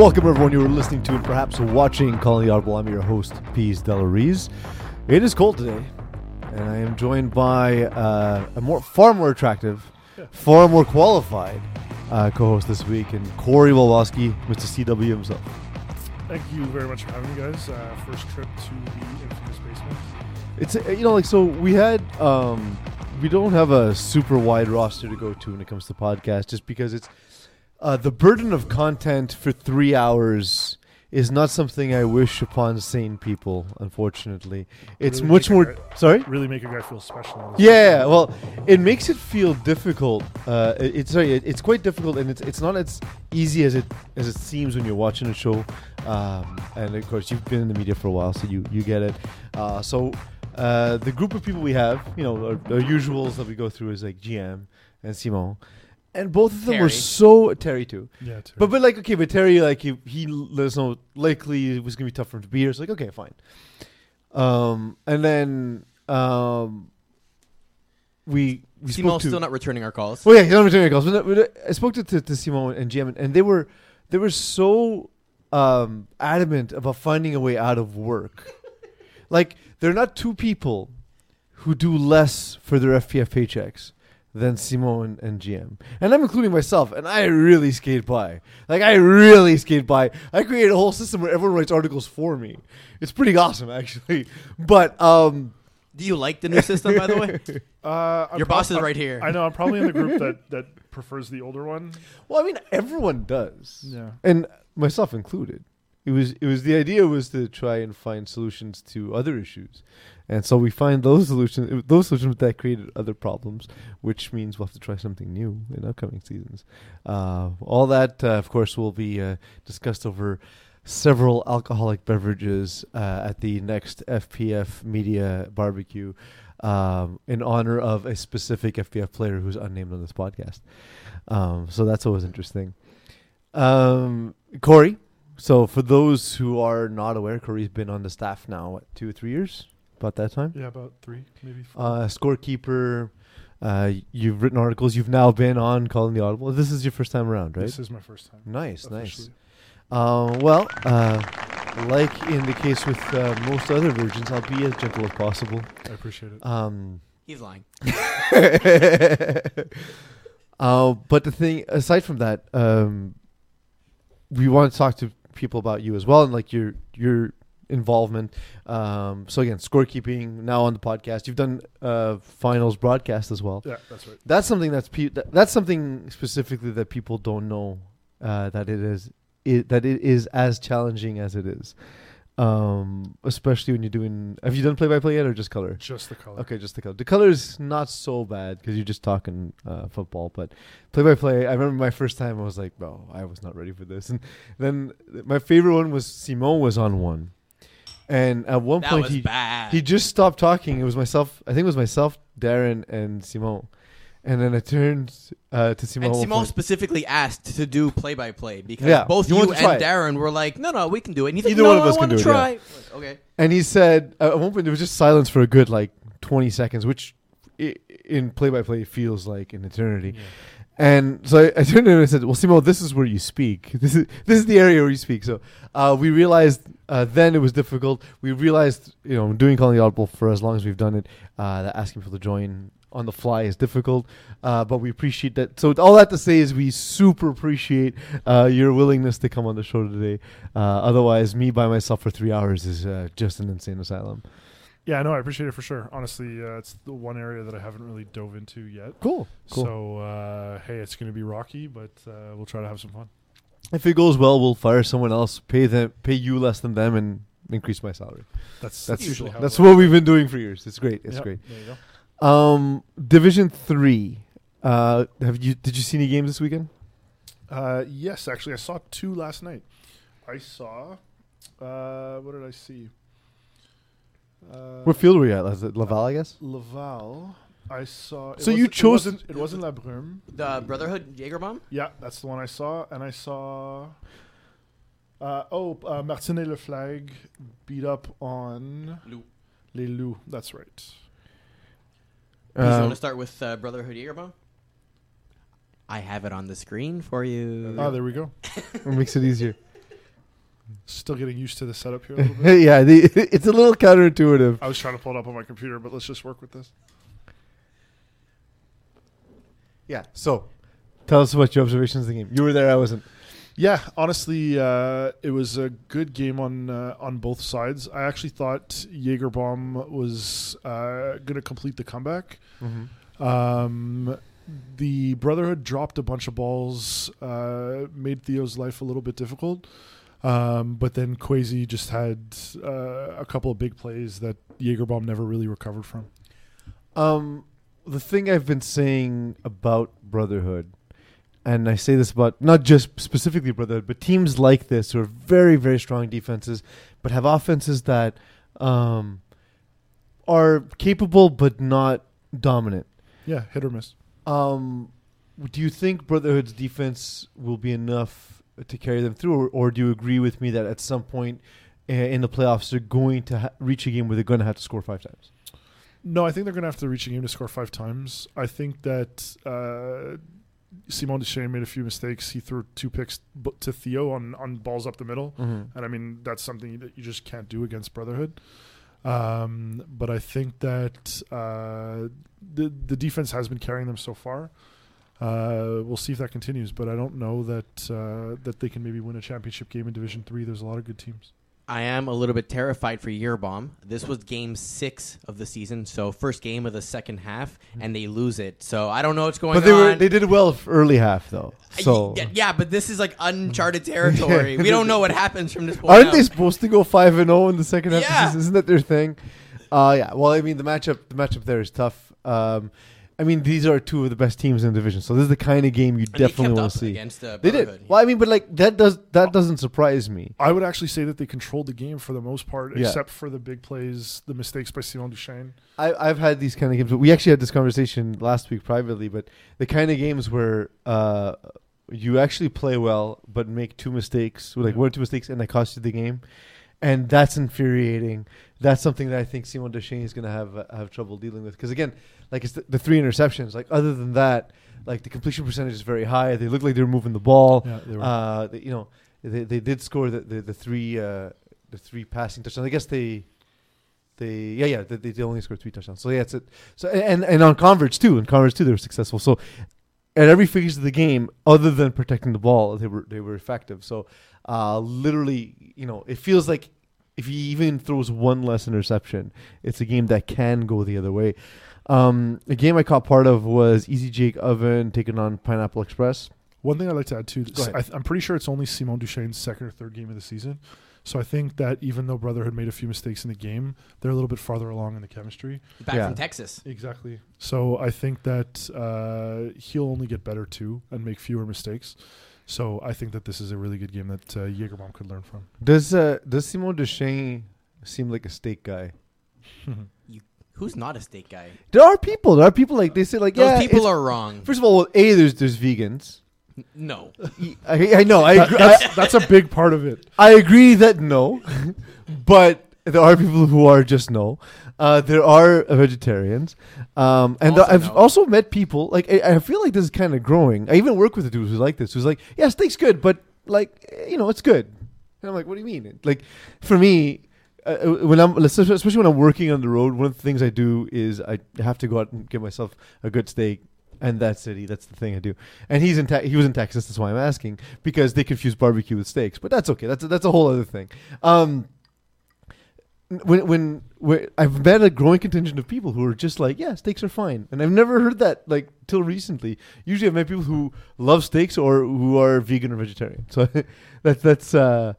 Welcome, everyone. You are listening to and perhaps watching Calling the Audible. I'm your host, Pease Delarize. It is cold today, and I am joined by uh, a more, far more attractive, far more qualified uh, co-host this week, and Corey Wolowski, Mr. CW himself. Thank you very much for having me, guys. Uh, first trip to the infamous basement. It's uh, you know like so we had um, we don't have a super wide roster to go to when it comes to podcasts, just because it's uh, the burden of content for three hours is not something I wish upon sane people. Unfortunately, it's Really much more. guy- Sorry. Really make a guy feel special. Yeah, well, it makes it feel difficult. Uh, it- it's sorry, it, it's quite difficult, and it's it's not as easy as it as it seems when you're watching a show. Um, and of course, you've been in the media for a while, so you you get it. Uh, so uh, the group of people we have, you know, our, our usuals that we go through is like GM and Simon, and both of them were so Terry too. yeah. Too. But but like okay, but Terry like he he let us know likely it was gonna be tough for him to be here. So like okay, fine. Um, and then um, we we spoke Simo's to. still not returning our calls. well, yeah, he's not returning our calls. But, but I spoke to, to, to Simon and Jim, and they were they were so um, adamant about finding a way out of work. like they're not two people who do less for their FPF paychecks than Simon and, and GM. And I'm including myself, and I really skate by. Like, I really skate by. I created a whole system where everyone writes articles for me. It's pretty awesome, actually. But, um, Do you like the new system, by the way? uh, I'm Your prob- boss is right here. I know. I'm probably in the group that that prefers the older one. well, I mean, everyone does. Yeah. and myself included. It was it was the idea was to try and find solutions to other issues, and so we find those solutions those solutions that created other problems, which means we'll have to try something new in upcoming seasons. Uh, all that, uh, of course, will be uh, discussed over several alcoholic beverages uh, at the next FPF Media Barbecue. Um, in honor of a specific FPF player who's unnamed on this podcast, um, so that's always interesting. Um, Corey. So for those who are not aware, Corey's been on the staff now what, two or three years, about that time. Yeah, about three, maybe four. Uh, scorekeeper. Uh, you've written articles. You've now been on calling the audible. This is your first time around, right? This is my first time. nice, nice. Uh, well, uh, like in the case with uh, most other versions, I'll be as gentle as possible. I appreciate it. Um, He's lying. uh, but the thing, aside from that, um, we want to talk to people about you as well and like your your involvement. Um, so again, scorekeeping now on the podcast. You've done uh, finals broadcast as well. yeah, that's right. That's something that's pe- that, that's something specifically that people don't know uh, that it is it, that it is as challenging as it is. Um, especially when you're doing. Have you done play by play yet or just color? Just the color. Okay, just the color. The color is not so bad because you're just talking uh, football. But play by play, I remember my first time. I was like, "Bro, I was not ready for this." And then my favorite one was Simon was on one, and at one That point was he bad. he just stopped talking. It was myself. I think it was myself, Darren, and Simon. And then I turned uh, to Simon. and at Simon point. specifically asked to do play-by-play because Yeah, both you to try and. Darren were like, "No, no, we can do it." And he's like, Either "No, one of us I can want to do it, yeah. try." Like, okay. And he said, uh, at one point, there was just silence for a good like 20 seconds, which i- in play by play feels like an eternity. And so I, I turned to him and I said, "Well, Simo, this is where you speak. This is this is the area where you speak." So uh, we realized uh, then it was difficult. We realized, you know, doing calling the audible for as long as we've done it, uh, that asking people to join on the fly is difficult. Uh, but we appreciate that. So all that to say is, we super appreciate uh, your willingness to come on the show today. Uh, otherwise, me by myself for three hours is uh, just an insane asylum. Yeah, no, I appreciate it for sure. Honestly, uh, it's the one area that I haven't really dove into yet. Cool. Cool. So, uh, hey, it's going to be rocky, but uh, we'll try to have some fun. if it goes well, we'll fire someone else, pay them, pay you less than them, and increase my salary. That's That's usually how That's what we've been doing for years. It's great. It's Yep, great. There you go. Um, Division three. Uh, have you? Did you see any games this weekend? Uh, yes, actually, I saw two last night. I saw. Uh, what did I see? Uh, What field were you at? Was it Laval, I guess. Laval. I saw. it So you chose- It wasn't, it wasn't La Brume. The Brotherhood Jagerbomb. Yeah, that's the one I saw, and I saw. Uh, oh, uh, Martinet Le Flag beat up on Loup. Les Loups. That's right. Do you want Um, to start with uh, Brotherhood Jagerbomb? I have it on the screen for you. Ah, there we go. it makes it easier. Still getting used to the setup here a little bit. yeah, the, it's a little counterintuitive. I was trying to pull it up on my computer, but let's just work with this. Yeah. So, tell us about your observations of the game. You were there. I wasn't. Yeah, honestly, uh, it was a good game on uh, on both sides. I actually thought Jagerbomb was uh, going to complete the comeback. Um, the Brotherhood dropped a bunch of balls, uh, made Theo's life a little bit difficult. Um, but then Quasi just had uh, a couple of big plays that Jagerbomb never really recovered from. Um, the thing I've been saying about Brotherhood, and I say this about not just specifically Brotherhood, but teams like this who are very, very strong defenses, but have offenses that um, are capable but not dominant. Yeah, hit or miss. Um, do you think Brotherhood's defense will be enough to carry them through, or, or do you agree with me that at some point uh, in the playoffs they're going to ha- reach a game where they're going to have to score five times? No, I think they're going to have to reach a game to score five times. I think that uh, Simon Duchesne made a few mistakes. He threw two picks to Theo on, on balls up the middle. Mm-hmm. And I mean, that's something that you just can't do against Brotherhood. Um, but I think that uh, the the defense has been carrying them so far. Uh, we'll see if that continues, but I don't know that uh, that they can maybe win a championship game in Division Three. There's a lot of good teams. I am a little bit terrified for Yearbomb. This was game six of the season, so first game of the second half, and they lose it. So I don't know what's going But they on. were they did well for early half though. I- So yeah, yeah, but this is like uncharted territory. we don't know what happens from this point. aren't out. they supposed to go five and zero in the second half? of the Yeah. season? Isn't that their thing? Uh, yeah. Well, I mean the matchup the matchup there is tough. Um, I mean these are two of the best teams in the division, so this is the kind of game you And definitely they kept want up to see. against uh, They Brotherhood. did. Well, I mean, but like that does that doesn't surprise me. I would actually say that they controlled the game for the most part, Yeah. except for the big plays, the mistakes by Simon Duchesne. I, I've had these kind of games, but we actually had this conversation last week privately. But the kind of games where uh, you actually play well, but make two mistakes, like Yeah. one or two mistakes, and they cost you the game, and that's infuriating. That's something that I think Simon Duchesne is going to have uh, have trouble dealing with. Because again, like it's the, the three interceptions. Like other than that, like the completion percentage is very high. They look like they're moving the ball. Yeah, they were. Uh, they, you know, they, they did score the the, the three uh, the three passing touchdowns. I guess they they yeah yeah they, they only scored three touchdowns. So yeah, it's it. So and and on converts too. In Converge too, they were successful. So at every phase of the game, other than protecting the ball, they were they were effective. So uh, literally, you know, it feels like if he even throws one less interception, it's a game that can go the other way. Um, a game I caught part of was Easy Jake Oven taking on Pineapple Express. One thing I'd like to add too, Go. I th- I'm pretty sure it's only Simon Duchesne's second or third game of the season. So I think that even though Brotherhood made a few mistakes in the game, they're a little bit farther along in the chemistry. Back Yeah. from Texas. Exactly. So I think that uh, he'll only get better too and make fewer mistakes. So I think that this is a really good game that uh, Jagerbomb could learn from. Does uh, does Simon Duchesne seem like a steak guy? Who's not a steak guy? There are people. There are people like they say like Those yeah. people it's- are wrong. First of all, a there's there's vegans. No. I, I know. I That- agree, that's, I, that's a big part of it. I agree that no, but there are people who are just no. Uh, there are vegetarians, um, and Also I've no. also met people like I, I feel like this is kind of growing. I even work with a dude who's like this, who's like, yeah, steak's good, but like eh, you know, it's good. And I'm like, what do you mean? Like for me, uh, when I'm especially when I'm working on the road, one of the things I do is I have to go out and get myself a good steak. And that's it. That's the thing I do. And he's in te- he was in Texas. That's why I'm asking because they confuse barbecue with steaks. But that's okay. That's a, that's a whole other thing. Um, when when when I've met a growing contingent of people who are just like, yeah, steaks are fine, and I've never heard that like till recently. Usually, I've met people who love steaks or who are vegan or vegetarian. So that's that's uh,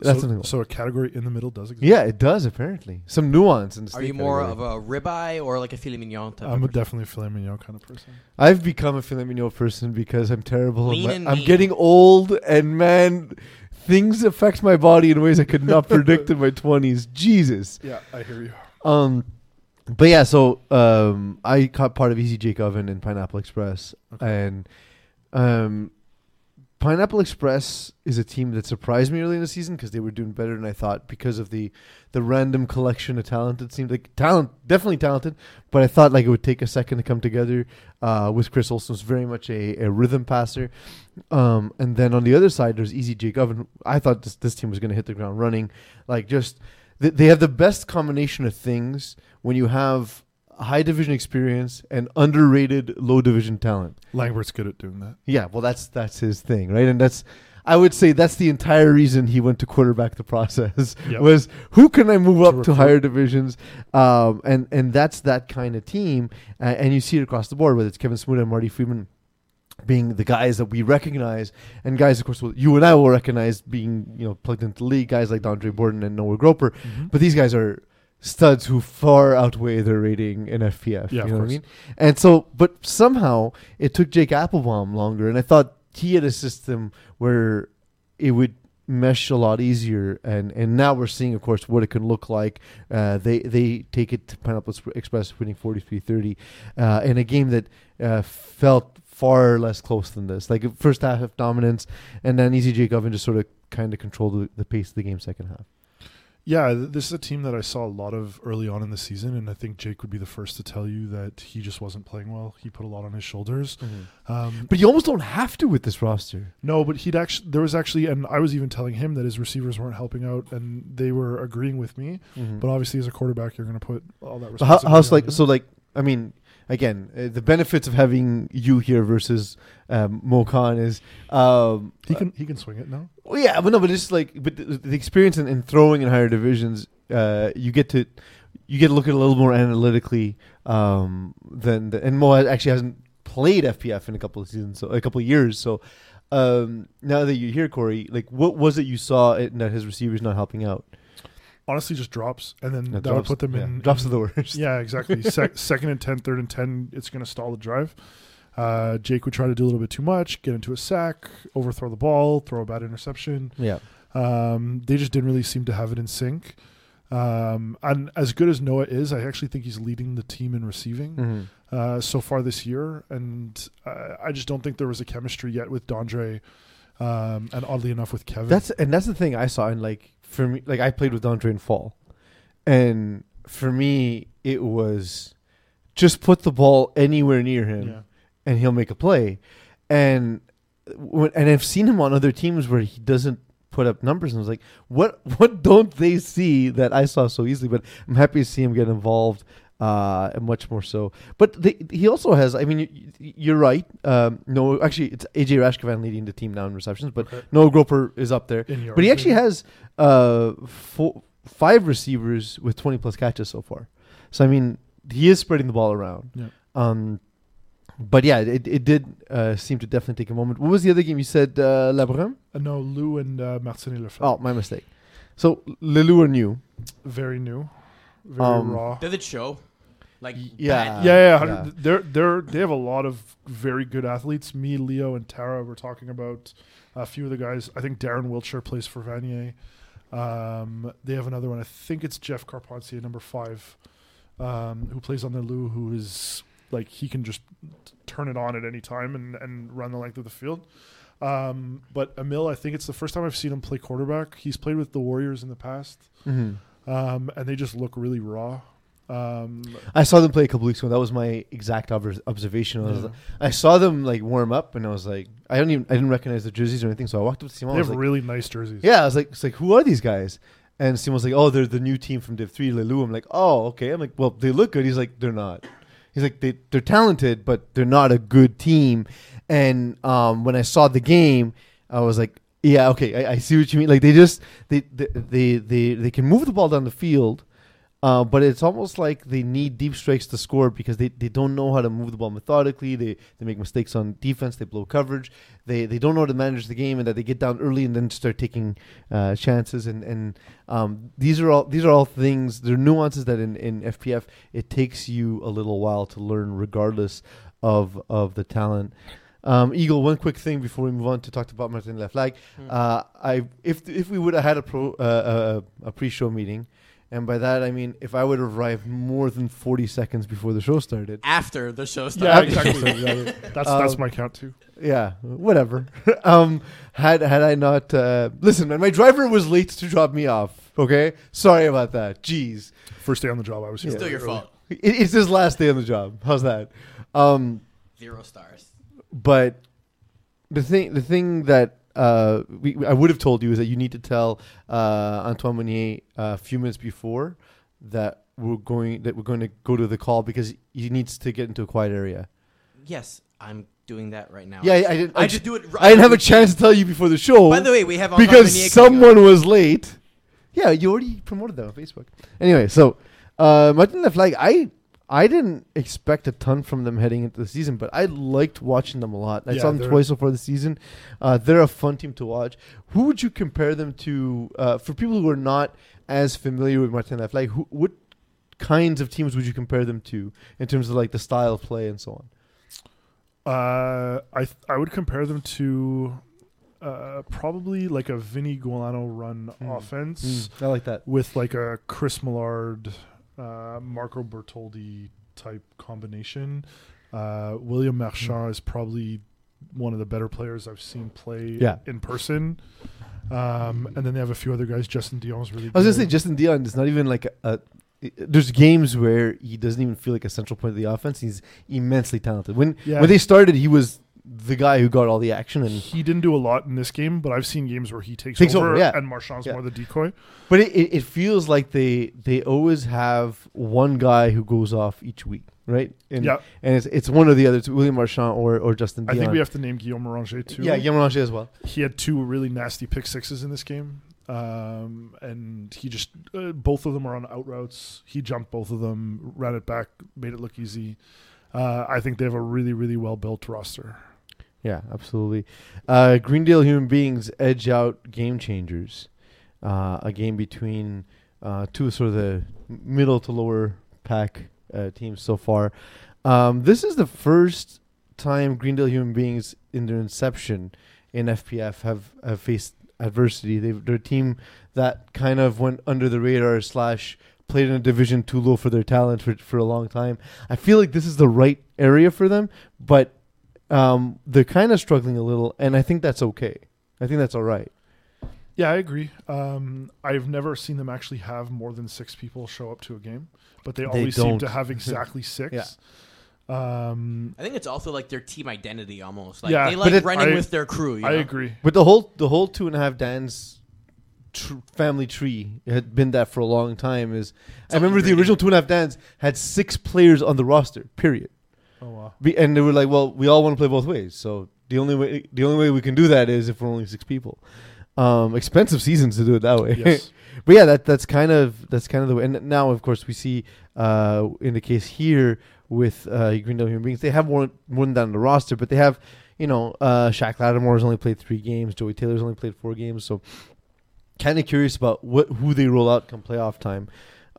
that's so, something. so a category in the middle does exist. yeah, it does apparently some nuance in the Are you more category. of a ribeye or like a filet mignon type? I'm of a definitely a filet mignon kind of person. I've become a filet mignon person because I'm terrible. Lean I'm, and I'm mean. getting old, and man, things affect my body in ways I could not predict in my twenties. Jesus. Yeah, I hear you. Um, but yeah, so um, I caught part of Easy Jake Oven and Pineapple Express, Okay. and um, Pineapple Express is a team that surprised me early in the season because they were doing better than I thought because of the the random collection of talent. It seemed like talent, definitely talented, but I thought like it would take a second to come together. Uh, with Chris Olsen, was very much a, a rhythm passer, um, and then on the other side there's Easy Jake Oven. I thought this this team was going to hit the ground running, like just th- they have the best combination of things when you have high division experience and underrated low division talent. Langbert's good at doing that. Yeah, well, that's that's his thing, right? And that's I would say that's the entire reason he went to quarterback the process Yep. was who can I move To up to recruit. higher divisions, um, and and that's that kind of team, uh, and you see it across the board whether it's Kevin Smoot and Marty Freeman being the guys that we recognize, and guys, of course, will- you and I will recognize being you know plugged into the league, guys like Dondre Borden and Noah Groper, but these guys are studs who far outweigh their rating in FPF. Yeah, you of know what I mean? And so, but somehow it took Jake Applebaum longer, and I thought he had a system where it would mesh a lot easier. And and now we're seeing, of course, what it can look like. Uh, they they take it to Pineapple Express, winning 43-30, uh, in a game that uh, felt far less close than this. Like first half of dominance, and then Easy Jake Oven just sort of kind of controlled the, the pace of the game second half. Yeah, this is a team that I saw a lot of early on in the season, and I think Jake would be the first to tell you that he just wasn't playing well. He put a lot on his shoulders. Um, But you almost don't have to with this roster. no, but he'd actually there was actually, and I was even telling him that his receivers weren't helping out, and they were agreeing with me. But obviously, as a quarterback, you're going to put all that. How, how's on like him. so like I mean again uh, the benefits of having you here versus um, Mo Khan is um, He can he can swing it now. well, yeah but no but it's like but the, the experience in, in throwing in higher divisions uh, you get to you get to look at it a little more analytically um, than the, and Mo actually hasn't played FPF in a couple of seasons so a couple of years so um, now that you're here Corey like what was it you saw in that his receivers not helping out Honestly, just drops, and then That that would put them yeah, in drops in- are the worst Yeah, exactly. Sec- second and 10, third and 10, it's going to stall the drive. Uh, Jake would try to do a little bit too much, get into a sack, overthrow the ball, throw a bad interception. yeah Um, they just didn't really seem to have it in sync. Um, and as good as Noah is, I actually think he's leading the team in receiving Mhm. uh, so far this year. And uh, I just don't think there was a chemistry yet with Dondre, um, and oddly enough with Kevin. That's and that's the thing I saw in like for me like I played with Andre in fall, and for me it was just put the ball anywhere near him yeah. and he'll make a play, and when, and I've seen him on other teams where he doesn't put up numbers. And I was like what what don't they see that I saw so easily? But I'm happy to see him get involved uh and much more so but the, he also has I mean you, you're right um no actually it's AJ Rashkovan leading the team now in receptions but Okay. Noah Groper is up there but he actually has uh four, five receivers with 20 plus catches so far. So I mean, he is spreading the ball around. Yeah. Um but yeah, it, it did uh, seem to definitely take a moment. What was the other game you said uh, Labrun? Uh, no, Lou and uh, Martinet Lefebvre. Oh, my mistake. So Lelou are new. Very new, very Um, raw. Does it show? Like Yeah. bad- yeah, yeah, yeah. yeah. They're they're they have a lot of very good athletes. Me, Leo, and Tara were talking about a few of the guys. I think Darren Wiltshire plays for Vanier. Um, they have another one. I think it's Jeff Carpentier, number five, um, who plays on the Lou. Who is like he can just turn it on at any time and and run the length of the field. Um, but Emil, I think it's the first time I've seen him play quarterback. He's played with the Warriors in the past, Mm-hmm. um, and they just look really raw. Um, I saw them play a couple weeks ago. That was my exact ob- observation. I, yeah. I saw them like warm up, and I was like, I don't even, I didn't recognize the jerseys or anything. So I walked up to Simon. They have like, really nice jerseys. Yeah, I was like, it's like, who are these guys? And Simon was like, oh, they're the new team from Div Three, Lelou. I'm like, oh, okay. I'm like, well, they look good. He's like, they're not. He's like, they they're talented, but they're not a good team. And um, when I saw the game, I was like, yeah, okay, I, I see what you mean. Like they just they they they they, they can move the ball down the field. Uh, but it's almost like they need deep strikes to score because they, they don't know how to move the ball methodically. They they make mistakes on defense. They blow coverage. They they don't know how to manage the game, and that they get down early and then start taking uh, chances. And and um, these are all these are all things. They're nuances that in, in FPF it takes you a little while to learn, regardless of of the talent. Um, Eagle, one quick thing before we move on to talk about Martin Laflag. Hmm. Uh, I if if we would have had a pro uh, a, a pre-show meeting, and by that I mean if I would have arrived more than forty seconds before the show started. After the show Yeah, started. exactly. that's that's Um, my count too. Yeah, whatever. um, had had I not uh, listen, man, my driver was late to drop me off. Okay, sorry about that. Jeez, First day on the job, I was here. Still your early. fault. it, it's his last day on the job. How's that? Um, Zero stars. but the thing, the thing that uh, we, I would have told you is that you need to tell uh, Antoine Meunier uh, a few minutes before that we're going that we're going to go to the call because he needs to get into a quiet area. Yes, I'm doing that right now. Yeah, I, I didn't. I I, just do it. I didn't have a chance to tell you before the show. By the way, we have Antoine because Meunier someone was late. Yeah, you already promoted that on Facebook. Anyway, so uh, Martin the Flag, I I didn't expect a ton from them heading into the season, but I liked watching them a lot. I Yeah, saw them twice far this season. Uh, they're a fun team to watch. Who would you compare them to? Uh, for people who are not as familiar with Martin the Flag, who, what kinds of teams would you compare them to in terms of like the style of play and so on? Uh, I th- I would compare them to uh, probably like a Vinny Guilano run Mm. offense I like that. with like a Chris Millard, uh, Marco Bertoldi type combination. Uh, William Marchand is probably one of the better players I've seen play Yeah. in person. Um, and then they have a few other guys. Justin Dion's really. I was gonna say Justin Dion is not even like a, a. There's games where he doesn't even feel like a central point of the offense. He's immensely talented. When Yeah. when they started, he was the guy who got all the action, and He didn't do a lot in this game, but I've seen games where he takes, Takes over, over, yeah. and Marchand's Yeah. more the decoy. but it, it, it feels like they they always have one guy who goes off each week, right? And, yeah, and it's it's one or the other, it's William Marchand or or Justin I think we have to name Guillaume Moranger too. yeah, Guillaume Ranger as well. he had two really nasty pick sixes in this game, um, and he just uh, both of them are on out routes. He jumped both of them, ran it back, made it look easy. Uh, I think they have a really, really well built roster. Yeah, absolutely. Uh, Greendale Human Beings edge out Game Changers, uh, a game between uh, two sort of the middle to lower pack uh, teams so far. Um, this is the first time Greendale Human Beings, in their inception in FPF, have, have faced adversity. They've, they're a team that kind of went under the radar slash played in a division too low for their talent for, for a long time. I feel like this is the right area for them, but um, they're kind of struggling a little, and I think that's okay. I think that's all right. Yeah, I agree. Um, I've never seen them actually have more than six people show up to a game, but they, always seem don't. to have exactly six. Um, I think it's also like their team identity almost. Like Yeah, they but like it- running I- with their crew. You I know? agree. But the whole the whole two and a half Dan's tr- family tree had been that for a long time. Is I remember the original two and a half Dan's had six players on the roster. Period. Oh wow. Be, and they were like, well, we all want to play both ways. So the only way the only way we can do that is if we're only six people. Um, expensive seasons to do it that way. Yes. but yeah, that that's kind of that's kind of the way. And now, of course, we see uh, in the case here with uh, Greendale Human Beings, they have more more than the roster, but they have you know uh, Shaq has only played three games, Joey Taylor's only played four games, so kind of curious about what who they roll out come playoff time.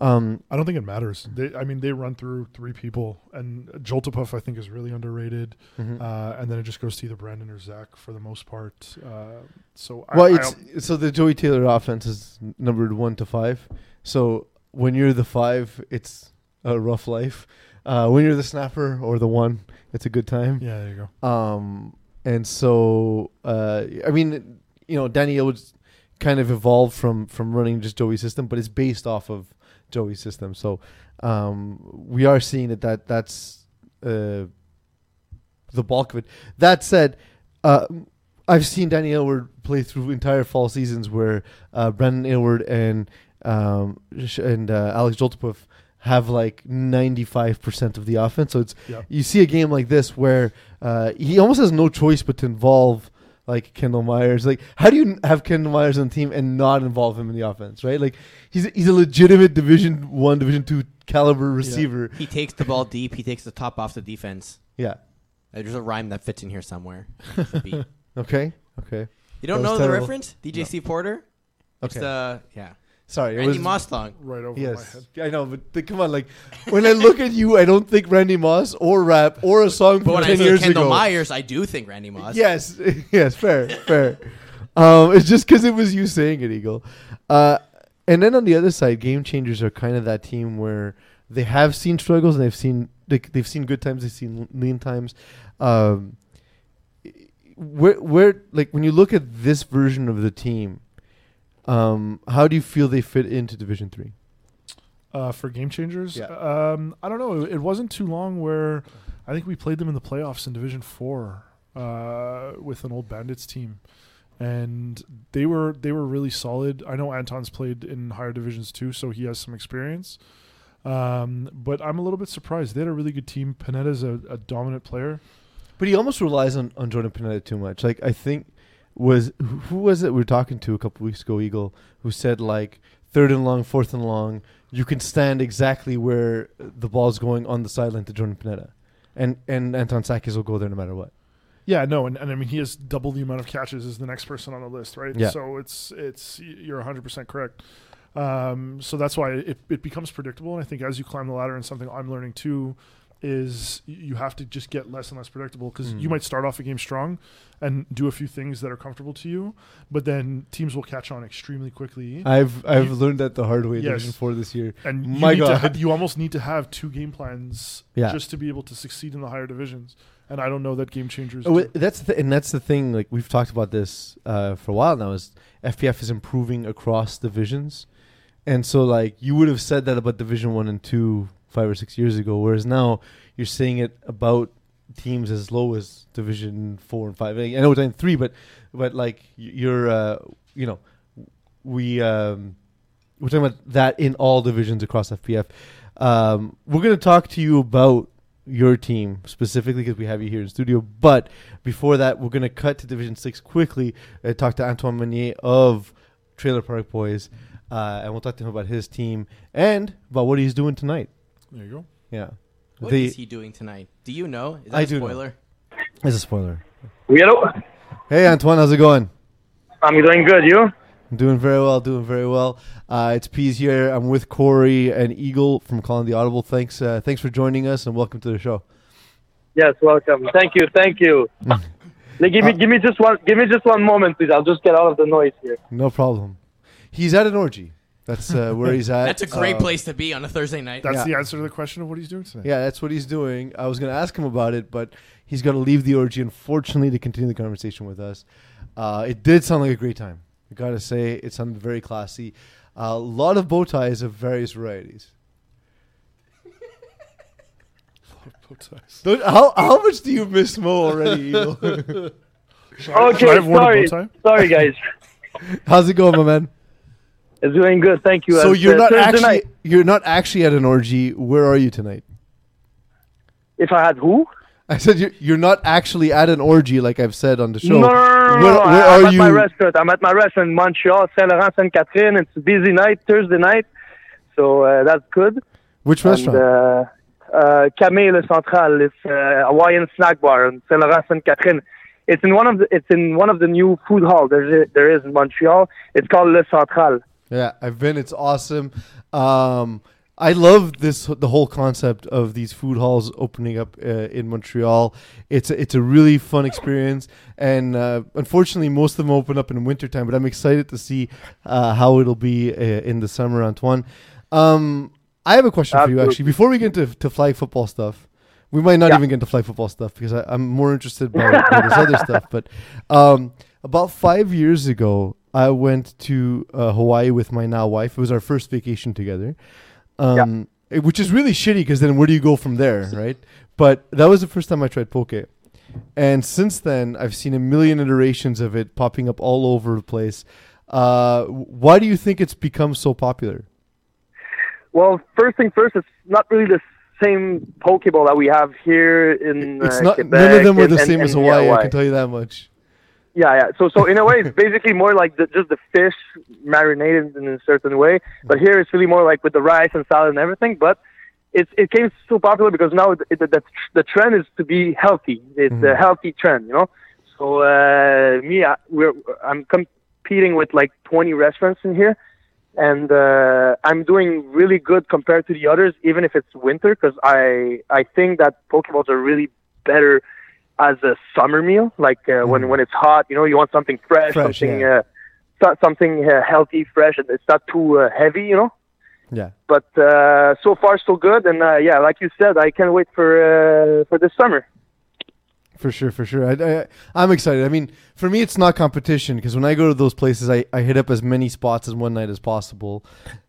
Um, I don't think it matters. They, I mean, they run through three people, and Joltapov I think is really underrated. mhm. Uh, and then it just goes to either Brandon or Zach for the most part. Uh, so well, I, it's so the Joey Taylor offense is numbered one to five. So when you're the five, it's a rough life. Uh, when you're the snapper or the one, it's a good time. Yeah, there you go. Um, and so uh, I mean, you know, Danny Aylward's kind of evolved from from running just Joey's system, but it's based off of Joey's system. So um, we are seeing that that that's uh, the bulk of it. That said, uh, I've seen Danny Aylward play through entire fall seasons where uh, Brandon Aylward and um, and uh, Alex Joltapov have like 95% of the offense. So it's Yeah. you see a game like this where uh, he almost has no choice but to involve like Kendall Myers. Like, how do you have Kendall Myers on the team and not involve him in the offense? Right? Like, he's he's a legitimate Division One, Division Two caliber receiver. He takes the ball deep. He takes the top off the defense. Yeah. There's a rhyme that fits in here somewhere. It's. Okay. Okay. You don't That was know the reference? DJC Steve Porter? It's Okay. the yeah. Sorry. It Randy was, Moss song. Right over my Yes, head. I know, but th- come on, like when I look at you, I don't think Randy Moss or rap or a song But from when I ten say years Kendall ago. Myers, I do think Randy Moss. Yes, yes, fair, fair. Um, it's just because it was you saying it, Eagle. Uh, and then on the other side, game changers are kind of that team where they have seen struggles and they've seen they, they've seen good times, they've seen lean times. Um, where where like when you look at this version of the team, um, how do you feel they fit into Division Three? Uh, for game changers, Yeah. um, I don't know. It wasn't too long where I think we played them in the playoffs in Division Four uh, with an old Bandits team, and they were they were really solid. I know Anton's played in higher divisions too, so he has some experience. Um, but I'm a little bit surprised. They had a really good team. Panetta's a, a dominant player. But he almost relies on, on Jordan Panetta too much. Like I think was who was it we were talking to a couple weeks ago, Eagle, who said like third and long, fourth and long, you can stand exactly where the ball's going on the sideline to Jordan Pineda. And and Anton Sakis will go there no matter what. Yeah, no, and, and I mean he has double the amount of catches as the next person on the list, right? Yeah. So it's it's you're 100 percent correct. Um, so that's why it, it becomes predictable, and I think as you climb the ladder, and something I'm learning too is you have to just get less and less predictable because Mm. you might start off a game strong and do a few things that are comfortable to you, but then teams will catch on extremely quickly, I've I've You- learned that the hard way Yes. Division Four this year. and you My to God. ha- you almost need to have two game plans Yeah. just to be able to succeed in the higher divisions. And I don't know that game changers. Oh, do. that's the, and that's the thing. Like we've talked about this uh, for a while now. Is FPF is improving across divisions, and so like you would have said that about Division One and Two five or six years ago, whereas now you're saying it about teams as low as Division Four and Five. I know it's in three, but but like you're uh, you know we um, we're talking about that in all divisions across FPF. Um, we're going to talk to you about your team specifically because we have you here in studio. But before that, we're going to cut to Division Six quickly. Uh, talk to Antoine Meunier of Trailer Park Boys, uh, and we'll talk to him about his team and about what he's doing tonight. There you go. Yeah, What The- is he doing tonight? Do you know? Is that I a do know. spoiler? It's a spoiler. Hello. Hey Antoine, how's it going? I'm doing good. You? I'm doing very well, doing very well. Uh, it's Pease here. I'm with Corey and Eagle from Calling the Audible. Thanks, uh, thanks for joining us, and welcome to the show. Yes, welcome. Thank you, thank you. Like, give me, give me just one, give me just one moment, please. I'll just get out of the noise here. No problem. He's at an orgy. That's uh, where he's at. That's a great Uh, place to be on a Thursday night. That's Yeah. the answer to the question of what he's doing today. Yeah, that's what he's doing. I was going to ask him about it, but he's going to leave the orgy, unfortunately, to continue the conversation with us. Uh, it did sound like a great time. I got to say, it sounded very classy. A lot of bow ties of various varieties. Bow ties. Don't- How, how much do you miss Mo already, Eagle? Should Okay, I have worn a sorry, bow tie? sorry, guys. How's it going, my man? It's doing good. Thank you. So And, you're uh, not Thursday actually night, you're not actually at an orgy. Where are you tonight? if I had who? I said you're, you're not actually at an orgy, like I've said on the show. No, no, no, no, Where, no. where I'm are at you? my restaurant. I'm at my restaurant in Montreal, Saint Laurent, Sainte Catherine. It's a busy night, Thursday night, so uh, that's good. Which And, restaurant? uh, uh, Camille Le Central. It's uh, Hawaiian snack bar in Saint Laurent, Sainte Catherine. It's in one of the it's in one of the new food halls there there is in Montreal. It's called Le Central. Yeah, I've been. It's awesome. Um, I love this the whole concept of these food halls opening up uh, in Montreal. It's a, it's a really fun experience, and uh, unfortunately, most of them open up in wintertime. But I'm excited to see uh, how it'll be uh, in the summer, Antoine. Um, I have a question for you actually. Before we get into to flag football stuff, we might not Yeah. even get into flag football stuff because I, I'm more interested by, by this other stuff. But um, about five years ago, I went to uh, Hawaii with my now wife. It was our first vacation together, um, it- which is really shitty because then where do you go from there, right? But that was the first time I tried poke. And since then, I've seen a million iterations of it popping up all over the place. Uh, why do you think it's become so popular? Well, first thing first, it's not really the same Poke bowl that we have here in It's uh, not. Quebec None of them were and- the and- same as and, yeah, Hawaii. I can tell you that much. Yeah, yeah. So, so in a way, it's basically more like the, just the fish marinated in a certain way. But here, it's really more like with the rice and salad and everything. But it's it came so popular because now it, it, the the trend is to be healthy. It's a Mhm. healthy trend, you know. So uh, me, I, we're I'm competing with like 20 restaurants in here, and uh, I'm doing really good compared to the others, even if it's winter, because I I think that poke bowls are really better as a summer meal. Like uh, when Mhm. when it's hot, you know, you want something fresh, Fresh, something yeah. uh, something uh, healthy, fresh, and it's not too uh, heavy, you know. Yeah. But uh, so far so good, and uh, yeah, like you said, I can't wait for uh, for this summer. For sure, for sure. I, I, I'm excited. I mean, for me, it's not competition because when I go to those places, I, I hit up as many spots in one night as possible,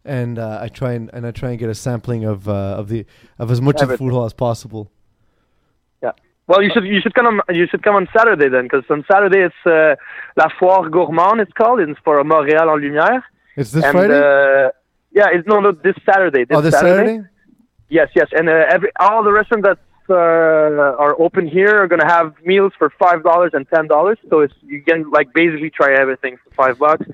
and uh, I try and, and I try and get a sampling of uh, of the of as much of food hall as possible. Well, you should you should come on you should come on Saturday then, because on Saturday it's uh, La Foire Gourmande. It's called. It's for Montréal en Lumière. It's this and Friday. Uh, yeah, it's no no this Saturday. This oh, this Saturday. Saturday. Yes, yes, and uh, every all the restaurants that uh, are open here are gonna have meals for five dollars and ten dollars. So it's you can like basically try everything for five bucks.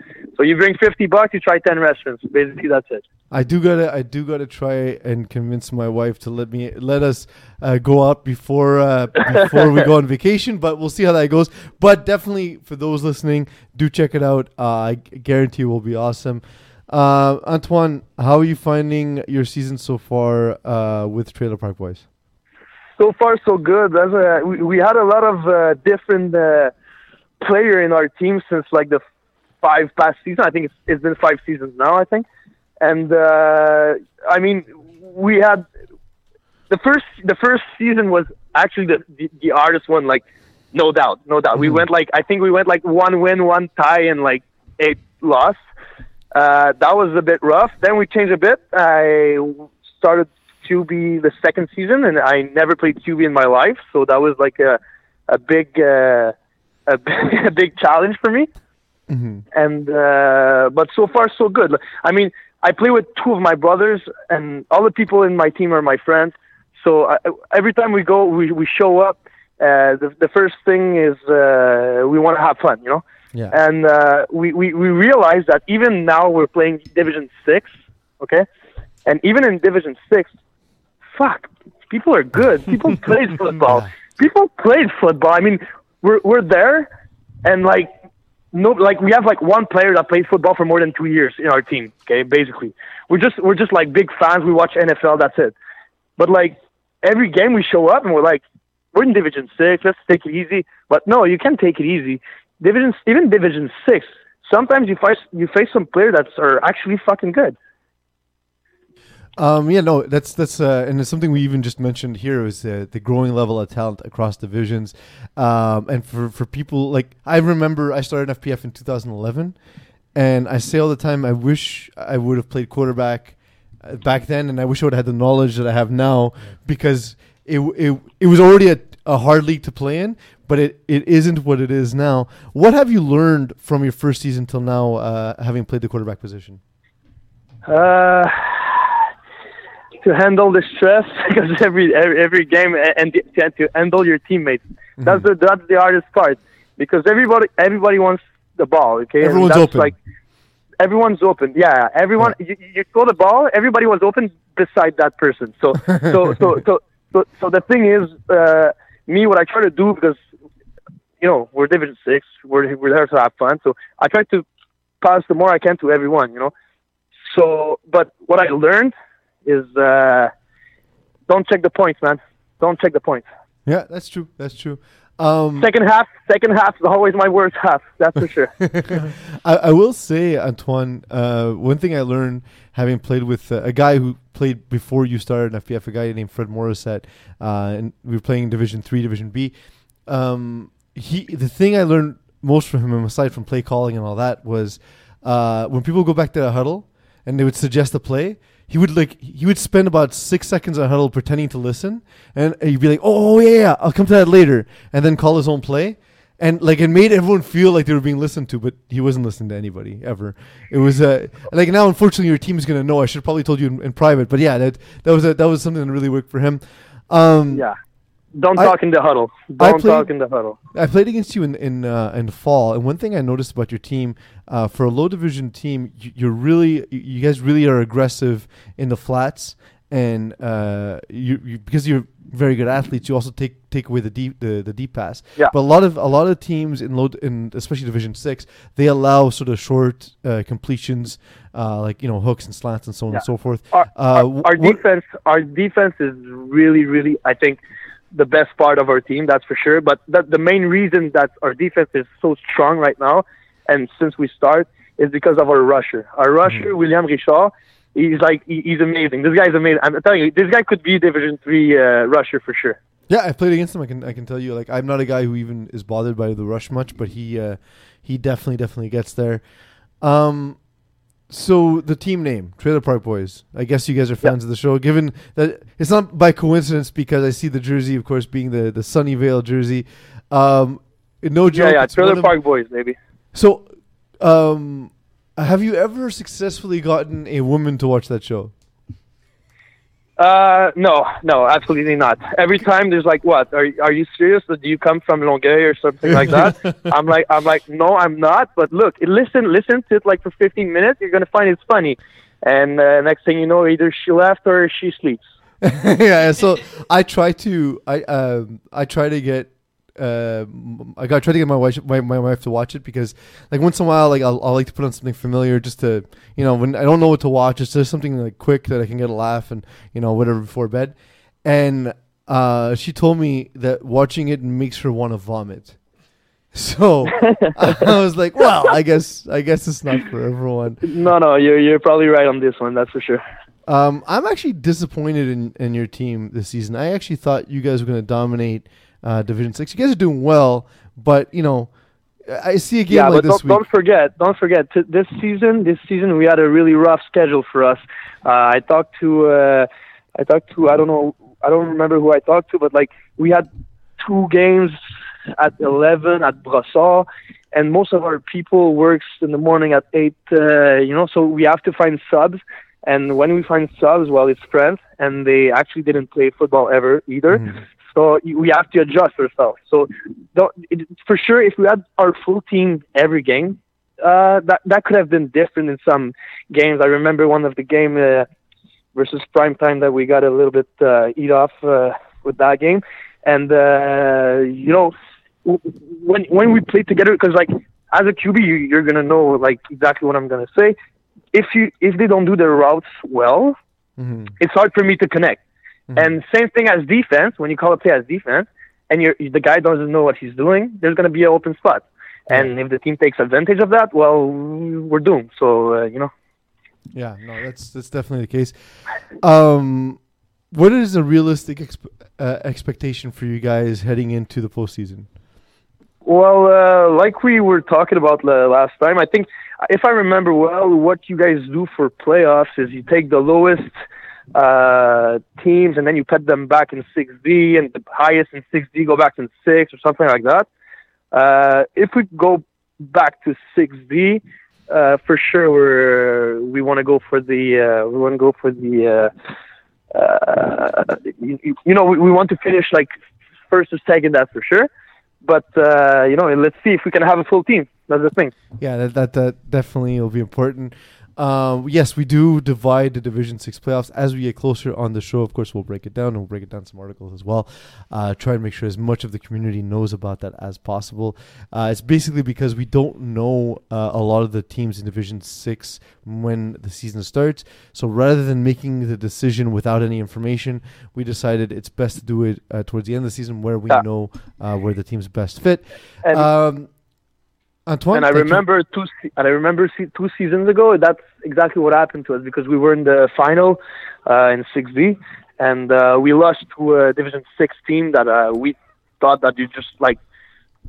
So you bring fifty bucks, you try ten restaurants. Basically, that's it. I do gotta I do gotta try and convince my wife to let me let us uh, go out before uh, before we go on vacation, but we'll see how that goes. But definitely for those listening, do check it out. Uh, I guarantee it will be awesome. Uh, Antoine, how are you finding your season so far uh, with Trailer Park Boys? So far, so good. That's we, we had a lot of uh, different uh, player in our team since like the five past season. I think it's, it's been five seasons now. I think, and uh, I mean, we had the first the first season was actually the the, the hardest one. Like, no doubt, no doubt. We Mhm. went like I think we went like one win, one tie, and like eight loss. Uh, that was a bit rough. Then we changed a bit. I started QB the second season, and I never played QB in my life, so that was like a a big uh, a, big, a big challenge for me. Mm-hmm. And uh, but so far so good. I mean, I play with two of my brothers, and all the people in my team are my friends. So I, every time we go, we we show up. Uh, the the first thing is uh, we want to have fun, you know. Yeah. And uh, we, we we realize that even now we're playing Division Six, okay, and even in Division Six, fuck, people are good. People play football. People played football. I mean, we're we're there, and like no, like we have like one player that plays football for more than two years in our team. Okay, basically, we're just we're just like big fans. We watch NFL. That's it. But like every game we show up and we're like, we're in Division Six. Let's take it easy. But no, you can't take it easy. Division even Division Six. Sometimes you face you face some players that are actually fucking good. Um, yeah, no, that's that's uh, and it's something we even just mentioned here is uh, the growing level of talent across divisions, um, and for for people like I remember I started FPF in 2011, and I say all the time I wish I would have played quarterback uh, back then, and I wish I would have had the knowledge that I have now because it it it was already a, a hard league to play in, but it, it isn't what it is now. What have you learned from your first season till now, uh, having played the quarterback position? Uh, to handle the stress because every every, every game and to, to handle your teammates. That's the that's the hardest part because everybody everybody wants the ball. Okay, Everyone's that's open. Like everyone's open. Yeah, everyone. You, you throw the ball. Everybody was open beside that person. So so so so so so the thing is, uh, me what I try to do because you know we're Division Six. We're we're there to have fun. So I try to pass the more I can to everyone. You know. So, but what I learned is uh, don't check the points, man. Don't check the points. Yeah, that's true. That's true. Um, Second half, second half is always my worst half. That's for sure. I, I will say, Antoine, uh, one thing I learned having played with uh, a guy who played before you started in FPF, a guy named Fred Morissette, uh, and we were playing Division Three, Division B. Um, he, the thing I learned most from him, aside from play calling and all that, was uh, when people go back to the huddle and they would suggest a play. He would like he would spend about six seconds on huddle pretending to listen, and he'd be like, "Oh yeah, yeah, I'll come to that later," and then call his own play and like it made everyone feel like they were being listened to, but he wasn't listening to anybody ever. It was uh, like now, unfortunately, your team is gonna know. I should probably told you in, in private, but yeah, that that was a, that was something that really worked for him. Um, yeah. Don't I- talk in the huddle. Don't played- talk in the huddle. I played against you in in uh, in fall, and one thing I noticed about your team, uh, for a low division team, you, you're really you- guys really are aggressive in the flats, and uh, you, you because you're very good athletes, you also take take away the deep the, the deep pass. Yeah. But a lot of a lot of teams in low in especially Division Six, they allow sort of short uh, completions, uh, like you know hooks and slants and so on Yeah. and so forth. Our, Uh, our, our defense, our defense is really, really, I think, the best part of our team. That's for sure. But the, the main reason that our defense is so strong right now, and since we start, is because of our rusher. Our rusher, Mm-hmm. William Richard, he's like he, he's amazing. This guy's amazing. I'm telling you, this guy could be Division Three uh, rusher for sure. Yeah, I played against him. I can I can tell you, like I'm not a guy who even is bothered by the rush much, but he uh, he definitely definitely gets there. Um, so the team name, Trailer Park Boys. I guess you guys are fans of the show. Given that it's not by coincidence, because I see the jersey, of course, being the the Sunnyvale jersey. Um, no joke. yeah, yeah, Trailer Park Boys, baby. So, um, have you ever successfully gotten a woman to watch that show? Uh, no, no, absolutely not. Every time there's like, what? Are are you serious? Do you come from Longueuil or something like that? I'm like, I'm like, no, I'm not. But look, listen, listen to it like for 15 minutes. You're gonna find it's funny, and uh, next thing you know, either she left or she sleeps. yeah, so I try to I um I try to get uh I got try to get my wife my, my wife to watch it because like once in a while like I'll, I'll like to put on something familiar just to you know when I don't know what to watch it's just something like quick that I can get a laugh and you know whatever before bed and uh she told me that watching it makes her want to vomit so I was like well I guess I guess it's not for everyone No, no, you're you're probably right on this one. That's for sure. Um, I'm actually disappointed in, in your team this season. I actually thought you guys were going to dominate uh, Division Six. You guys are doing well, but you know, I see a game yeah, like but this don't, don't forget, don't forget. T- this season, this season we had a really rough schedule for us. Uh, I talked to, uh, I talked to, I don't know, I don't remember who I talked to, but like we had two games at eleven at Brossard, and most of our people works in the morning at eight. Uh, you know, so we have to find subs. And when we find subs, well, it's friends, and they actually didn't play football ever either. Mhm. So we have to adjust ourselves. So don't, it, for sure, if we had our full team every game, uh, that that could have been different in some games. I remember one of the game uh, versus prime time that we got a little bit uh, eat off uh, with that game, and uh, you know when when we play together, because like as a QB, you, you're gonna know like exactly what I'm gonna say. If you if they don't do their routes well, Mhm. it's hard for me to connect. Mhm. And same thing as defense. When you call a play as defense, and you're, the guy doesn't know what he's doing, there's going to be an open spot. And if the team takes advantage of that, well, we're doomed. So uh, you know, Yeah, no, that's that's definitely the case. Um, what is a realistic exp- uh, expectation for you guys heading into the postseason? well, uh, like we were talking about last time, I think if I remember well, what you guys do for playoffs is you take the lowest uh, teams and then you put them back in 6D, and the highest in 6D go back in six or something like that. Uh, if we go back to 6D, uh, for sure we're we want to go for the uh, we want to go for the uh, uh, you, you know we, we want to finish like first or second that's for sure but uh, you know let's see if we can have a full team that's the thing Yeah, that that, that definitely will be important. Um, yes, we do divide the Division Six playoffs as we get closer on the show. Of course, we'll break it down and we'll break it down some articles as well. Uh, try and make sure as much of the community knows about that as possible. Uh, it's basically because we don't know uh, a lot of the teams in Division Six when the season starts. So rather than making the decision without any information, we decided it's best to do it uh, towards the end of the season where we know uh, where the team's best fit. Um, Antoine, and I thank you. remember two se- and I remember se- two seasons ago that's exactly what happened to us because we were in the final uh, in 6B, and uh, we lost to a Division Six team that uh, we thought that you just like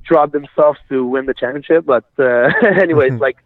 dropped themselves to win the championship. But uh, anyways, like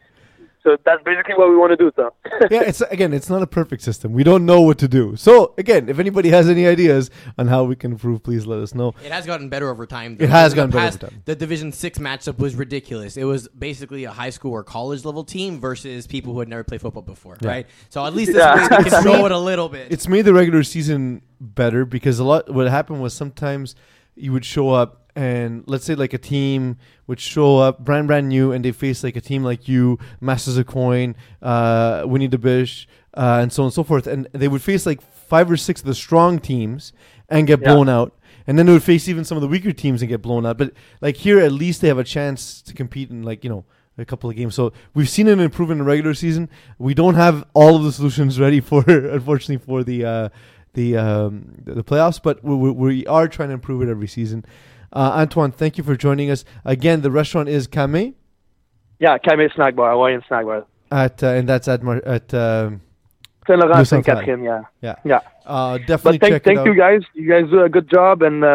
so that's basically what we want to do. So yeah, it's again, it's not a perfect system. We don't know what to do. So again, if anybody has any ideas on how we can improve, please let us know. It has gotten better over time. It has In the gotten better over time. The Division Six matchup was ridiculous. It was basically a high school or college level team versus people who had never played football before, Yeah. right? So at least this Yeah. way we It's can show it a little bit. It's made the regular season better because a lot. What happened was sometimes you would show up and let's say like a team would show up brand brand new and they face like a team like you, Masters of Coin, uh, Winnie the Bish, uh, and so on and so forth, and they would face like five or six of the strong teams and get Yeah. blown out. And then they would face even some of the weaker teams and get blown out. But like here, at least they have a chance to compete in like you know a couple of games. So we've seen an improvement in the regular season. We don't have all of the solutions ready for, unfortunately, for the uh, the um, the the playoffs. But we, we, we are trying to improve it every season. Uh, Antoine, thank you for joining us again. The restaurant is Kame. yeah, Kame Snack Bar, Hawaiian Snack Bar. at uh, and that's at Mar- at um, Saint Laurent, Saint Catherine. Yeah. yeah Yeah. Uh, definitely But thank thank you guys. You guys do a good job, and uh,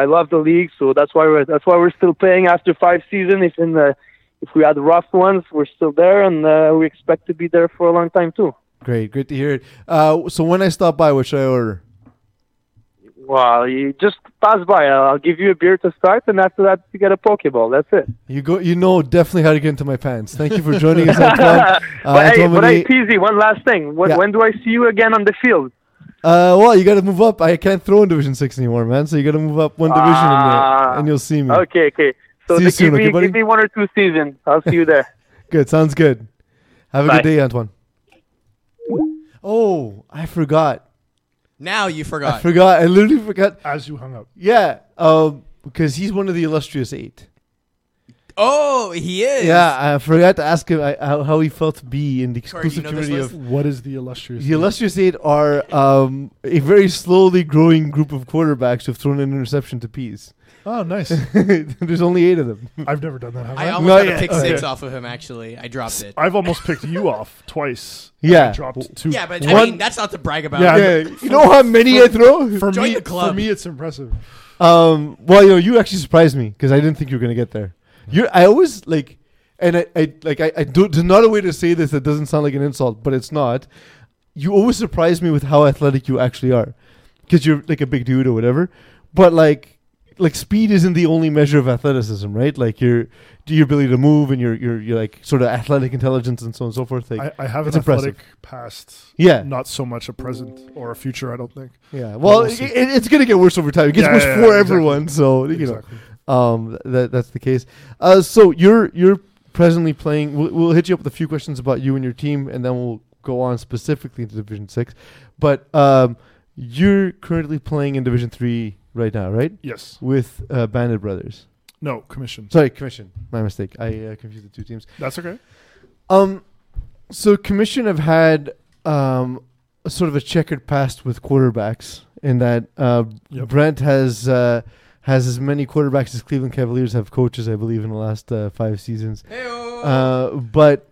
I love the league. So that's why we're that's why we're still playing after five seasons. If in the if we had rough ones, we're still there, and uh, we expect to be there for a long time too. Great, great to hear it. Uh, so when I stop by, what should I order? Well, you just pass by. I'll give you a beer to start, and after that, you get a Poke bowl. That's it. You go. You know definitely how to get into my pants. Thank you for joining us, Antoine. Uh, but hey, Antoine but hey, PZ, one last thing. When, Yeah. when do I see you again on the field? Uh, well, you got to move up. I can't throw in Division Six anymore, man. So you got to move up one division, and, uh, and you'll see me. Okay, okay. So See you soon, give, me, okay, give me one or two seasons. I'll see you there. Good. Sounds good. Have a Bye. good day, Antoine. Oh, I forgot. Now you forgot. I forgot. forgot. I literally forgot. As you hung up. Yeah. Um, because he's one of the illustrious eight. oh, he is. Yeah, I forgot to ask him how, how he felt to be in the Corey, do you exclusive know this community list? of. What is the illustrious? The illustrious eight are um, a very slowly growing group of quarterbacks who have thrown an interception to peas. Oh, nice. There's only eight of them. I've never done that. Have I I? almost Not got a yet. pick Okay. six off of him. Actually, I dropped it. I've almost picked you off twice. Yeah. I dropped two. Yeah, but One- I mean that's not to brag about. Yeah, Yeah, you know how many I throw? for Join me, the club. for me, it's impressive. Um, well, you know, you actually surprised me because I didn't think you were gonna get there. You, I always like, and I, I like, I, I do. There's not a way to say this that doesn't sound like an insult, but it's not. You always surprise me with how athletic you actually are, because you're like a big dude or whatever. But like, like speed isn't the only measure of athleticism, right? Like your your ability to move and your your your like sort of athletic intelligence and so on and so forth. Like, I, I have an impressive. athletic past. yeah, Not so much a present or a future. I don't think. yeah. Well, it, it- it's gonna get worse over time. It gets Yeah, worse yeah, for yeah, exactly. everyone. So you know. Exactly. Um, that that's the case. Uh, so you're you're presently playing. We'll, we'll hit you up with a few questions about you and your team, and then we'll go on specifically into Division Six. But um, you're currently playing in Division Three right now, right? Yes. With uh, Bandit Brothers. No commission. Sorry, Commission. My mistake. I uh, confused the two teams. That's okay. Um, so Commission have had um a sort of a checkered past with quarterbacks in that uh, Yep. Brent has uh, has as many quarterbacks as Cleveland Cavaliers have coaches, I believe, in the last uh, five seasons. Heyo. Uh, but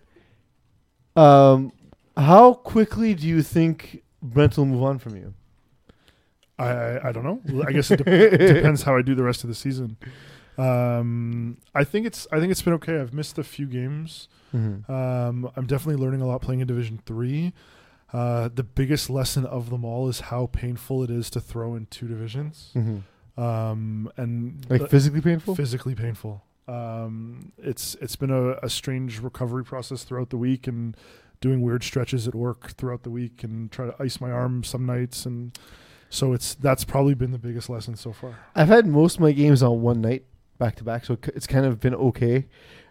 um, how quickly do you think Brent will move on from you? I I, don't know. I guess it de- depends how I do the rest of the season. Um, I think it's I think it's been okay. I've missed a few games. Mhm. Um, I'm definitely learning a lot playing in Division Three. Uh, the biggest lesson of them all is how painful it is to throw in two divisions. Mhm. Um, and Like the- physically painful? physically painful. Um, it's it's been a, a strange recovery process throughout the week and doing weird stretches at work throughout the week and try to ice my arm some nights and so it's that's probably been the biggest lesson so far. I've had most of my games on one night back to back, so it's kind of been okay.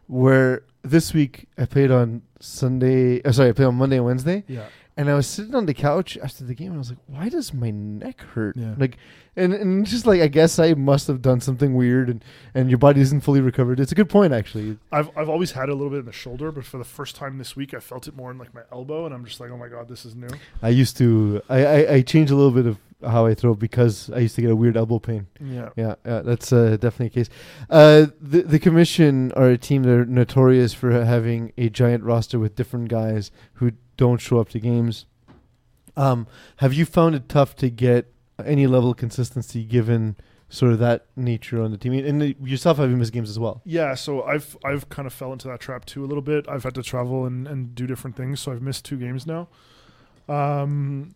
Where this week I played on Sunday, uh, sorry, I played on Monday and Wednesday, Yeah. and I was sitting on the couch after the game, and I was like, "Why does my neck hurt?" Yeah. Like, and and just like I guess I must have done something weird, and and your body isn't fully recovered. It's a good point, actually. I've I've always had a little bit in the shoulder, but for the first time this week I felt it more in like my elbow and I'm just like, "Oh my god, this is new." I used to, I I, I changed a little bit of how I throw because I used to get a weird elbow pain. Yeah. Yeah, yeah, that's uh, definitely a case. Uh, the the commission are a team that are notorious for having a giant roster with different guys who don't show up to games. Um, have you found it tough to get any level of consistency given sort of that nature on the team? And the, yourself having missed games as well. Yeah, so I've I've kind of fell into that trap too a little bit. I've had to travel and, and do different things, so I've missed two games now. Um,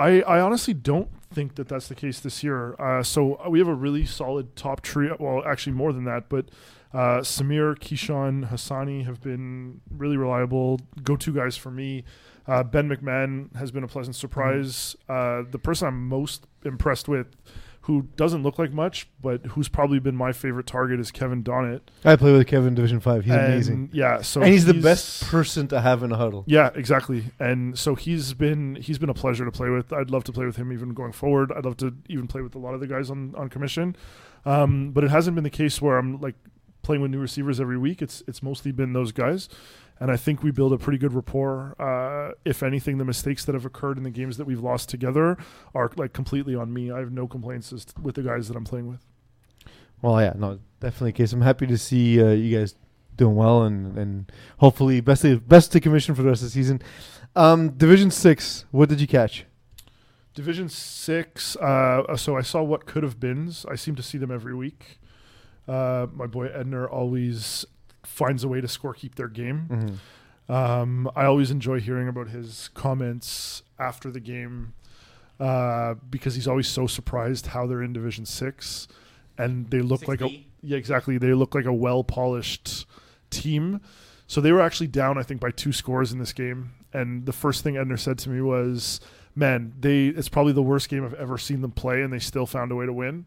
I I honestly don't think that that's the case this year. Uh, so we have a really solid top trio. Well, actually more than that, but uh, Samir, Keyshawn, Hassani have been really reliable go-to guys for me. Uh, ben McMahon has been a pleasant surprise. Uh, the person I'm most impressed with, who doesn't look like much, but who's probably been my favorite target, is Kevin Donnett. I play with Kevin Division Five. He's And, amazing, Yeah, so and he's, the best person to have in a huddle. yeah, exactly. And so he's been he's been a pleasure to play with. I'd love to play with him even going forward. I'd love to even play with a lot of the guys on on commission. Um, but it hasn't been the case where I'm like playing with new receivers every week. It's it's mostly been those guys. And I think we build a pretty good rapport. Uh, if anything, the mistakes that have occurred in the games that we've lost together are like completely on me. I have no complaints with the guys that I'm playing with. Well, yeah, no, definitely case. I'm happy to see uh, you guys doing well, and and hopefully best to, best to commission for the rest of the season. Um, Division six. What did you catch? Division six. Uh, so I saw what could have been. I seem to see them every week. Uh, my boy Edner always finds a way to score keep their game. Mm-hmm. Um, I always enjoy hearing about his comments after the game uh, because he's always so surprised how they're in Division Six, and they look like a yeah exactly they look like a well polished team. So they were actually down, I think, by two scores in this game. And the first thing Edner said to me was, "Man, they it's probably the worst game I've ever seen them play, and they still found a way to win."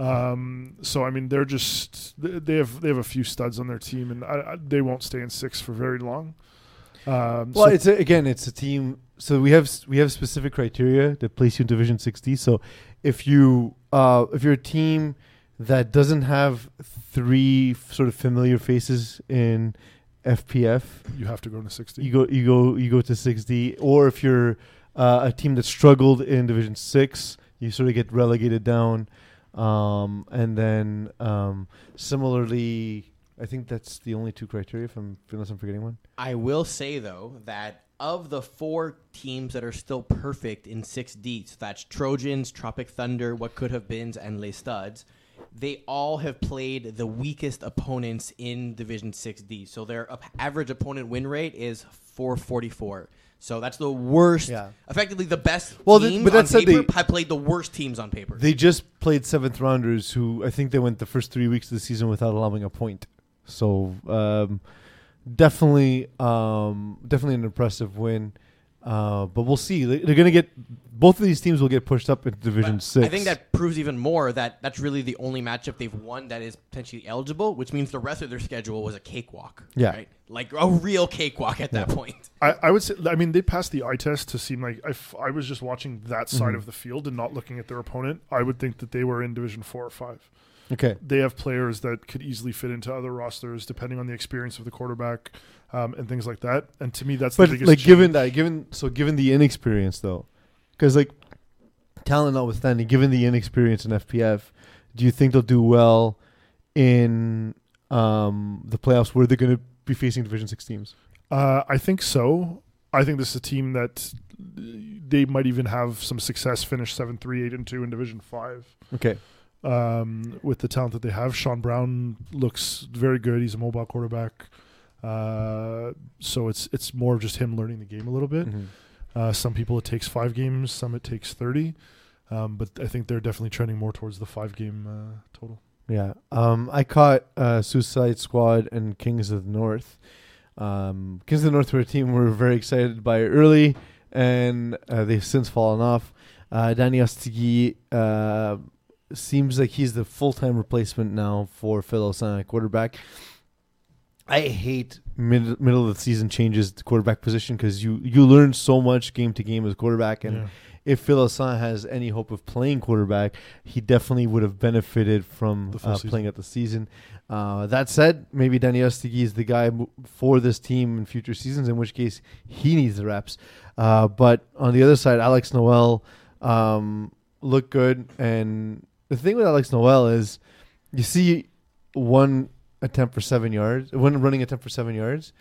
Um, so I mean, they're just they have they have a few studs on their team, and I, I, they won't stay in six for very long. Um, Well, so- it's a, again, it's a team. So we have we have specific criteria that place you in Division 6D. So if you uh, if you're a team that doesn't have three f- sort of familiar faces in FPF, you have to go to sixty. you go you go you go to 6D. Or if you're uh, a team that struggled in Division Six, you sort of get relegated down. Um, and then um, similarly, I think that's the only two criteria. If I'm unless I'm forgetting one. I will say though that of the four teams that are still perfect in 6D, so that's Trojans, Tropic Thunder, What Could Have Beens, and Les Studs, they all have played the weakest opponents in Division 6D. So their average opponent win rate is 444. So that's the worst. Yeah. Effectively, the best Well, th- teams but that on said paper they- have played the worst teams on paper. They just played seventh rounders who I think they went the first three weeks of the season without allowing a point. So um, definitely, um, definitely an impressive win. Uh, but we'll see. They- They're going to get both of these teams will get pushed up into Division But Six. I think that proves even more that that's really the only matchup they've won that is potentially eligible, which means the rest of their schedule was a cakewalk. Yeah. Right? Like a real cakewalk at that point. I, I would say, I mean, they passed the eye test to seem like if I was just watching that side Mhm. of the field and not looking at their opponent. I would think that they were in Division Four or Five. Okay. They have players that could easily fit into other rosters depending on the experience of the quarterback um, and things like that. And to me, that's the But biggest. like, change. given that, given so, given the inexperience though, because like talent notwithstanding, given the inexperience in FPF, do you think they'll do well in um, the playoffs where they're going to be facing Division Six teams? Uh, I think so. I think this is a team that they might even have some success. Finish seven, three, eight, and two in Division Five. Okay. Um, with the talent that they have. Sean Brown looks very good. He's a mobile quarterback. Uh, so it's it's more of just him learning the game a little bit. Mhm. Uh, some people it takes five games, some it takes thirty. Um, but I think they're definitely trending more towards the five game uh, total. Yeah. Um, I caught uh, Suicide Squad and Kings of the North. Um, Kings of the North were a team we were very excited by early, and uh, they've since fallen off. Uh, Danny Ostiguy uh, seems like he's the full time replacement now for Phil Osan at quarterback. I hate mid, middle of the season changes to quarterback position because you, you learn so much game to game as quarterback, and Yeah. if Phil Osan has any hope of playing quarterback, he definitely would have benefited from uh, playing at the season. Uh, that said, maybe Danny Ostiguy is the guy for this team in future seasons, in which case he needs the reps. Uh, but on the other side, Alex Noel um, looked good. And the thing with Alex Noel is you see one attempt for seven yards, one running attempt for seven yards.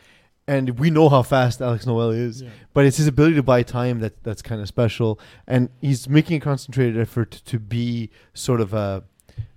And we know how fast Alex Noel is Yeah. but it's his ability to buy time that that's kind of special and he's making a concentrated effort to be sort of a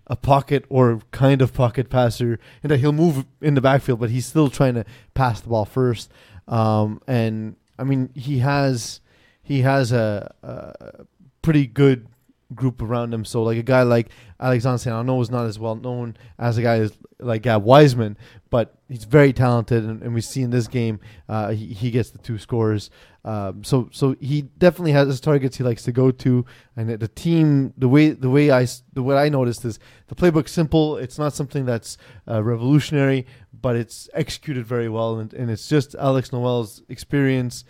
a pocket or kind of pocket passer and that he'll move in the backfield but he's still trying to pass the ball first um, and I mean he has he has a, a pretty good group around him so like a guy like Alexander St. I know is not as well known as a guy as like Gab Wiseman but he's very talented and, and we see in this game uh, he, he gets the two scores um, so so he definitely has his targets he likes to go to, and the team the way the way I the way I noticed is the playbook's simple. It's not something that's uh, revolutionary, but it's executed very well, and, and it's just Alex Noel's experience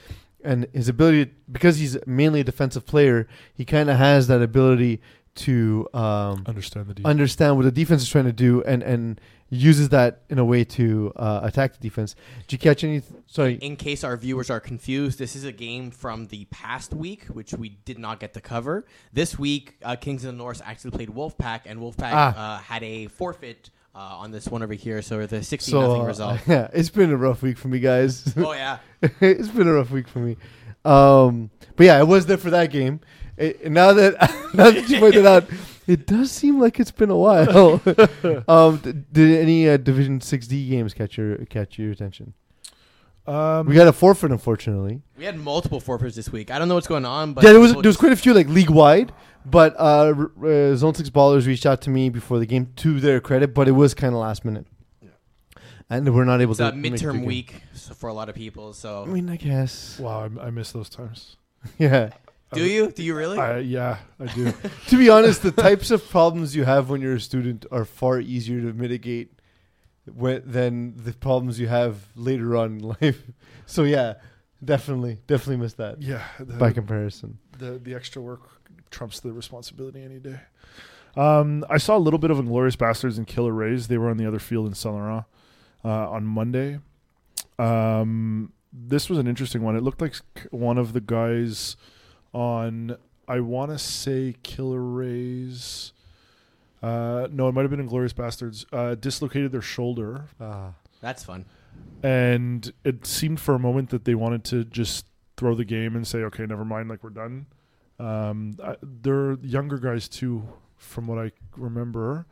and his ability because he's mainly a defensive player. He kind of has that ability to um, Understand the defense. understand what the defense is trying to do and and uses that in a way to uh, attack the defense. Did you catch any? Sorry. In case our viewers are confused, this is a game from the past week, which we did not get to cover. This week, uh, Kings of the North actually played Wolfpack, and Wolfpack Ah. uh, had a forfeit uh, on this one over here. So the 60 so, nothing uh, result. yeah, it's been a rough week for me, guys. oh yeah, it's been a rough week for me. Um, but yeah, I was there for that game. It, now that now that you pointed out, it does seem like it's been a while. um, d- did any uh, Division Six D games catch your catch your attention? Um, We got a forfeit, unfortunately. we had multiple forfeits this week. I don't know what's going on, but yeah, there was there was quite a few like league wide, but uh, uh, Zone Six Ballers reached out to me before the game to their credit, but it was kind of last minute, and we're not able It's to a make the midterm game. week so for a lot of people. So I mean, I guess. wow, I, I miss those times. Yeah. do you? Do you really? I, yeah, I do. to be honest, the types of problems you have when you're a student are far easier to mitigate when, than the problems you have later on in life. So yeah, definitely, definitely miss that yeah, the, by comparison. the the extra work trumps the responsibility any day. Um, I saw a little bit of Inglorious Bastards and Killer Rays. They were on the other field in Saint Laurent uh, on Monday. Um, this was an interesting one. It looked like one of the guys on, I want to say Killer Rays. Uh, no, it might have been Inglorious Bastards. Uh, dislocated their shoulder, Ah, That's fun. and it seemed for a moment that they wanted to just throw the game and say, "Okay, never mind, like we're done." Um, I, they're younger guys too, from what I remember,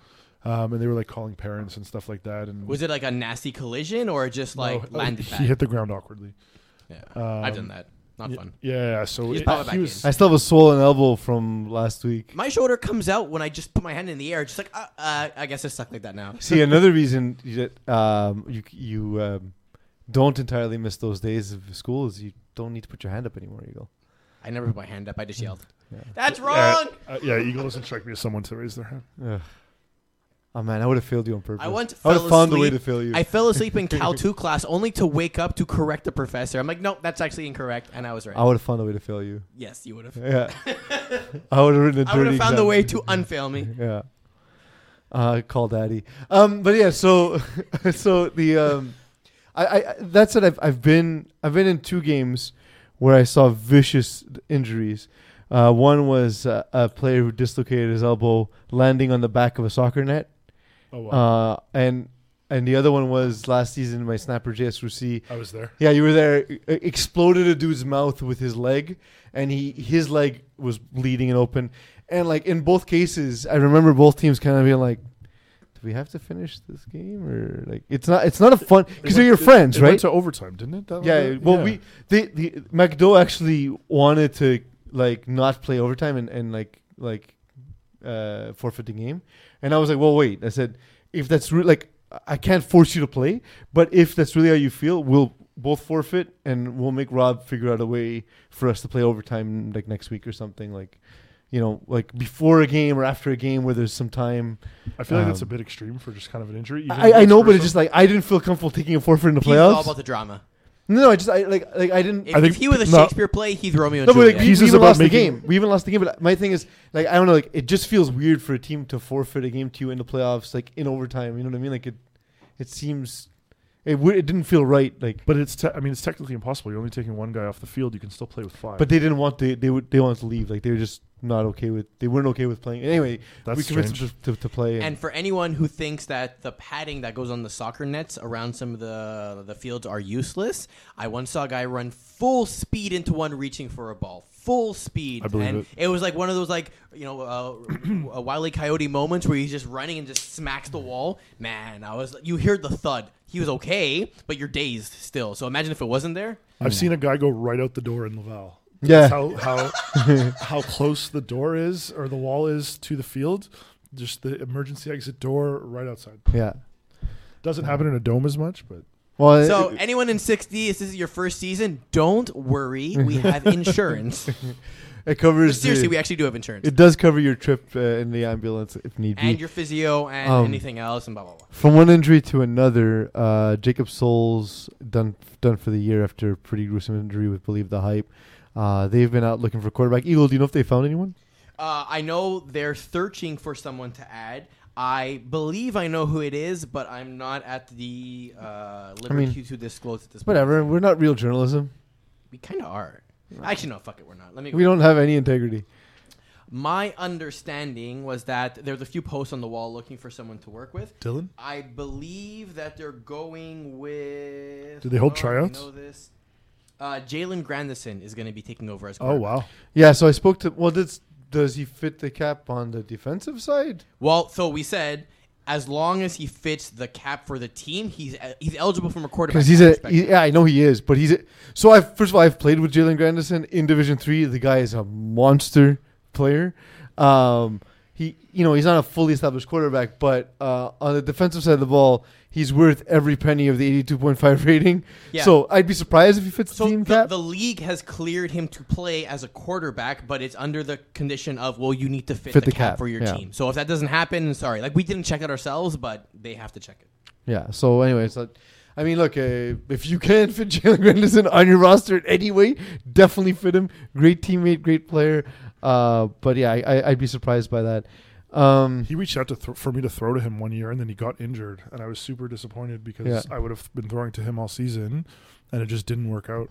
um, and they were like calling parents and stuff like that. And Was it like a nasty collision or just No, like uh, landed he bad? hit the ground awkwardly. yeah, Um, I've done that. Not y- fun. Yeah, yeah. So You it- pop he was- in. I still have a swollen elbow from last week. My shoulder comes out when I just put my hand in the air, just like uh, uh, I guess it's stuck like that now. See, another reason that um, you you um, don't entirely miss those days of school is you don't need to put your hand up anymore. You go. I never put my hand up. I just yelled. Yeah. That's wrong. uh, yeah, Eagle doesn't strike me as someone to raise their hand. Ugh. Oh man, I would have failed you on purpose. I once I would have found a way to fail you. I fell asleep in Cal 2 class only to wake up to correct the professor. I'm like, nope, that's actually incorrect. And I was right. I would have found a way to fail you. yes, you would have. Yeah. I would have written a I would have found the way to unfail me. Yeah. Uh, call daddy. Um, but yeah, so so the um, I, I that said, I've I've been I've been in two games where I saw vicious injuries. Uh, one was uh, a player who dislocated his elbow landing on the back of a soccer net, Oh wow, uh, and and the other one was last season my snapper JS Rusi. I was there. yeah, you were there. Exploded a dude's mouth with his leg, and he his leg was bleeding and open. And like in both cases, I remember both teams kind of being like, "Do we have to finish this game or like it's not it's not a fun because they're your friends, it right?" Went to overtime, didn't it? That yeah. Well, we the the McDo actually wanted to like not play overtime and and like like uh forfeit the game, and I was like, "Well, wait." I said, "If that's re- like I can't force you to play, but if that's really how you feel, we'll." Both forfeit, and we'll make Rob figure out a way for us to play overtime, like next week or something. Like, you know, like before a game or after a game where there's some time. I feel like that's a um, bit extreme for just kind of an injury. even I, I it's know, but it's just like I didn't feel comfortable taking a forfeit in the He's all about the drama. No, no, I just I like like I didn't. If, I think- if he was a no. Shakespeare play, he'd throw me on No, but like we, He's we even about lost the game. We even lost the game. But my thing is, like, I don't know, like it just feels weird for a team to forfeit a game to you in the playoffs, like in overtime. You know what I mean? Like it, it seems, it w- it didn't feel right. Like, But it's, te- I mean, it's technically impossible. You're only taking one guy off the field. You can still play with five. but they didn't want they they would they wanted to leave. Like they were just not okay with. They weren't okay with playing. Anyway, that's we convinced strange. them to, to, to play. And, And for anyone who thinks that the padding that goes on the soccer nets around some of the the fields are useless, I once saw a guy run full speed into one reaching for a ball. Full speed. I believe and it. it was like one of those like you know uh, a wily coyote moments where he's just running and just smacks the wall. Man, I was you hear the thud. He was okay, but you're dazed still. So imagine if it wasn't there. I've seen a guy go right out the door in Laval. Yeah. That's how how how close the door is or the wall is to the field. Just the emergency exit door right outside. yeah. Doesn't happen in a dome as much, but Well, So it, anyone in 6D, if this is your first season, don't worry. We have insurance. it covers. Seriously, we actually do have insurance. it does cover your trip uh, in the ambulance if need be. and your physio and Um, anything else and blah blah blah. From one injury to another, uh, Jacob Souls done done for the year after a pretty gruesome injury with Believe the Hype. Uh, they've been out looking for quarterback. Eagle, do you know if they found anyone? Uh, I know they're searching for someone to add. I believe I know who it is, but I'm not at the uh, liberty mean, to disclose at this point. Whatever. We're not real journalism. We kind of are. Actually, no, fuck it, we're not. Let me. Go. We don't have any integrity. My understanding was that there's a few posts on the wall looking for someone to work with. Dylan. I believe that they're going with. Do they hold oh, I tryouts? know this. Uh, Jalen Grandison is going to be taking over as. Oh quarterback. wow. Yeah, so I spoke to. Well, does does he fit the cap on the defensive side? Well, so we said as long as he fits the cap for the team, he's he's eligible from a quarterback. Because he's a he, yeah, I know he is, but he's a, so. I first of all, I've played with Jalen Grandison in Division Three. The guy is a monster player. Um, he, you know, he's not a fully established quarterback, but uh, on the defensive side of the ball, he's worth every penny of the eighty-two point five rating. Yeah. So I'd be surprised if he fits So the team the, cap. the league has cleared him to play as a quarterback, but it's under the condition of well, you need to fit, Fit the, the cap, cap, for your yeah. team. So if that doesn't happen, sorry, like we didn't check it ourselves, but they have to check it. Yeah. So, anyways, uh, I mean, look, uh, if you can fit Jalen Grandison on your roster anyway, definitely fit him. Great teammate, great player. Uh, but yeah, I, I, I'd be surprised by that. Um, He reached out to th- for me to throw to him one year, and then he got injured, and I was super disappointed because Yeah. I would have been throwing to him all season, and it just didn't work out.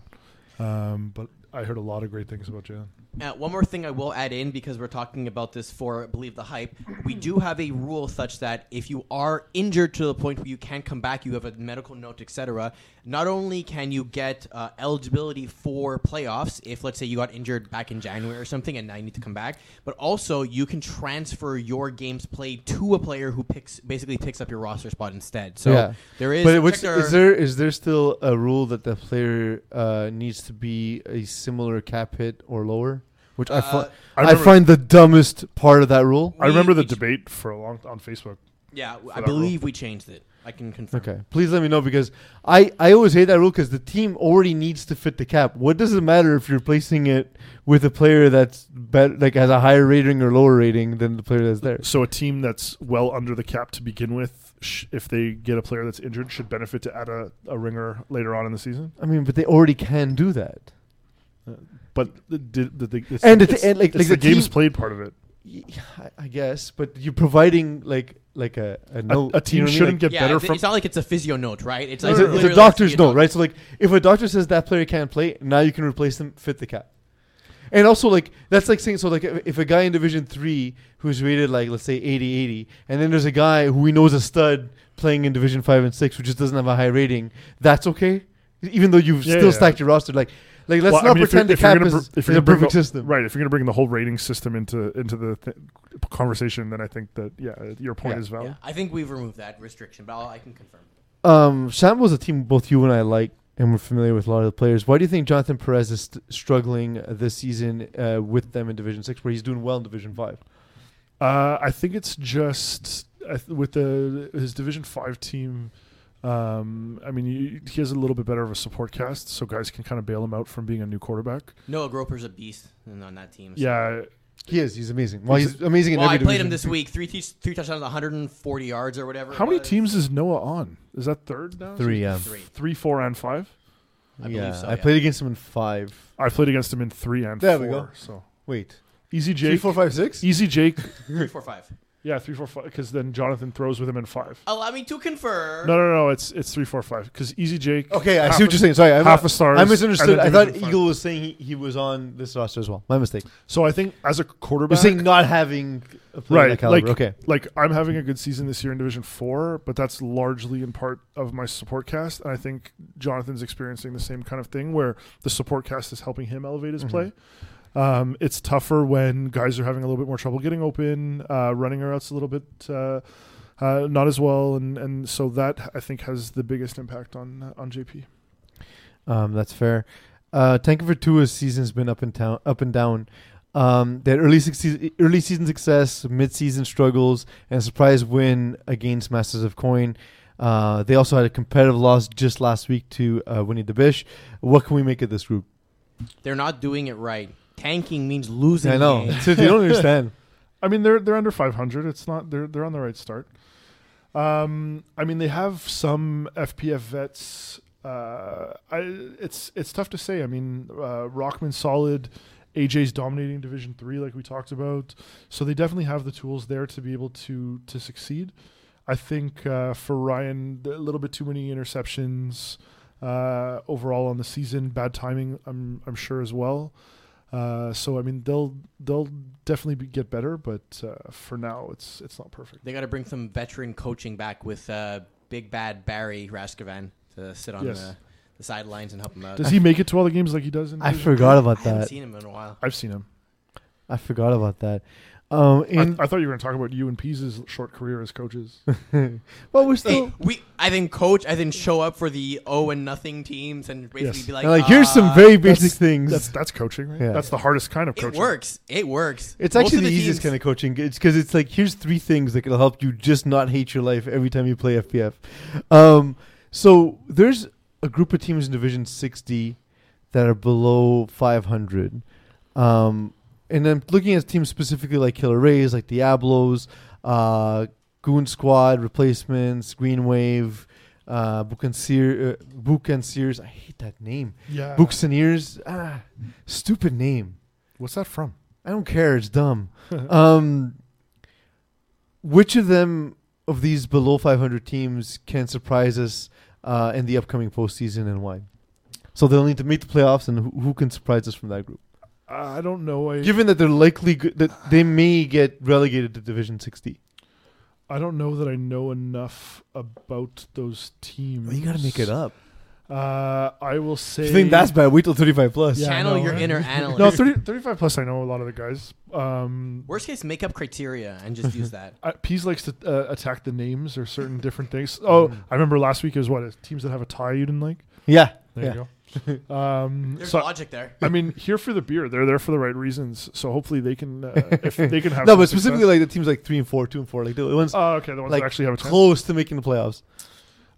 Um, but I heard a lot of great things about Jalen. Uh, one more thing I will add in because we're talking about this for believe the hype. We do have a rule such that if you are injured to the point where you can't come back, you have a medical note, etc. Not only can you get uh, eligibility for playoffs if, let's say, you got injured back in January or something, and now you need to come back, but also you can transfer your games played to a player who picks basically picks up your roster spot instead. So Yeah. there is. but what's, check is there is there still a rule that the player uh, needs to be a similar cap hit or lower? Which I, Uh, I I, remember- find the dumbest part of that rule. I remember the we- debate for a long on Facebook. Yeah, for I that believe we changed it. I can confirm. Okay, please let me know because I, I always hate that rule because the team already needs to fit the cap. What does it matter if you're replacing it with a player that's better, like has a higher rating or lower rating than the player that's there? So a team that's well under the cap to begin with, sh- if they get a player that's injured, should benefit to add a, a ringer later on in the season. I mean, but they already can do that. But the, the, the, the, it's, And the it's, and, like- it's like the, the games team- played part of it. Y- I- I guess, but you're providing like like a a A, note. a you team know what I mean? shouldn't Like, get yeah, better it's, from. it's not like it's a physio note, right? It's It's like a, it's literally a like doctor's physio note, right? So like, if a doctor says that player can't play, now you can replace them, fit the cap. And also, like that's like saying so. Like, if if a guy in Division Three who's rated like let's say 80-80, and then there's a guy who we know is a stud playing in Division Five and Six, who just doesn't have a high rating, that's okay, even though you've Yeah, still yeah. stacked your roster. Like, like let's Well, I not mean, if you're- pretend the if you're cap gonna is, br- if you're a bring perfect the- system. Right. If you're going to bring the whole rating system into into the th- conversation, then I think that yeah, your point Yeah. is valid. Yeah, I think we've removed that restriction, but I'll, I can confirm. Um, Shambles a team both you and I like, and we're familiar with a lot of the players. Why do you think Jonathan Perez is st- struggling uh, this season uh, with them in Division Six, where he's doing well in Division Five? Uh, I think it's just I th- with the his Division Five team. Um, I mean, you, he has a little bit better of a support cast, so guys can kind of bail him out from being a new quarterback. Noah Groper's a beast on that team. so- Yeah, He is. He's amazing. Well, he's amazing in Well, every I played division. him this week. Three t- three touchdowns, 140 yards or whatever. how many was. teams is Noah on? Is that third now? Three, yeah. Three. three, four, and five. I believe yeah, so, I yeah. played against him in five. I played against him in three and There four. we go. So Wait, easy Jake, four, five, six. easy Jake. Three, four, five. Yeah, three, four, five. Because then Jonathan throws with him in five. Allow me to confirm. No, no, no. It's it's three, four, five. Because easy Jake. Okay, I half see what a- you're saying. Sorry, I'm half not- a star. I misunderstood. I thought Eagle Eagle. was saying he, he was on this roster as well. My mistake. So I think as a quarterback, You're saying not having a player of that right? caliber. Like okay, like I'm having a good season this year in Division Four, but that's largely in part of my support cast. And I think Jonathan's experiencing the same kind of thing where the support cast is helping him elevate his Mhm. play. Um, it's tougher when guys are having a little bit more trouble getting open, uh, running routes a little bit uh, uh, not as well, and and so that I think has the biggest impact on on JP. Um, that's fair. Uh, Tanka Vertua's season's been up and down. Up and down. Um, they had early succe- early season success, mid season struggles, and a surprise win against Masters of Coin. Uh, they also had a competitive loss just last week to uh, Winnie the Bish. What can we make of this group? They're not doing it right. Tanking means losing. I know. games. So they don't understand. I mean, they're they're under 500. It's not they're they're on the right start. Um, I mean, they have some FPF vets. Uh, I it's it's tough to say. I mean, uh, Rockman's solid. AJ's dominating Division Three, like we talked about. So they definitely have the tools there to be able to to succeed. I think uh, for Ryan, a little bit too many interceptions uh, overall on the season. Bad timing, I'm I'm sure as well. Uh, so I mean, they'll they'll definitely be, get better, but uh, for now, it's it's not perfect. They got to bring some veteran coaching back with uh, big bad Barry Raskovan to sit on Yes. the, the sidelines and help him out. Does he make it to all the games like he does in? I Division forgot I about haven't that. seen him in a while. I've seen him. I forgot about that. Um, I, and I thought you were going to talk about you and Pease's short career as coaches. well, we're still. Hey, we I didn't coach. I didn't show up for the oh and nothing teams and basically Yes. be like, Like, here's some uh, very basic that's- things. That's that's coaching, right? Yeah. That's the hardest kind of coaching. It works. It works. It's Most actually of the, the easiest kind of coaching. It's because it's like here's three things that can help you just not hate your life every time you play FPF. Um, so there's a group of teams in Division 6D that are below 500. Um, and then looking at teams specifically like Killer Rays, like Diablos, uh, Goon Squad, Replacements, Green Wave, uh, Buccaneer, uh, Buccaneers. I hate that name. Yeah. Buccaneers. Ah, stupid name. What's that from? I don't care. It's dumb. um, which of them of these below 500 teams can surprise us uh, in the upcoming postseason and why? So they'll need to make the playoffs, and who, who can surprise us from that group? I don't know. I, Given that they're likely good, that they may get relegated to Division 6D. I don't know that I know enough about those teams. Well, you got to make it up. Uh, I will say. If you think that's bad, wait till 35 plus. Yeah, I Channel know, your right? inner analyst. no 30, 35 plus. I know a lot of the guys. Um, Worst case, make up criteria and just use that. I, Pease likes to uh, attack the names or certain different things. Oh, Mm. I remember last week it was what uh, teams that have a tie you didn't like. Yeah. There yeah. you go. Um, There's so logic there. I mean, here for the beer, they're there for the right reasons. So hopefully they can, uh, if they can have. No, but specifically success. like the teams like 3 and 4, 2 and 4, like the ones Oh, okay, the ones like that actually have a chance. close to making the playoffs.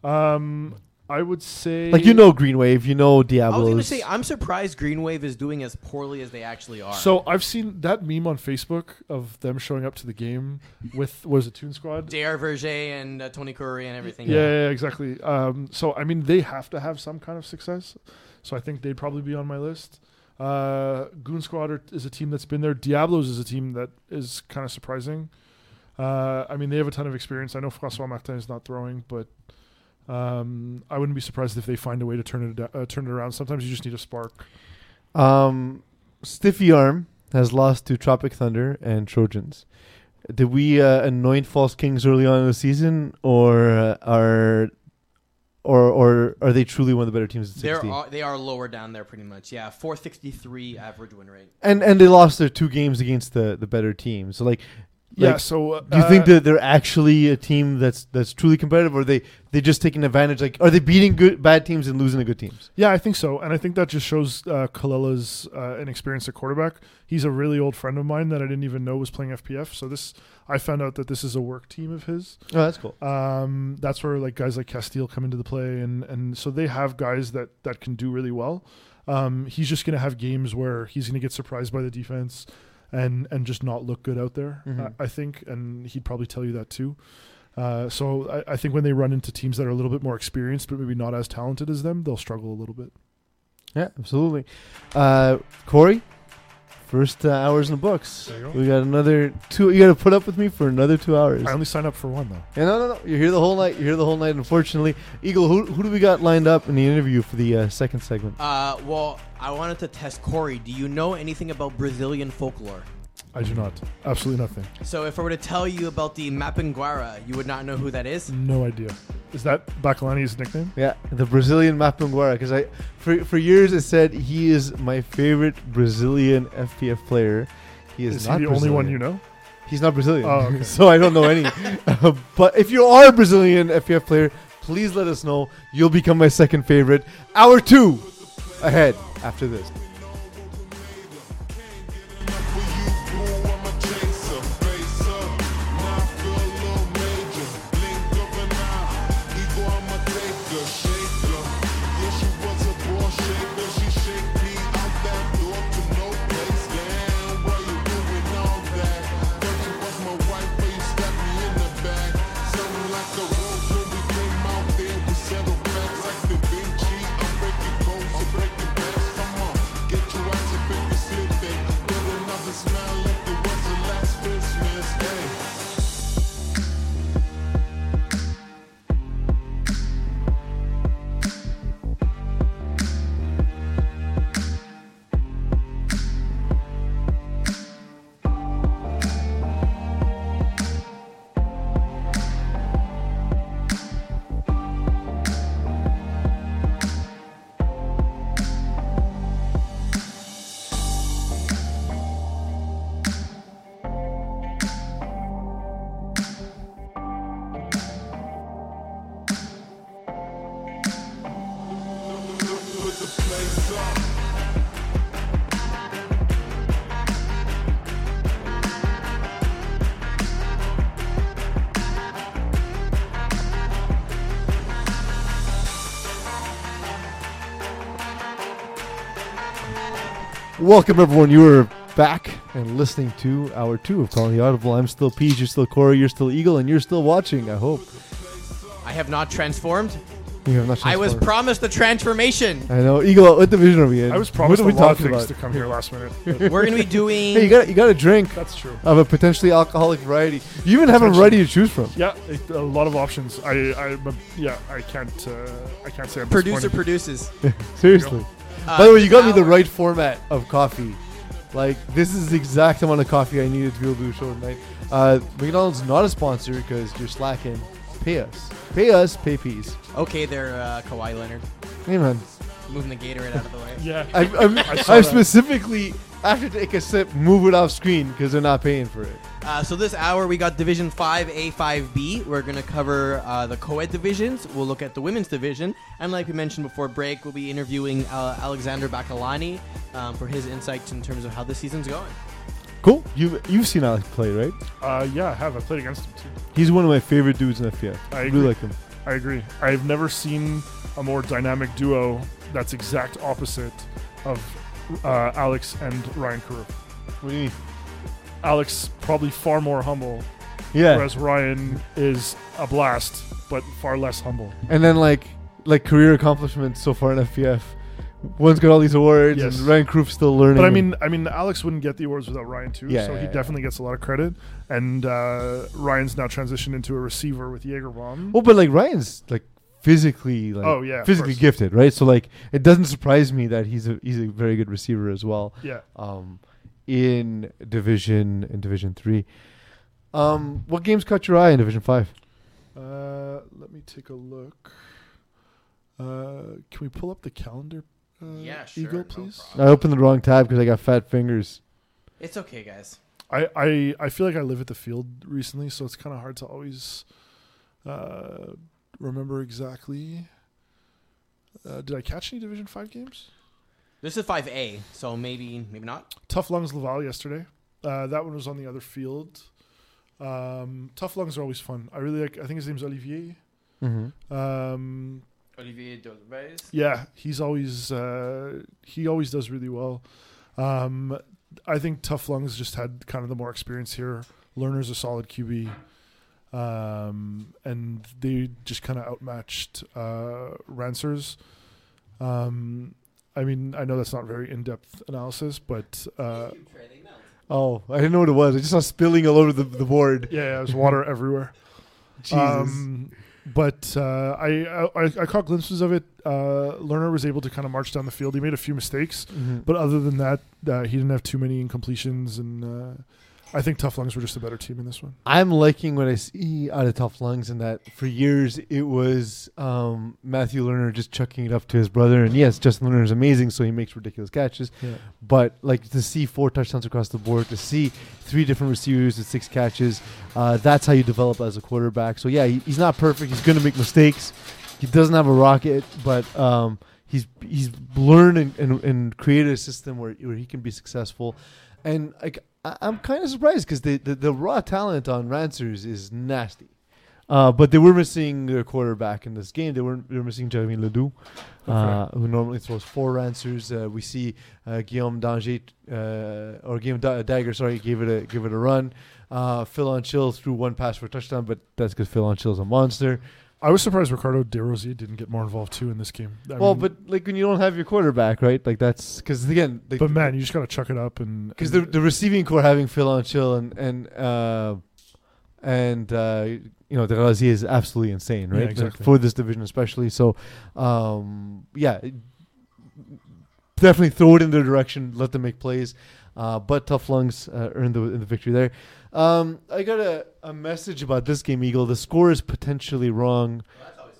Um, I would say Like you know Green Wave, you know Diablo. I was gonna say I'm surprised Green Wave is doing as poorly as they actually are. So I've seen that meme on Facebook of them showing up to the game with was it Toon Squad? J.R. Verger and uh, Tony Curry and everything. Yeah, yeah, exactly. Um, so I mean, they have to have some kind of success. So I think they'd probably be on my list. Uh, Goon Squad are, is a team that's been there. Diablos is a team that is kind of surprising. Uh, I mean, they have a ton of experience. I know Francois Martin is not throwing, but um, I wouldn't be surprised if they find a way to turn it uh, turn it around. Sometimes you just need a spark. Um, Stiffy Arm has lost to Tropic Thunder and Trojans. Did we uh, anoint false kings early on in the season, or uh, are, or or are they truly one of the better teams at They're sixty? are, they are lower down there pretty much. Yeah, 463 average win rate. and and they lost their two games against the the better teams. So like, Yeah. Like, So uh, do you think uh, that they're actually a team that's that's truly competitive, or are they they just taking advantage? Like, are they beating good bad teams and losing to good teams? Yeah, I think so, and I think that just shows uh, Kalela's uh, inexperience at quarterback. He's a really old friend of mine that I didn't even know was playing FPF. So this, I found out that this is a work team of his. Oh, that's cool. Um, that's where like guys like Castile come into the play, and and so they have guys that that can do really well. Um, he's just gonna have games where he's gonna get surprised by the defense, and and just not look good out there. Mhm. I, I think, and he'd probably tell you that too. Uh, so I, I think when they run into teams that are a little bit more experienced, but maybe not as talented as them, they'll struggle a little bit. Yeah, absolutely. Uh, Corey, first uh, hours in the books. There you go. We got another two. You got to put up with me for another two hours. I only signed up for one though. Yeah, no, no, no. You're here the whole night. You're here the whole night. Unfortunately, Eagle, who who do we got lined up in the interview for the uh, second segment? Uh, well, I wanted to test Corey. Do you know anything about Brazilian folklore? I do not. Absolutely nothing. So if I were to tell you about the Mapinguari, you would not know who that is. No idea. Is that Bacalani's nickname? Yeah, the Brazilian Mapinguari. Because I, for for years, it said he is my favorite Brazilian FPF player. He is, Is, not he the only one you know? He's not Brazilian, Oh, okay. so I don't know any. Uh, but if you are a Brazilian FPF player, please let us know. You'll become my second favorite. Hour two ahead after this. Welcome, everyone. You are back and listening to hour two of Calling the Audible. I'm still Peach, you're still Corey, you're still Eagle, and you're still watching, I hope. I have not transformed. You have not I was promised the transformation. I know. Eagle, what division are we in? I was promised what are we lot of talking things about? to come here last minute. We're going to be doing. Hey, you got you got a drink that's true. of a potentially alcoholic variety. You even have a Potentially. variety to choose from. Yeah, it- a lot of options. I, I, but yeah, I can't, uh, I can't say I'm Producer disappointed. produces. Seriously. Uh, By the way, you got me the right format of coffee. Like this is the exact amount of coffee I needed to be able to do a show tonight. Uh, McDonald's not a sponsor because you're slacking. Pay us. Pay us. Pay peas. Okay, there, uh, Kawhi Leonard. Hey man. Moving the Gatorade out of the way. Yeah, I, I'm, I I specifically after take a sip, move it off screen because they're not paying for it. Uh, so this hour we got Division 5A, 5B. We're going to cover uh, the co-ed divisions. We'll look at the women's division. And like we mentioned before break, we'll be interviewing uh, Alexander Bacalani um, for his insights in terms of how this season's going. Cool. You you've seen Alex play, right? uh, yeah, I have. I played against him too. He's one of my favorite dudes in FPF. I I agree. really like him. I agree. I've never seen a more dynamic duo that's exact opposite of uh, Alex and Ryan Carew. What do you mean? Alex probably far more humble, Yeah. whereas Ryan is a blast, but far less humble. And then like like career accomplishments so far in FPF. One's got all these awards, Yes. and Ryan Kroof's still learning. But I mean, I mean, Alex wouldn't get the awards without Ryan too. Yeah, so yeah, he yeah. definitely gets a lot of credit. And uh, Ryan's now transitioned into a receiver with Jagerbomb. well, but like Ryan's like physically like Oh, yeah, physically gifted, right? So like it doesn't surprise me that he's a he's a very good receiver as well. Yeah. Um, in division in Division Three. Um, what games caught your eye in Division Five? Uh, let me take a look. Uh, can we pull up the calendar? Uh, Yeah, sure, Eagle, please. problem. I opened the wrong tab because I got fat fingers. It's okay, guys. I, I I feel like I live at the field recently, so it's kind of hard to always uh, remember exactly. Uh, did I catch any Division Five games? This is 5A, so maybe maybe not. Tough Lungs Laval yesterday. Uh, that one was on the other field. Um, tough Lungs are always fun. I really like. I think his name's Olivier. Mm-hmm. Um, Olivier Dolbez. yeah, he's always uh, he always does really well. Um, I think Tough Lungs just had kind of the more experience here. Lerner's a solid QB, um, and they just kind of outmatched uh, Rancers. Um, I mean, I know that's not very in-depth analysis, but uh, Oh, I didn't know what it was. I just saw spilling all over the, the board. yeah, yeah, there's water everywhere. Jesus. Um, but uh, I, I I caught glimpses of it. Uh, Lerner was able to kind of march down the field. He made a few mistakes, Mhm. but other than that, uh, he didn't have too many incompletions. And uh, I think Tough Lungs were just a better team in this one. I'm liking what I see out of Tough Lungs, and that for years it was um, Matthew Lerner just chucking it up to his brother. And yes, Justin Lerner is amazing, so he makes ridiculous catches. Yeah. But like to see four touchdowns across the board, to see three different receivers with six catches, uh, that's how you develop as a quarterback. So yeah, he, he's not perfect. He's going to make mistakes. He doesn't have a rocket, but um, he's he's learned and, and, and created a system where, where he can be successful. And like I, I'm kind of surprised because the, the the raw talent on Rancers is nasty. Uh, but they were missing their quarterback in this game. They were they were missing Jeremy Ledoux, uh, who normally throws four Rancers. Uh, we see uh, Guillaume Danger uh, or Guillaume da- Dagger, sorry, gave it a give it a run. Uh, Phil Onchill threw one pass for a touchdown, but that's because Phil Onchill's a monster. I was surprised Ricardo DeRosier didn't get more involved too in this game. I well, mean, but like when you don't have your quarterback, right? Like that's because again, like, but man, you just gotta chuck it up and because the the receiving core having Phil Onchill and and uh, and uh, you know Razier is absolutely insane, Yeah, right? Like, exactly. for this division especially. So, um, yeah, definitely throw it in their direction, let them make plays. Uh, but tough lungs uh, earned the, the victory there. Um, I got a, a message about this game, Eagle. The score is potentially wrong.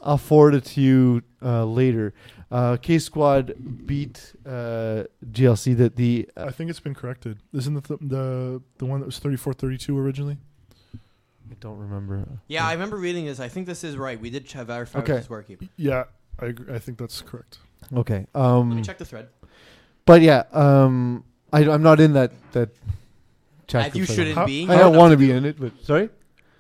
I'll forward it to you uh, later. Uh, K Squad beat uh, GLC. That the uh, I think it's been corrected. Isn't it the the, the one that was 34-32 originally? I don't remember. Yeah, I remember reading this. I think this is right. We did ch- verify Okay. with this working. Yeah, I agree. I think that's correct. Okay. Let Um, me check the thread. but yeah, um, I, I'm not in that that chat. You shouldn't How- be. I don't want to be in it, but sorry.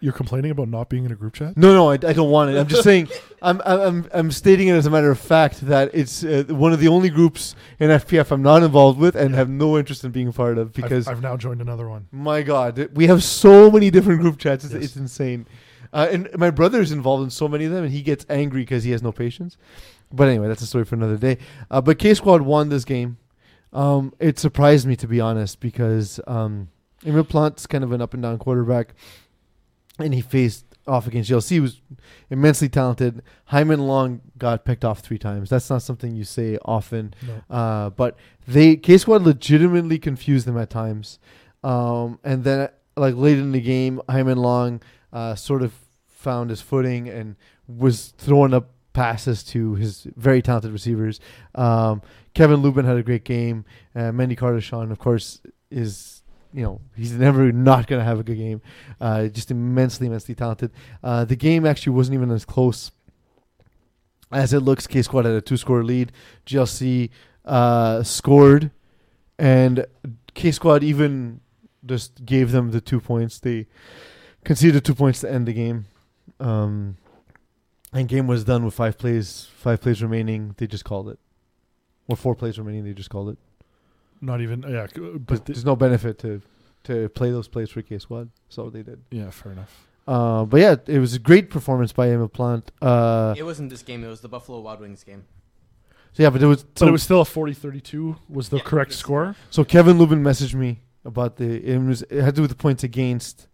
You're complaining about not being in a group chat? No, no, I, I don't want it. I'm just saying. I'm, I'm, I'm, I'm stating it as a matter of fact that it's uh, one of the only groups in FPF I'm not involved with and Yeah. have no interest in being part of I've- because I've, now joined another one. my God, it- we have so many different group chats. It's, Yes. it's insane. Uh, and my brother's involved in so many of them, and he gets angry because he has no patience. But anyway, that's a story for another day. Uh, but K Squad won this game. Um, it surprised me to be honest because um, Emil Plant's kind of an up and down quarterback, and he faced off against GLC, He was immensely talented. Hyman Long got picked off three times. That's not something you say often. No. Uh, but they K Squad legitimately confused them at times. Um, and then like late in the game, Hyman Long uh, sort of found his footing and was throwing up passes to his very talented receivers. Um, Kevin Lubin had a great game. Uh, Mendy Carter of course, is you know he's never not going to have a good game. Uh, just immensely, immensely talented. Uh, the game actually wasn't even as close as it looks. K Squad had a two-score lead. GLC uh, scored, and K Squad even just gave them the two points. They conceded two points to end the game. Um, and game was done with five plays, five plays remaining. They just called it, or four plays remaining. They just called it. Not even. Yeah. But But the, there's no benefit to to play those plays for K Squad, so they did. yeah. Fair enough. Uh, but yeah, it was a great performance by Emil Plant. Uh, It wasn't this game. It was the Buffalo Wild Wings game. so yeah, but it was. But So, it was still a 40-32 was the Yeah, correct yes. score. so Kevin Lubin messaged me about the. It was it had to do with the points against.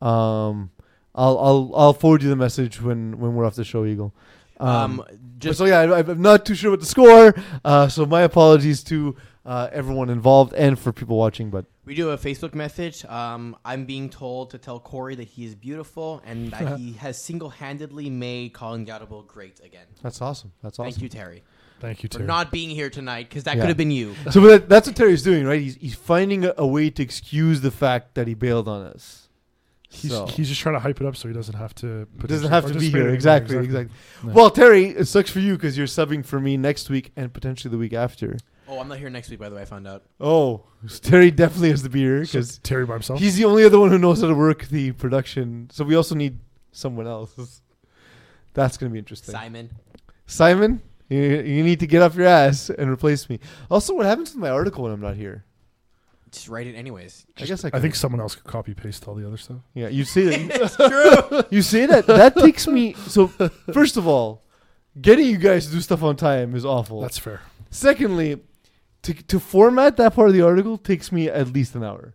Um, I'll I'll I'll forward you the message when when we're off the show, Eagle. Um, Um, just so yeah, I, I'm not too sure what the score. Uh, so my apologies to uh, everyone involved and for people watching. But we do a Facebook message. Um, I'm being told to tell Corey that he is beautiful and that he has single-handedly made Calling the Audible great again. that's awesome. That's awesome. Thank you, Terry, Thank you, Terry. for not being here tonight because that Yeah. could have been you. So that, that's what Terry's doing, right? He's he's finding a, a way to excuse the fact that he bailed on us. He's, So- he's just trying to hype it up so he doesn't have to. Put it Doesn't potentially have to be participate here. anymore. Exactly, exactly. Yeah. Well, Terry, it sucks for you because you're subbing for me next week and potentially the week after. Oh, I'm not here next week, by the way. I found out. Oh, Terry definitely has the beer here So because Terry by himself. he's the only other one who knows how to work the production. So we also need someone else. That's going to be interesting. Simon. Simon, you, you need to get off your ass and replace me. Also, what happens to my article when I'm not here? Just write it anyways. I guess I, I could- think someone else could copy paste all the other stuff. Yeah, you say that. it's true. You say that. That takes me. So, first of all, getting you guys to do stuff on time is awful. That's fair. Secondly, to to format that part of the article takes me at least an hour.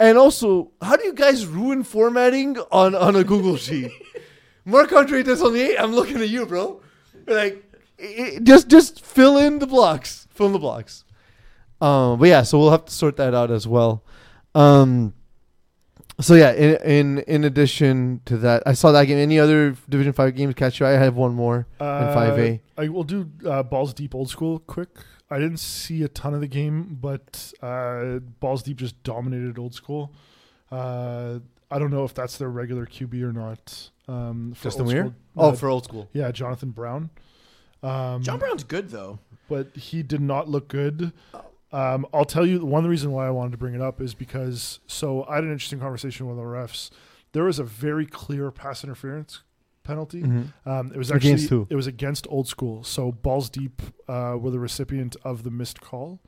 And also, how do you guys ruin formatting on on a Google sheet? Mark Andre does on the eight. I'm looking at you, bro. Like, i- i- just just fill in the blocks. Fill in the blocks. Um, but yeah, so we'll have to sort that out as well. Um, so yeah, in in in addition to that, I saw that game. Any other Division Five games catch eye? I have one more in Five A. Uh, I will do uh, balls deep old school quick. I didn't see a ton of the game, but uh, balls deep just dominated old school. Uh, I don't know if that's their regular QB or not. Um, for Justin old Weir. school. Oh, Uh, for old school. yeah, Jonathan Brown. Um, John Brown's good though. but he did not look good. Um, I'll tell you one of the reason why I wanted to bring it up is because so I had an interesting conversation with the refs. There was a very clear pass interference penalty. Mhm. Um, it was Against actually who? it was against old school. So balls deep uh, were the recipient of the missed call,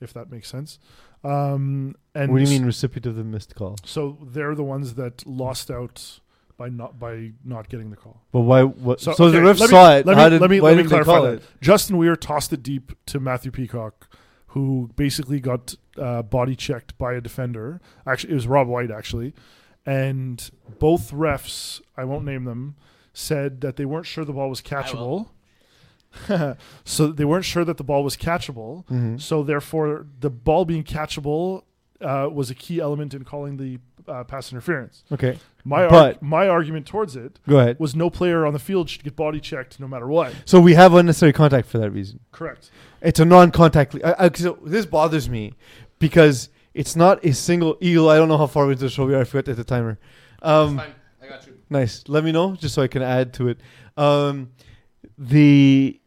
if that makes sense. Um, and what do you mean recipient of the missed call? So they're the ones that lost out by not by not getting the call. But why? What? So, So, the okay, ref saw it. let me- did, let me- let me clarify that. it? Justin Weir tossed it deep to Matthew Peacock, who basically got uh, body checked by a defender. Actually, it was Rob White actually, and both refs, I won't name them, said that they weren't sure the ball was catchable. so they weren't sure that the ball was catchable. Mhm. So therefore, the ball being catchable uh, was a key element in calling the uh, pass interference. Okay, My ar- But- my argument towards it go ahead. was no player on the field should get body checked no matter what. So we have unnecessary contact for that reason. Correct. It's a non-contact. le- I, I, so this bothers me because it's not a single eagle. I don't know how far into the show we are. I forgot at the timer. Um, fine. I got you. Nice. Let me know just so I can add to it. Um, the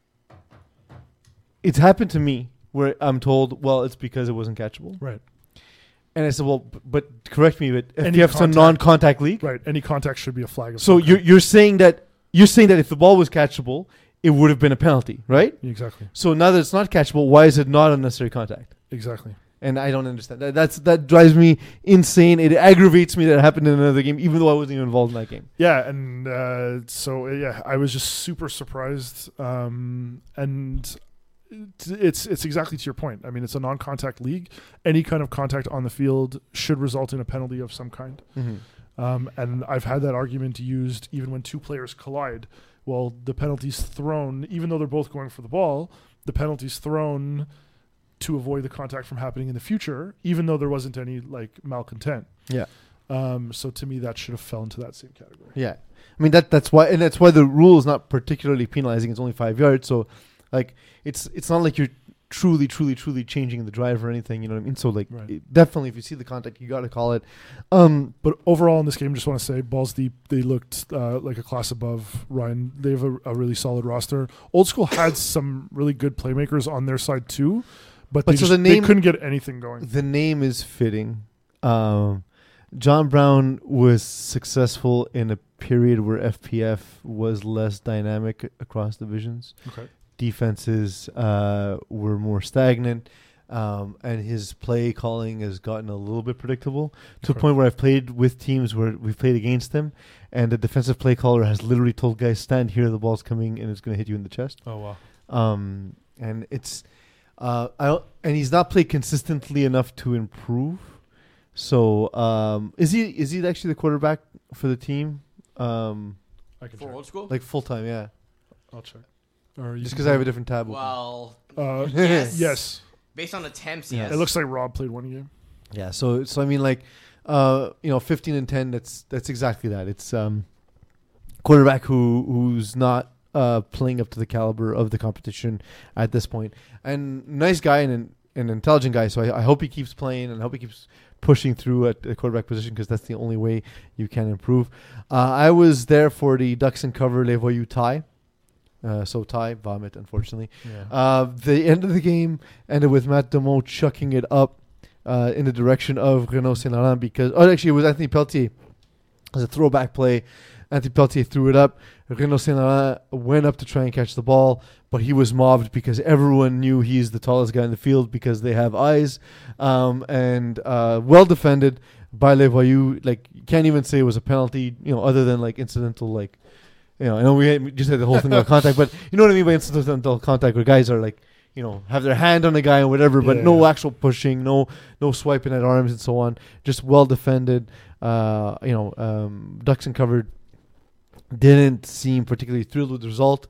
it's happened to me where I'm told, well, it's because it wasn't catchable, Right. and I said, well, b- but correct me, but Any FPF's a contact- non-contact league, Right. Any contact should be a flag. Of so some you're you're saying that you're saying that if the ball was catchable, it would have been a penalty, right? exactly. So now that it's not catchable, why is it not unnecessary contact? Exactly. And I don't understand. That, that's that drives me insane. It aggravates me that it happened in another game, even though I wasn't even involved in that game. Yeah, and uh, so uh, yeah, I was just super surprised. Um, and it's- it's exactly to your point. I mean, it's a non-contact league. Any kind of contact on the field should result in a penalty of some kind. Um, and I've had that argument used even when two players collide. Well, the penalty's thrown, even though they're both going for the ball, the penalty's thrown to avoid the contact from happening in the future, even though there wasn't any like malcontent. Yeah. Um, so to me, that should have fell into that same category. Yeah, I mean that that's why, and that's why the rule is not particularly penalizing. It's only five yards, so like it's it's not like you're truly, truly, truly changing the drive or anything. You know what I mean? So like, Right. it- definitely, if you see the contact, you got to call it. Um, But overall in this game, just want to say, Balls Deep, they looked uh, like a class above Ryan. They have a, a really solid roster. Old School had some really good playmakers on their side too, but, But they, so just, the name- they couldn't get anything going. the name is fitting. Um, John Brown was successful in a period where FPF was less dynamic across divisions. Okay. defenses uh, were more stagnant, um, and his play calling has gotten a little bit predictable to a point where I've played with teams where we've played against them, and the defensive play caller has literally told guys, "Stand here, the ball's coming, and it's going to hit you in the chest." Oh wow. Um, and it's, uh, I and he's not played consistently enough to improve. So, um, is he is he actually the quarterback for the team? Um, I can For check. old school? like full time, yeah. I'll check. Or Just because I have a different tab. well, Uh, yes. yes. Based on attempts, Yeah. yes. It looks like Rob played one game. Yeah, so so I mean like uh you know 15 and 10 that's that's exactly that. It's um quarterback who who's not uh playing up to the caliber of the competition at this point. And nice guy and an, an intelligent guy, so I, I hope he keeps playing and I hope he keeps pushing through at the quarterback position because that's the only way you can improve. Uh, I was there for the Ducks and cover Les Voyous tie. Uh, so tie, vomit, unfortunately. Yeah. Uh, the end of the game ended with Matt Demont chucking it up uh, in the direction of Renault Saint Laurent because, oh, actually, it was Anthony Peltier. It was a throwback play. Anthony Peltier threw it up. Saint Laurent went up to try and catch the ball, but he was mobbed because everyone knew he's the tallest guy in the field because they have eyes. Um, and uh, well defended by Les Voyous. Like, you can't even say it was a penalty, you know, other than like incidental, like, you know, I know we, had, we just had the whole thing about contact, but you know what I mean by incidental contact, where guys are like, you know, have their hand on the guy or whatever, but Yeah, no actual pushing, no no swiping at arms and so on. Just well defended. Uh, you know, um, ducks and covered. Didn't seem particularly thrilled with the result,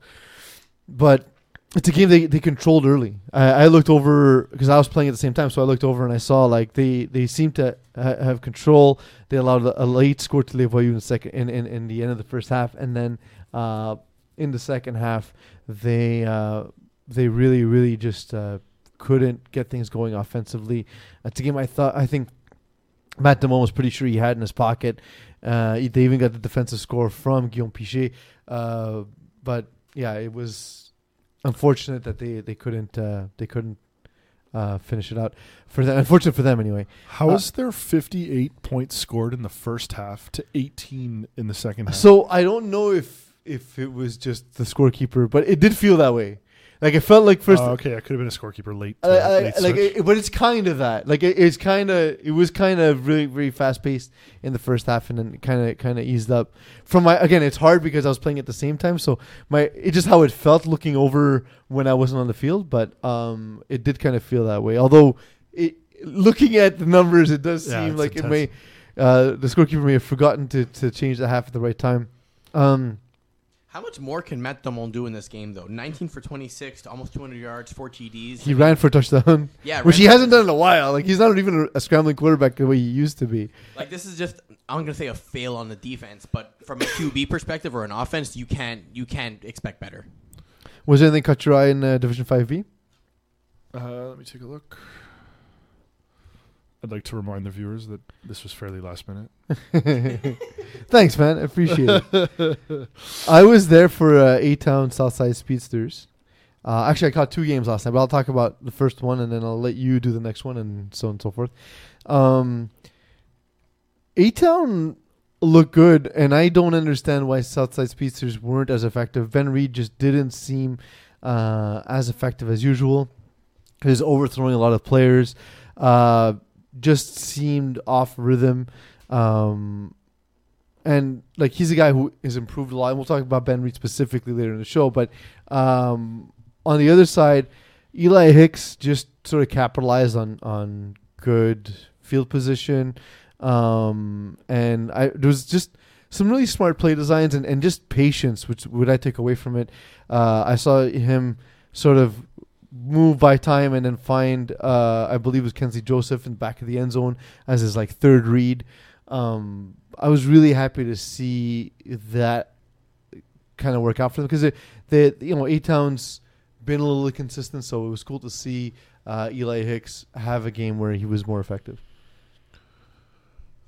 but it's a game they, they controlled early. I, I looked over because I was playing at the same time, so I looked over and I saw like they they seemed to ha- have control. They allowed a, late score to Voyous in the second in, in, in the end of the first half, and then uh, in the second half they uh, they really really just uh, couldn't get things going offensively. It's a game I thought I think Matt Damon was pretty sure he had in his pocket. Uh, they even got the defensive score from Guillaume Pichet, uh, but yeah, it was unfortunate that they they couldn't uh, they couldn't uh, finish it out for them. Unfortunate for them anyway. How Uh, is there 58 points scored in the first half to 18 in the second half? So I don't know if if it was just the scorekeeper, but it did feel that way. Like it felt like first. Oh, okay, I could have been a scorekeeper late. I- uh, I- late like, it, but it's kind of that. Like it, it's kind of, it was kind of really, really fast paced in the first half, and then kind of, kind of eased up. From my again, it's hard because I was playing at the same time, so my it just how it felt looking over when I wasn't on the field, but um, it did kind of feel that way. Although, it looking at the numbers, it does Yeah, seem like it may, uh, the scorekeeper may have forgotten to to change the half at the right time. Um, How much more can Matt Damon do in this game, though? 19 for 26 to almost 200 yards, four TDs. he ran for a touchdown, yeah, which he hasn't done in a while. Like he's not even a, a scrambling quarterback the way he used to be. Like this is just I'm gonna say a fail on the defense, but from a QB perspective or an offense, you can't you can't expect better. Was there anything caught your eye in uh, Division Five B? Uh, let me take a look. I'd like to remind the viewers that this was fairly last minute. Thanks, man. I appreciate it. I was there for uh, A Town Southside Speedsters. Uh, actually, I caught two games last night, but I'll talk about the first one and then I'll let you do the next one and so on and so forth. Um, A Town looked good, and I don't understand why Southside Speedsters weren't as effective. Ben Reed just didn't seem uh, as effective as usual. He was overthrowing a lot of players. Uh, just seemed off rhythm. Um, and like he's a guy who has improved a lot. And we'll talk about Ben Reed specifically later in the show. But um, on the other side, Eli Hicks just sort of capitalized on on good field position, um, and I there was just some really smart play designs and, and just patience, which would I take away from it. Uh, I saw him sort of move by time and then find uh, I believe it was Kenzie Joseph in the back of the end zone as his like third read. Um, I was really happy to see that kind of work out for them because they, you know, A Town's been a little inconsistent, so it was cool to see uh, Eli Hicks have a game where he was more effective.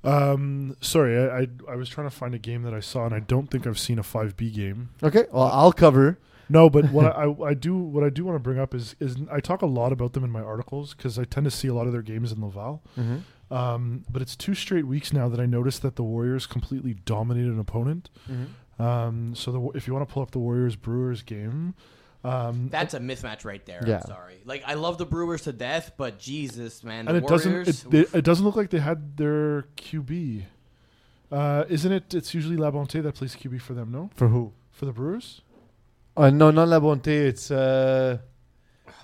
Um, sorry, I, I I was trying to find a game that I saw, and I don't think I've seen a five B game. Okay, well I'll cover. No, but what I, I do what I do want to bring up is is I talk a lot about them in my articles because I tend to see a lot of their games in Laval. Mm-hmm. Um, but it's two straight weeks now that I noticed that the Warriors completely dominated an opponent. Mm-hmm. Um, so the, if you want to pull up the Warriors Brewers game, um, That's a mismatch right there. Yeah. I'm sorry. Like I love the Brewers to death, but Jesus, man, the and it Warriors. doesn't it, it, it doesn't look like they had their QB. Uh, isn't it? It's usually Labonte that plays QB for them. No, For who? for the Brewers. Uh, no, not La Bonté. It's uh,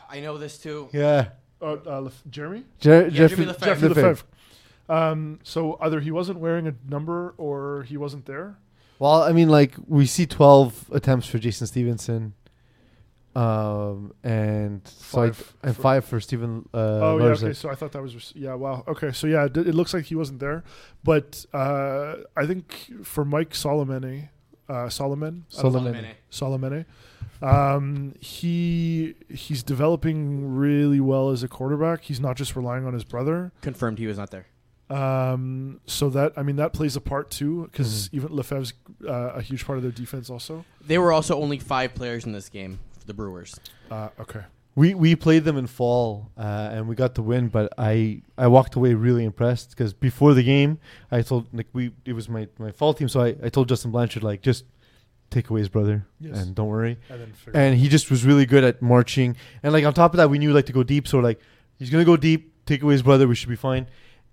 I know this too. yeah, Uh, uh, Lef- Jeremy. Jer- Yeah, Jeffrey, Jimmy Lefebvre. Jeffrey Lefebvre. Lefebvre. Um, so either he wasn't wearing a number or he wasn't there. Well, I mean, like we see twelve attempts for Jason Stevenson, um, and so I- Five and for- five for Stephen. Uh, oh yeah, Larzik. okay. So I thought that was res- yeah. Wow. Okay. So yeah, it, it looks like he wasn't there, but uh, I think for Mike Solomon, uh, Solomon, I Solomon. Solomon, um, he he's developing really well as a quarterback. He's not just relying on his brother. Confirmed he was not there. Um, so that I mean that plays a part too, because Mhm. even Lefebvre's uh, a huge part of their defense also. They were also only five players in this game for the Brewers. Uh, okay. We we played them in fall uh, and we got the win, but I I walked away really impressed because before the game I told like we it was my my fall team, so I, I told Justin Blanchard like just take away his brother Yes. and don't worry. And then figure And he just was really good at marching and like on top of that we knew like to go deep, so like he's gonna go deep, take away his brother, we should be fine.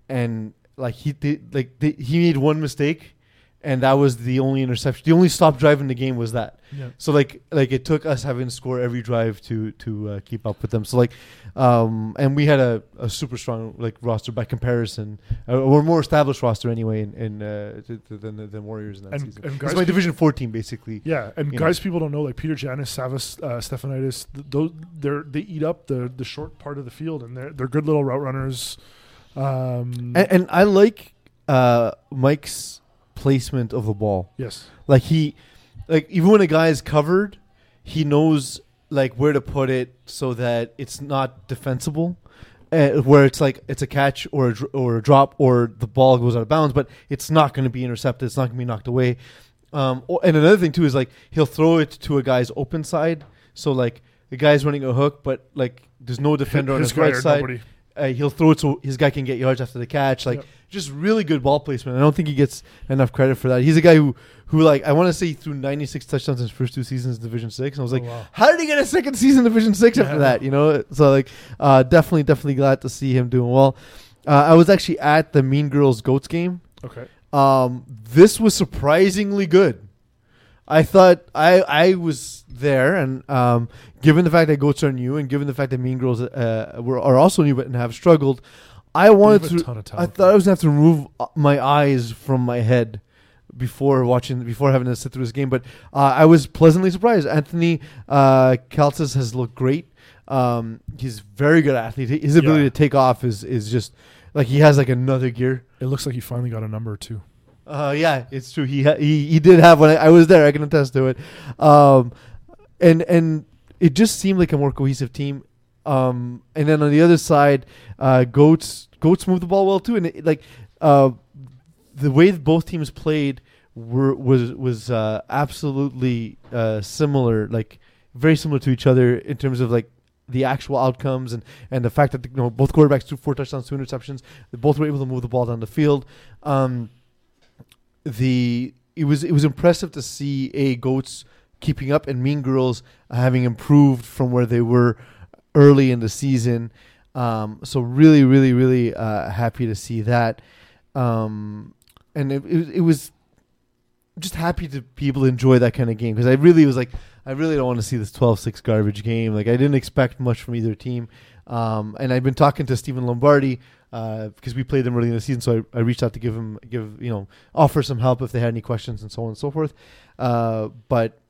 And like he did like they, he made one mistake, and that was the only interception. The only stop drive in the game was that. yeah. So like like it took us having to score every drive to to uh, keep up with them. So like, um, and we had a, a super strong like roster by comparison. Uh, we're more established roster anyway in, in uh, than the than Warriors in that And, season. and It's my Division Four team basically. yeah, and you know. guys, people don't know like Peter Janis, Savas, uh, Stephanitis. th- Those they're they eat up the the short part of the field, and they're they're good little route runners. Um, And, and I like uh, Mike's placement of the ball. yes, Like he, like even when a guy is covered, he knows like where to put it so that it's not defensible. Uh, where it's like it's a catch or a, dr- or a drop or the ball goes out of bounds, but it's not going to be intercepted. It's not going to be knocked away. Um, or, and another thing too is like he'll throw it to a guy's open side. So like the guy's running a hook, but like there's no defender on his his right side nobody. Uh, he'll throw it so his guy can get yards after the catch. Like Yep. just really good ball placement. I don't think he gets enough credit for that. He's a guy who who like I want to say he threw 96 touchdowns in his first two seasons in Division Six, and I was like, oh, wow. how did he get a second season in Division Six Yeah. after that? You know, so like uh, definitely definitely glad to see him doing well. Uh, I was actually at the Mean Girls Goats game. okay, Um, this was surprisingly good. I thought I I was there, and um, given the fact that goats are new, and given the fact that Mean Girls uh, were are also new but and have struggled, I wanted to. I thought I was gonna have to remove uh, my eyes from my head before watching before having to sit through this game. But uh, I was pleasantly surprised. Anthony uh, Calcis has looked great. Um, he's very good athlete. His ability Yeah. to take off is is just like he has like another gear. it looks like he finally got a number too. Uh, yeah, it's true. He ha- he he did have one. I, was there. I can attest to it. Um, and and it just seemed like a more cohesive team. Um, and then on the other side, uh, goats goats moved the ball well too. And it, like uh, the way both teams played were was was uh, absolutely uh, similar. Like very similar to each other in terms of like the actual outcomes and, and the fact that you know both quarterbacks threw four touchdowns, two interceptions. They both were able to move the ball down the field. Um, the it was it was impressive to see a goats keeping up and Mean Girls having improved from where they were early in the season. Um, so really, really, really uh, happy to see that. Um, and it, it, it was just happy to be able to enjoy that kind of game because I really was like, I really don't want to see this 12-6 garbage game. Like I didn't expect much from either team. Um, and I've been talking to Stephen Lombardi uh, because we played them early in the season, so I, I, reached out to give him, give you know, offer some help if they had any questions and so on and so forth. Uh, but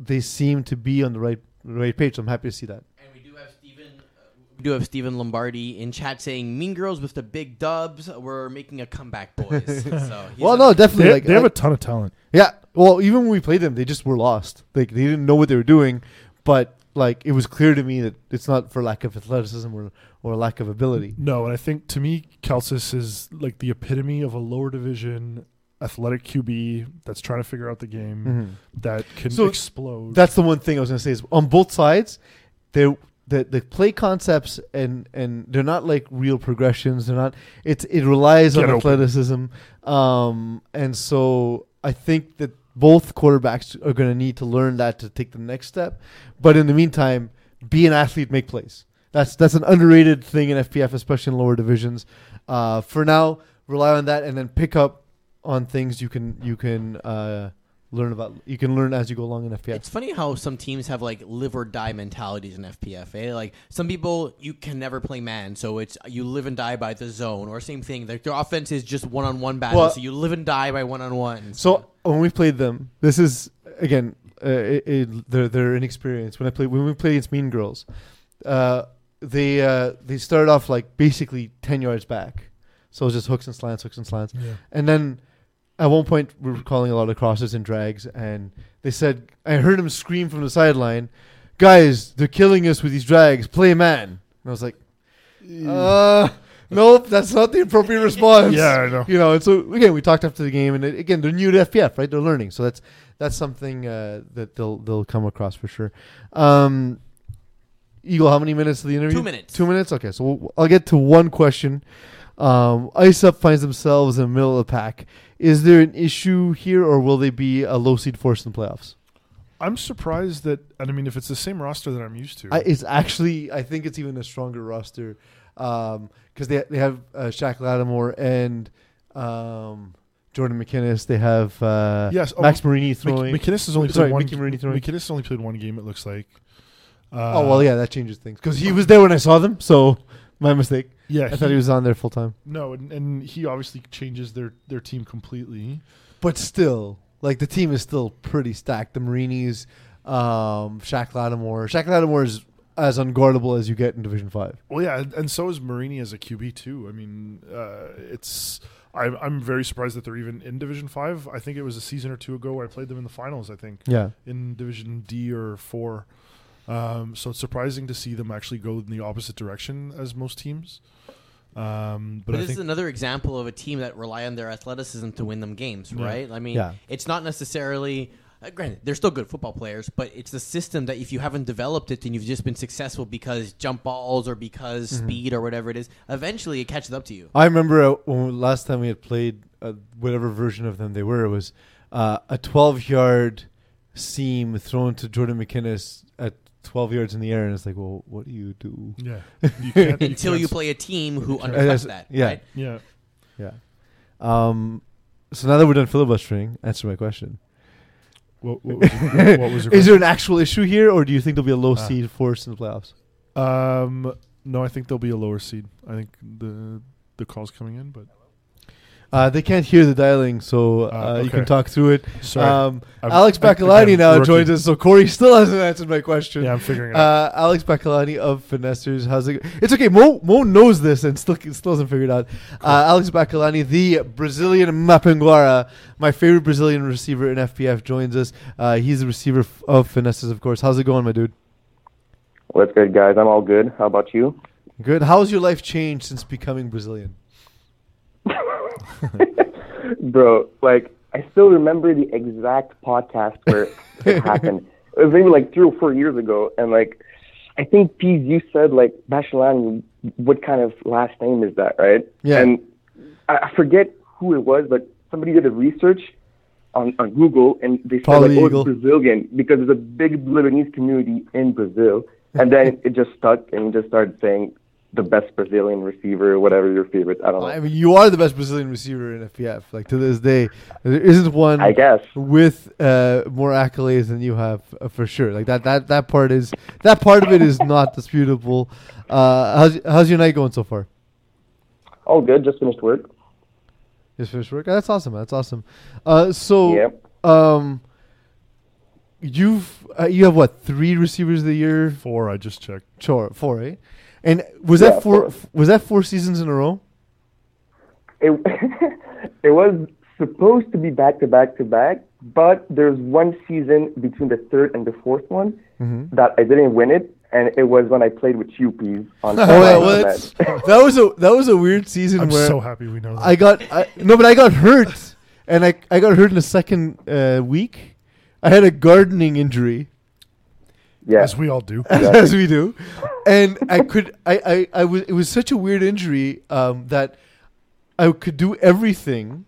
they seem to be on the right right page. So I'm happy to see that. And we do have Stephen. Uh, we do have Stephen Lombardi in chat saying "Mean Girls with the big dubs. We're making a comeback, boys." so well, no, definitely. They, like, they have a ton of talent. Yeah. Well, even when we played them, they just were lost. Like they didn't know what they were doing, but like it was clear to me that it's not for lack of athleticism or or lack of ability. No, and I think to me, Kelsis is like the epitome of a lower division athletic QB that's trying to figure out the game Mhm. that can So explode. That's the one thing I was gonna say is on both sides, they the the play concepts and and they're not like real progressions. They're not. It's it relies Get on athleticism, um, and so I think that both quarterbacks are gonna need to learn that to take the next step. But in the meantime, be an athlete, make plays. That's that's an underrated thing in FPF, especially in lower divisions. Uh, for now, rely on that, and then pick up on things you can you can uh, learn about. You can learn as you go along in FPF. It's funny how some teams have like live or die mentalities in FPF. Eh? Like some people, you can never play man, so it's you live and die by the zone. Or same thing, like their offense is just one on one battle, Well- so you live and die by one on one. So when we played them, this is again, uh, it, it, they're they're inexperienced. When I played when we played against Mean Girls, uh, they uh, they started off like basically ten yards back, so it was just hooks and slants, hooks and slants, yeah. and then at one point we were calling a lot of crosses and drags, and they said I heard him scream from the sideline, "Guys, they're killing us with these drags. Play man." And I was like, "Uh, nope, that's not the appropriate response." Yeah, I know. you know, and so again, we talked after the game, and it, again, they're new to FPF, right? They're learning, so that's that's something uh, that they'll they'll come across for sure. Um, Eagle, how many minutes of the interview? Two minutes. Two minutes. Okay, so we'll, I'll get to one question. Um, Ice Up finds themselves in the middle of the pack. Is there an issue here, or will they be a low seed force in the playoffs? I'm surprised that, and I mean, if it's the same roster that I'm used to, I, it's actually, I think it's even a stronger roster because they they have uh, Shaq Lattimore and um, Jordan McInnes. They have uh, yes, oh, Max Marini Mc- throwing. McKinnis has only Sorry, played one. Maroney throwing. McKinnis has only played one game. It looks like. Uh, oh well, yeah, that changes things because he was there when I saw them. So my mistake. Yeah. I thought he was on there full time. no, and, and he obviously changes their their team completely. But still, like the team is still pretty stacked. The Marinis, um, Shaq Lattimore. Shaq Lattimore is as unguardable as you get in Division Five. Well, yeah, and, and so is Marini as a QB too. I mean, uh, it's I'm I'm very surprised that they're even in Division Five. I think it was a season or two ago where I played them in the finals. I think Yeah. in Division D or four. Um, so it's surprising to see them actually go in the opposite direction as most teams. Um, but, But, I this think is another example of a team that rely on their athleticism to win them games, Yeah. right? I mean, Yeah. it's not necessarily. Uh, granted, they're still good football players, but it's the system that if you haven't developed it and you've just been successful because jump balls or because Mm-hmm. speed or whatever it is, eventually it catches up to you. I remember uh, when last time we had played uh, whatever version of them they were. It was uh, a 12 yard seam thrown to Jordan McInnes at 12 yards in the air, and it's like, well, what do you do? yeah, you can't, Until can't you s- play a team who can't- undercuts Uh, that, yeah. right? Yeah, Yeah. Um. So now that we're done filibustering, answer my question. what, what was your, what was your Is there an actual issue here, or do you think there'll be a low Ah. seed force in the playoffs? Um, no, I think there'll be a lower seed. I think the the call's coming in, but Uh, they can't hear the dialing, so uh, Ah, you can talk through it. sorry. Um, Alex I'm- Bacalani now rookie. joins us, so Corey still hasn't answered my question. Yeah, I'm figuring it out. Uh, Alex Bacalani of Finessers, how's it? Go? It's okay. Mo Mo knows this and still still hasn't figured out. Uh, Alex Bacalani, the Brazilian Mapinguari, my favorite Brazilian receiver in FPF, joins us. Uh, he's the receiver of Finessers, of course. How's it going, my dude? What's good, guys? I'm all good. How about you? Good. How's your life changed since becoming Brazilian? Bro, like, I still remember the exact podcast where it happened. It was maybe like three or four years ago, and like I think Pease, you said like Bachelan, what kind of last name is that, right? Yeah. And I I forget who it was, but somebody did a research on, on Google, and they said Probably like, oh, it's Brazilian because there's a big Lebanese community in Brazil, and then it just stuck, and just started saying the best Brazilian receiver, whatever your favorite. I don't know. I mean, you are the best Brazilian receiver in FPF. Like to this day, there isn't one I guess. with uh, more accolades than you have uh, for sure. Like that, that, that part is that part of it is not disputable. Uh, how's how's your night going so far? Oh, good. Just finished work. Just finished work. That's awesome. That's awesome. Uh, so Yep. um, you've uh, you have what three receivers of the year? Four, I just checked. Sure, four, eh? And was Yeah, that four? four. Was that four seasons in a row? It it was supposed to be back to back to back, but there's one season between the third and the fourth one Mm-hmm. that I didn't win it, and it was when I played with Chupies on. Oh, yeah, on well, the that's- that was a that was a weird season I'm where so happy we know that. I got I, no, but I got hurt, and I I got hurt in the second uh, week. I had a gardening injury, yeah, as we all do. as we do, and I could I, I I was it was such a weird injury um, that I could do everything,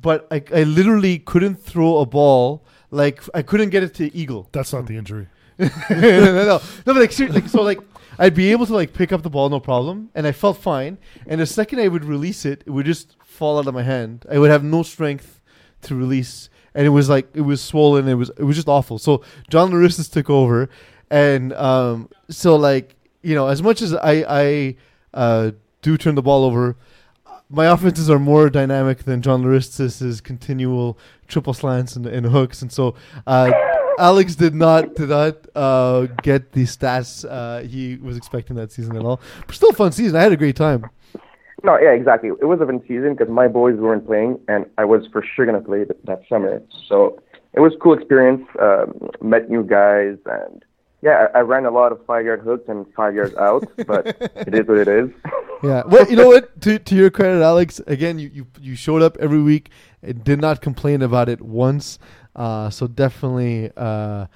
but I I literally couldn't throw a ball. Like I couldn't get it to eagle. That's not the injury. no, no, no, no, but like, like, so, like, I'd be able to like pick up the ball, no problem, and I felt fine. And the second I would release it, it would just fall out of my hand. I would have no strength to release, and it was like it was swollen. It was it was just awful. So John Larissus took over, and um, so like you know, as much as I I uh, do turn the ball over. My offenses are more dynamic than John Larissus's continual triple slants and, and hooks, and so uh, Alex did not did not uh, get the stats uh, he was expecting that season at all. But still, fun season. I had a great time. No, yeah, exactly. It was a fun season because my boys weren't playing, and I was for sure gonna play th- that summer. So it was a cool experience. Um, met new guys, and yeah, I, I ran a lot of five yard hooks and five yards out, but it is what it is. Yeah. Well, you know what? To to your credit, Alex. Again, you you, you showed up every week and did not complain about it once. Uh, so definitely, uh,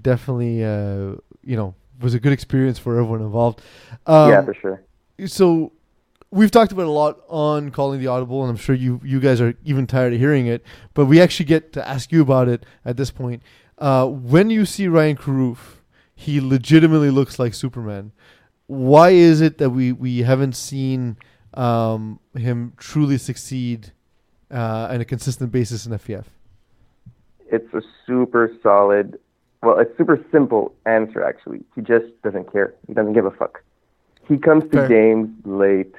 definitely, uh, you know, was a good experience for everyone involved. Um, yeah, for sure. so we've talked about a lot on calling the audible and i'm sure you you guys are even tired of hearing it but we actually get to ask you about it at this point uh, when you see ryan Carouf, he legitimately looks like superman why is it that we we haven't seen um, him truly succeed uh, on a consistent basis in FPF? It's a super solid, well, it's super simple answer actually. He just doesn't care. He doesn't give a fuck. He comes to Fair. games late.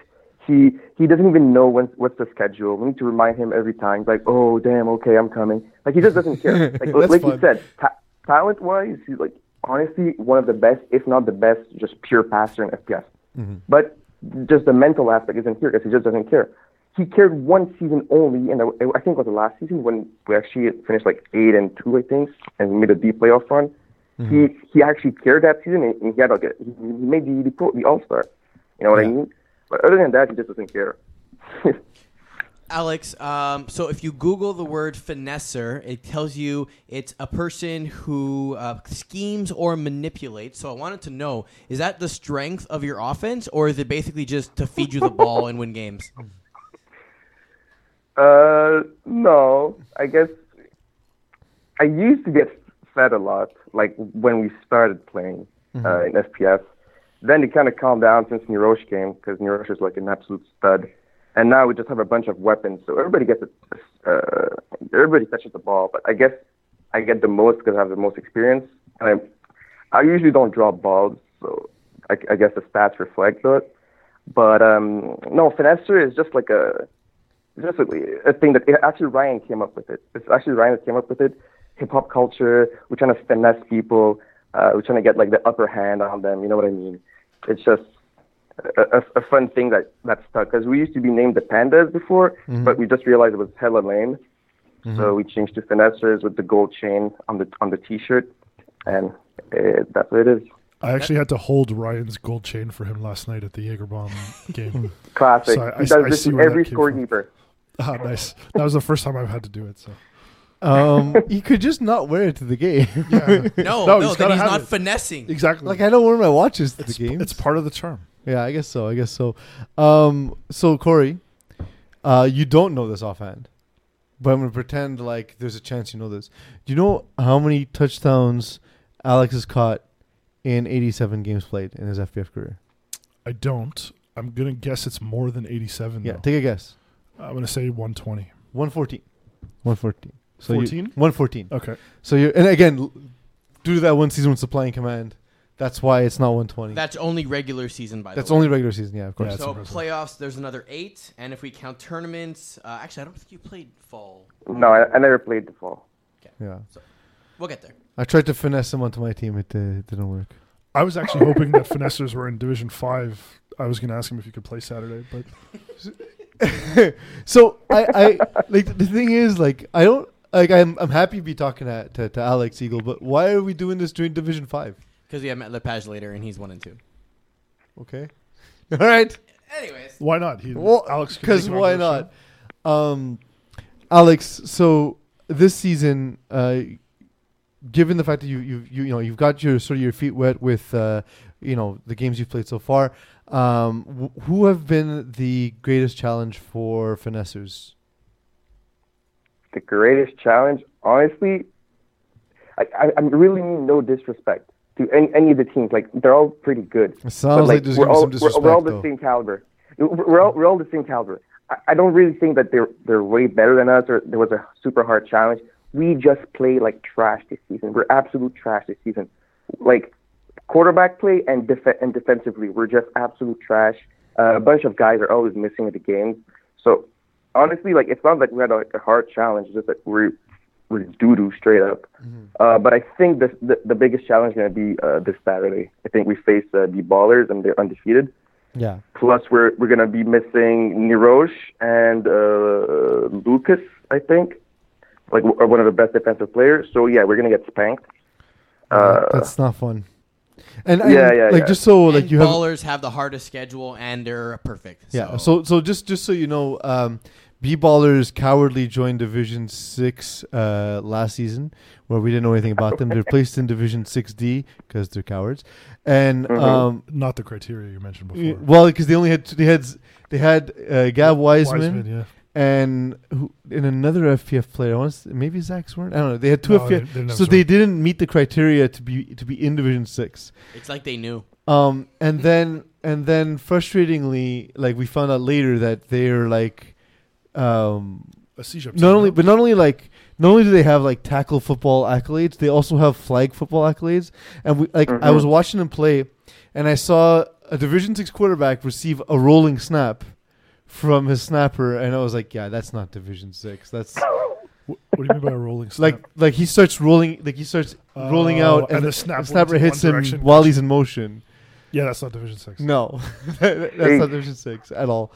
He he doesn't even know when, what's the schedule. We need to remind him every time. Like, oh damn, okay, I'm coming. Like he just doesn't care. Like, like fun. you said, ta- talent wise, he's like honestly one of the best, if not the best, just pure passer in FPF. Mm-hmm. But just the mental aspect isn't here because he just doesn't care. He cared one season only, and I think it was the last season when we actually finished like eight and two, I think, and we made a deep playoff run. Mm-hmm. He he actually cared that season, and he had like a, he made the the, the All Star. You know what I mean? But other than that, he just doesn't care. Alex, um, so if you Google the word finesser, it tells you it's a person who uh, schemes or manipulates. So I wanted to know: is that the strength of your offense, or is it basically just to feed you the ball and win games? Uh, no, I guess I used to get fed a lot, like when we started playing uh, in FPF. Then it kind of calmed down since Nirosh came, because Nirosh is like an absolute stud. And now we just have a bunch of weapons, so everybody gets it. Uh, everybody touches the ball, but I guess I get the most because I have the most experience. And I, I usually don't drop balls, so I, I guess the stats reflect that. But um, no, finesser is just like a just a, a thing that actually Ryan came up with it. It's actually Ryan that came up with it. Hip hop culture. We're trying to finesse people. Uh, we're trying to get like the upper hand on them. You know what I mean? It's just a, a, a fun thing that that stuck because we used to be named the Pandas before, but we just realized it was hella lame. So we changed to finessers with the gold chain on the on the T-shirt, and uh, that's what it is. I actually had to hold Ryan's gold chain for him last night at the Jagerbomb game. Classic. So I- he I- does I this to every scorekeeper. ah, nice. That was the first time I've had to do it. So Um, he could just not wear it to the game. Yeah. No, No, no, he's then gotta he's have not it. finessing. exactly. like I don't wear my watches to it's, the game. it's part of the charm. Yeah, I guess so. I guess so. Um, so Corey, uh, you don't know this offhand, but I'm gonna pretend like there's a chance you know this. Do you know how many touchdowns Alex has caught in 87 games played in his FPF career? I don't. I'm gonna guess it's more than 87. Yeah, though. take a guess. I'm gonna say 120. 114. 114. So you- 14? 114. Okay. So you're and again, l- due to that one season with supply and command, that's why it's not 120. That's only regular season, by That's the way. That's only regular season. Yeah, of course. Yeah, that's so impressive. playoffs, there's another eight, and if we count tournaments, uh, actually, I don't think you played fall. No, I, I never played the fall. yeah. We'll get there. I tried to finesse him onto my team. It, uh, it didn't work. I was actually hoping that finessers were in Division Five. I was gonna ask him if he could play Saturday, but so I, I like the thing is like I don't like I'm I'm happy to be talking to, to, to Alex Eagle, but why are we doing this during Division Five? Because we have Matt Lepage later, and he's one and two. Okay, all right. Anyways, why not? He, Well, Alex, because why not? Um, Alex, so this season, uh, given the fact that you you you, you know you've got your sort of your feet wet with uh, you know the games you've played so far, um, w- who have been the greatest challenge for finessers? The greatest challenge, honestly, I, I, I'm really mean no disrespect to any, any of the teams. Like they're all pretty good. It sounds like, there's we're all, some we're, we're all the same caliber. We're, all, we're all the same caliber. I, I don't really think that they're they're way better than us or there was a super hard challenge. We just play like trash this season. We're absolute trash this season. Like quarterback play and def- and defensively, we're just absolute trash. Uh, a bunch of guys are always missing at the games. So honestly, like it sounds like we had a, a hard challenge. Just that we're we're doo doo straight up. Uh, but I think the, the the biggest challenge is going to be uh, this Saturday. I think we face uh, the Ballers and they're undefeated. Yeah. Plus, we're we're gonna be missing Nirosh and uh, Lucas, I think, like w- one of the best defensive players. So yeah, we're gonna get spanked. Uh, That's not fun. And, and Yeah, yeah, like yeah. just so like and you have ballers have the hardest schedule, and they're perfect. Yeah. So so just just so you know, um, B Ballers cowardly joined Division Six uh, last season, where we didn't know anything about them. They're placed in Division Six D because they're cowards, and Mhm. um, Not the criteria you mentioned before. well, because they only had they had they had uh, Gab Wiseman, Wiseman, yeah. And who, and another FPF player. I want to, maybe Zach Sworn. I don't know. They had two No, they- FPF, they didn't have so they didn't meet the criteria to be to be in Division Six. it's like they knew. Um, and then and then frustratingly, like we found out later that they're like, um, A CEGEP not only but not only like not only do they have like tackle football accolades, they also have flag football accolades. And we like I Mhm. was watching them play, and I saw a Division Six quarterback receive a rolling snap from his snapper, and I was like, yeah, that's not Division Six. That's What, what do you mean by a rolling snap? like like he starts rolling like he starts rolling Oh, out, and and, the the, snap went snapper in hits one him direction. while he's in motion. yeah, that's not Division Six. No, that's not Division Six at all.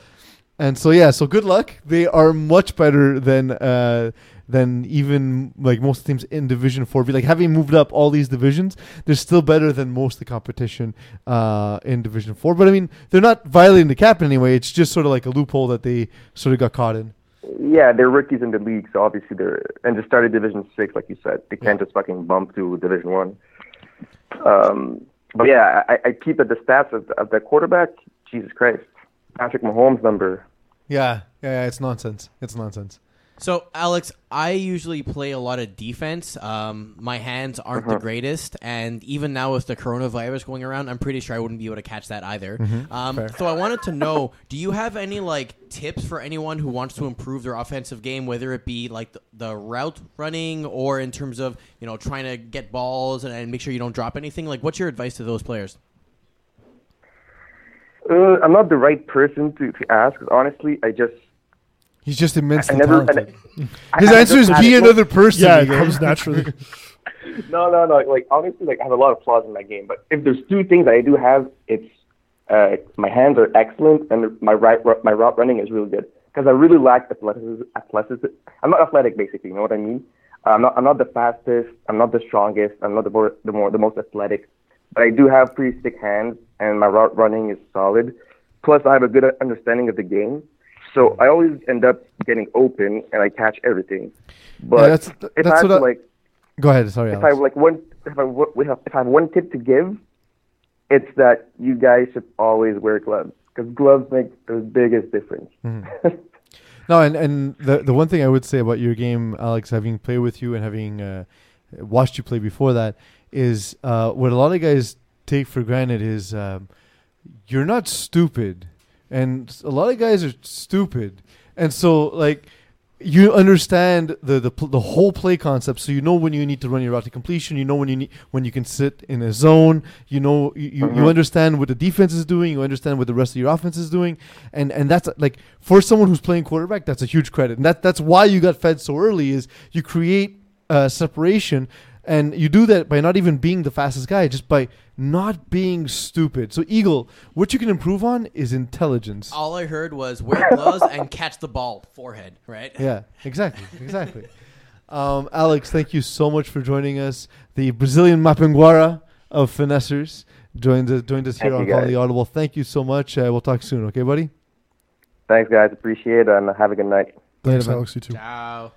And so yeah, so good luck. They are much better than uh, than even like most teams in Division Four. Be like having moved up all these divisions, they're still better than most of the competition uh, in Division Four. But I mean, they're not violating the cap in any way. It's just sort of like a loophole that they sort of got caught in. yeah, they're rookies in the league, so obviously they're and just started Division Six, like you said. They can't just fucking bump to Division One. Um, but yeah, I, I at the stats of, of the quarterback. Jesus Christ, Patrick Mahomes number. Yeah, yeah, yeah it's nonsense. It's nonsense. So, Alex, I usually play a lot of defense. Um, my hands aren't the greatest, and even now with the coronavirus going around, I'm pretty sure I wouldn't be able to catch that either. Um, so, I wanted to know: Do you have any like tips for anyone who wants to improve their offensive game, whether it be like the, the route running or in terms of you know trying to get balls and, and make sure you don't drop anything? Like, what's your advice to those players? Uh, I'm not the right person to, to ask. 'cause honestly, I just He's just immensely I never. Talented. I- His I answer just is be it- another person. Yeah, it comes naturally. No, no, no. Like honestly, like I have a lot of flaws in my game. But if there's two things I do have, it's uh, my hands are excellent and my right my route running is really good. Because I really lack athleticism. athleticism. I'm not athletic, basically. You know what I mean? I'm not. I'm not the fastest. I'm not the strongest. I'm not the more the more the most athletic. But I do have pretty thick hands, and my route running is solid. Plus, I have a good understanding of the game. So I always end up getting open and I catch everything. But Yeah, that's- if I have what to I- like Go ahead. Sorry, if I Alex. have like one if I w- we have- if I have one tip to give, it's that you guys should always wear gloves because gloves make the biggest difference. No, and and the the one thing I would say about your game, Alex, having played with you and having uh, watched you play before that, is uh, what a lot of guys take for granted is um, you're not stupid, and a lot of guys are stupid, and so like you understand the the pl- the whole play concept, so you know when you need to run your route to completion, you know when you need when you can sit in a zone, you know you, you, you Mhm. understand what the defense is doing, you understand what the rest of your offense is doing, and and that's like for someone who's playing quarterback, that's a huge credit, and that that's why you got fed so early is you create uh, separation, and you do that by not even being the fastest guy, just by not being stupid. So Eagle, what you can improve on is intelligence. All I heard was wear gloves and catch the ball forehead, right? Yeah, exactly, exactly. um, Alex, thank you so much for joining us. The Brazilian Mapinguari of finessers joined us, joined us here Thank on you, Calling the Audible. Thank you so much. Uh, we'll talk soon, okay, buddy? Thanks, guys. Appreciate it and have a good night. Thanks, Later. Alex. You too. Ciao.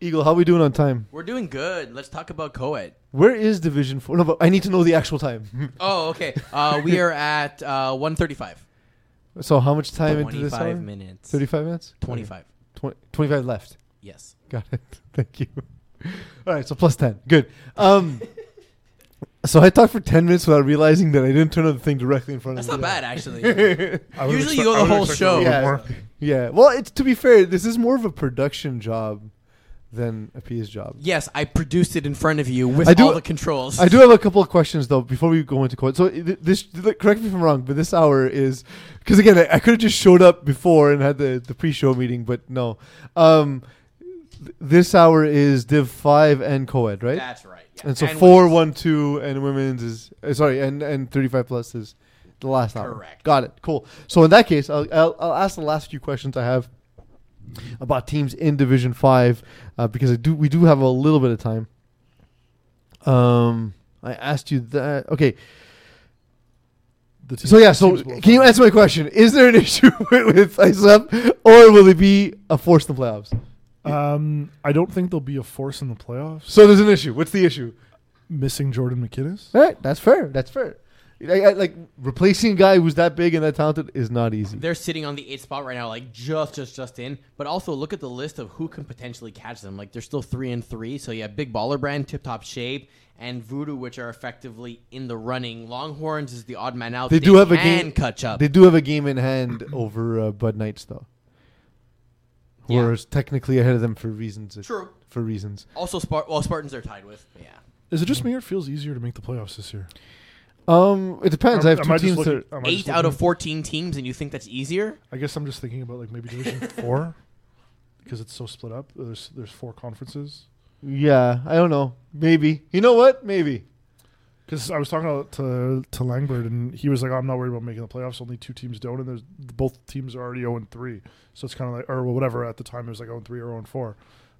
Eagle, how are we doing on time? We're doing good. Let's talk about co-ed. Where is Division Four? No, but I need to know the actual time. Oh, okay. Uh, we are at uh, 135. so how much time into this 25 minutes. Thirty-five minutes. 25. Twen- Twenty-five left. Yes. Got it. Thank you. All right, so plus 10. Good. Um, so I talked for 10 minutes without realizing that I didn't turn on the thing directly in front That's of That's not bad, actually. Usually expect- you go the whole show. Yeah. Yeah. Well, it's to be fair, this is more of a production job than a PS job. yes, I produced it in front of you with I do- all the controls. I do have a couple of questions though before we go into code. So this, correct me if I'm wrong, but this hour is because again I, I could have just showed up before and had the, the pre-show meeting, but no. Um, th- this hour is Div five and co-ed, right? That's right. Yeah. And so And four, one, two, and women's is uh, sorry, and and thirty five plus is the last hour. Correct. Got it. Cool. So in that case, I'll, I'll I'll ask the last few questions I have about teams in Division Five uh, because I do we do have a little bit of time. Um, I asked you that. Okay. The So yeah. So can you answer my question? Is there an issue with, with Ice Up, or will it be a force in the playoffs? Um, I don't think there'll be a force in the playoffs. So there's an issue. What's the issue? Missing Jordan McKinnis. All right, that's fair. That's fair. I, I, like replacing a guy who's that big and that talented is not easy. They're sitting on the eighth spot right now, like just, just, just in. But also look at the list of who can potentially catch them. Like they're still three and three. So yeah, Big Baller Brand, Tip Top Shape, and Voodoo, which are effectively in the running. Longhorns is the odd man out. They do have a can game- catch up. They do have a game in hand over uh, Bud Knights though, who Yeah. are technically ahead of them for reasons. True. For reasons. Also, Spart- well, Spartans are tied with. Yeah. Is it just me or it feels easier to make the playoffs this year? Um, it depends. I have Am two just teams looking- that. am I just Eight out of fourteen teams, and you think that's easier? I guess I'm just thinking about like maybe Division Four because it's so split up. There's there's four conferences. Yeah, I don't know. Maybe. You know what? Maybe. Because I was talking about to to Langbird and he was like, "I'm not worried about making the playoffs. Only two teams don't, and there's both teams are already 0 and three. So it's kind of like, or whatever at the time it was like 0 and three or 0 and four.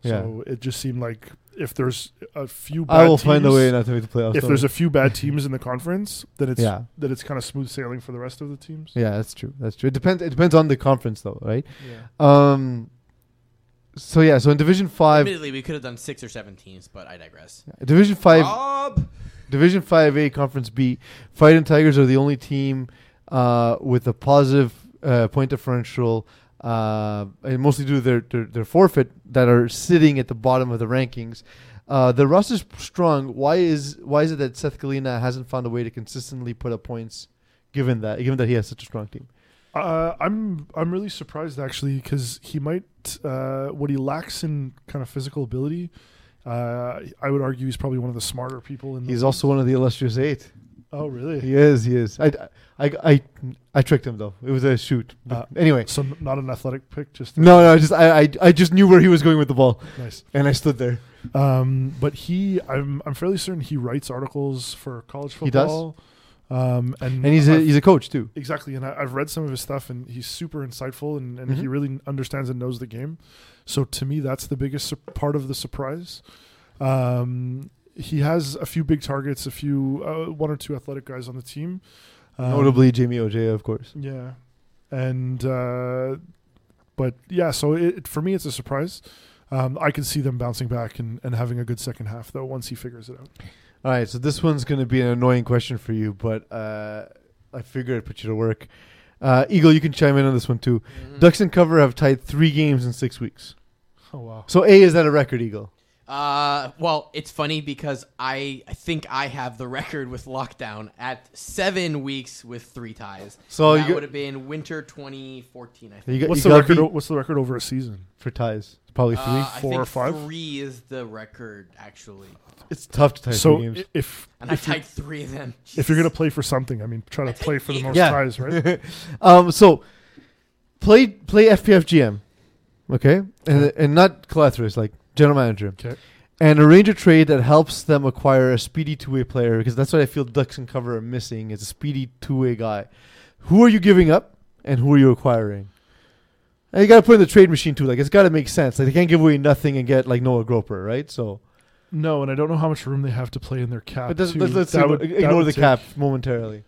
So it just seemed like if there's a few, bad I will teams, find a way not to make the playoffs. If there's a few bad teams in the conference, then it's Yeah. that it's kind of smooth sailing for the rest of the teams. yeah, that's true. That's true. It depends. It depends on the conference though, right? Yeah. Um. So yeah, so in Division Five, Admittedly, we could have done six or seven teams, but I digress. Division Five, Rob! Division Five A Conference B, Fighting Tigers are the only team uh, with a positive uh, point differential, uh, and mostly due to their, their their forfeit that are sitting at the bottom of the rankings. Uh, the is strong. Why is why is it that Seth Galina hasn't found a way to consistently put up points, given that given that he has such a strong team? Uh, I'm I'm really surprised actually because he might uh, what he lacks in kind of physical ability. Uh, I would argue he's probably one of the smarter people in. He's also one of the illustrious eight. Oh really? He is. He is. I, I, I, I tricked him though. It was a shoot. Uh, anyway, So not an athletic pick, just no, no. I just I, I, I just knew where he was going with the ball, nice. and I stood there. Um, but he, I'm I'm fairly certain he writes articles for college football. He does? Um, and And he's a I've- he's a coach too. Exactly, and I, I've read some of his stuff, and he's super insightful, and, and he Mhm. really understands and knows the game. So to me, that's the biggest sur- part of the surprise. Um, he has a few big targets, a few uh, one or two athletic guys on the team, um, Notably Jamie Ojea, of course. Yeah, and uh, but yeah, so it, for me, it's a surprise. Um, I can see them bouncing back and, and having a good second half though once he figures it out. All right, so this one's going to be an annoying question for you, but uh, I figured I'd put you to work. Uh, Eagle, you can chime in on this one too. Mhm. Ducks and cover have tied three games in six weeks. Oh wow! So A is that a record, Eagle? Uh, well, it's funny because I, I think I have the record with lockdown at seven weeks with three ties. So that you got- would have been winter 2014, I think. You got, What's you the got record? beat o- What's the record over a season? for ties? Probably three. Uh, I four think or five? Three is the record actually, it's tough to tie so three games. i- if and I if, you, tied three of them. if you're gonna play for something, I mean, try to play for the most Yeah. ties, right? um, so play play FPF GM, okay, and and not Calathris, like general manager, Okay. and arrange a trade that helps them acquire a speedy two way player because that's what I feel Ducks and cover are missing is a speedy two way guy. Who are you giving up, and who are you acquiring? And you got to put in the trade machine too. Like it's got to make sense. Like they can't give away nothing and get like Noah Groper, right? So, No, and I don't know how much room they have to play in their cap. but let's, let's, would- ignore the cap momentarily.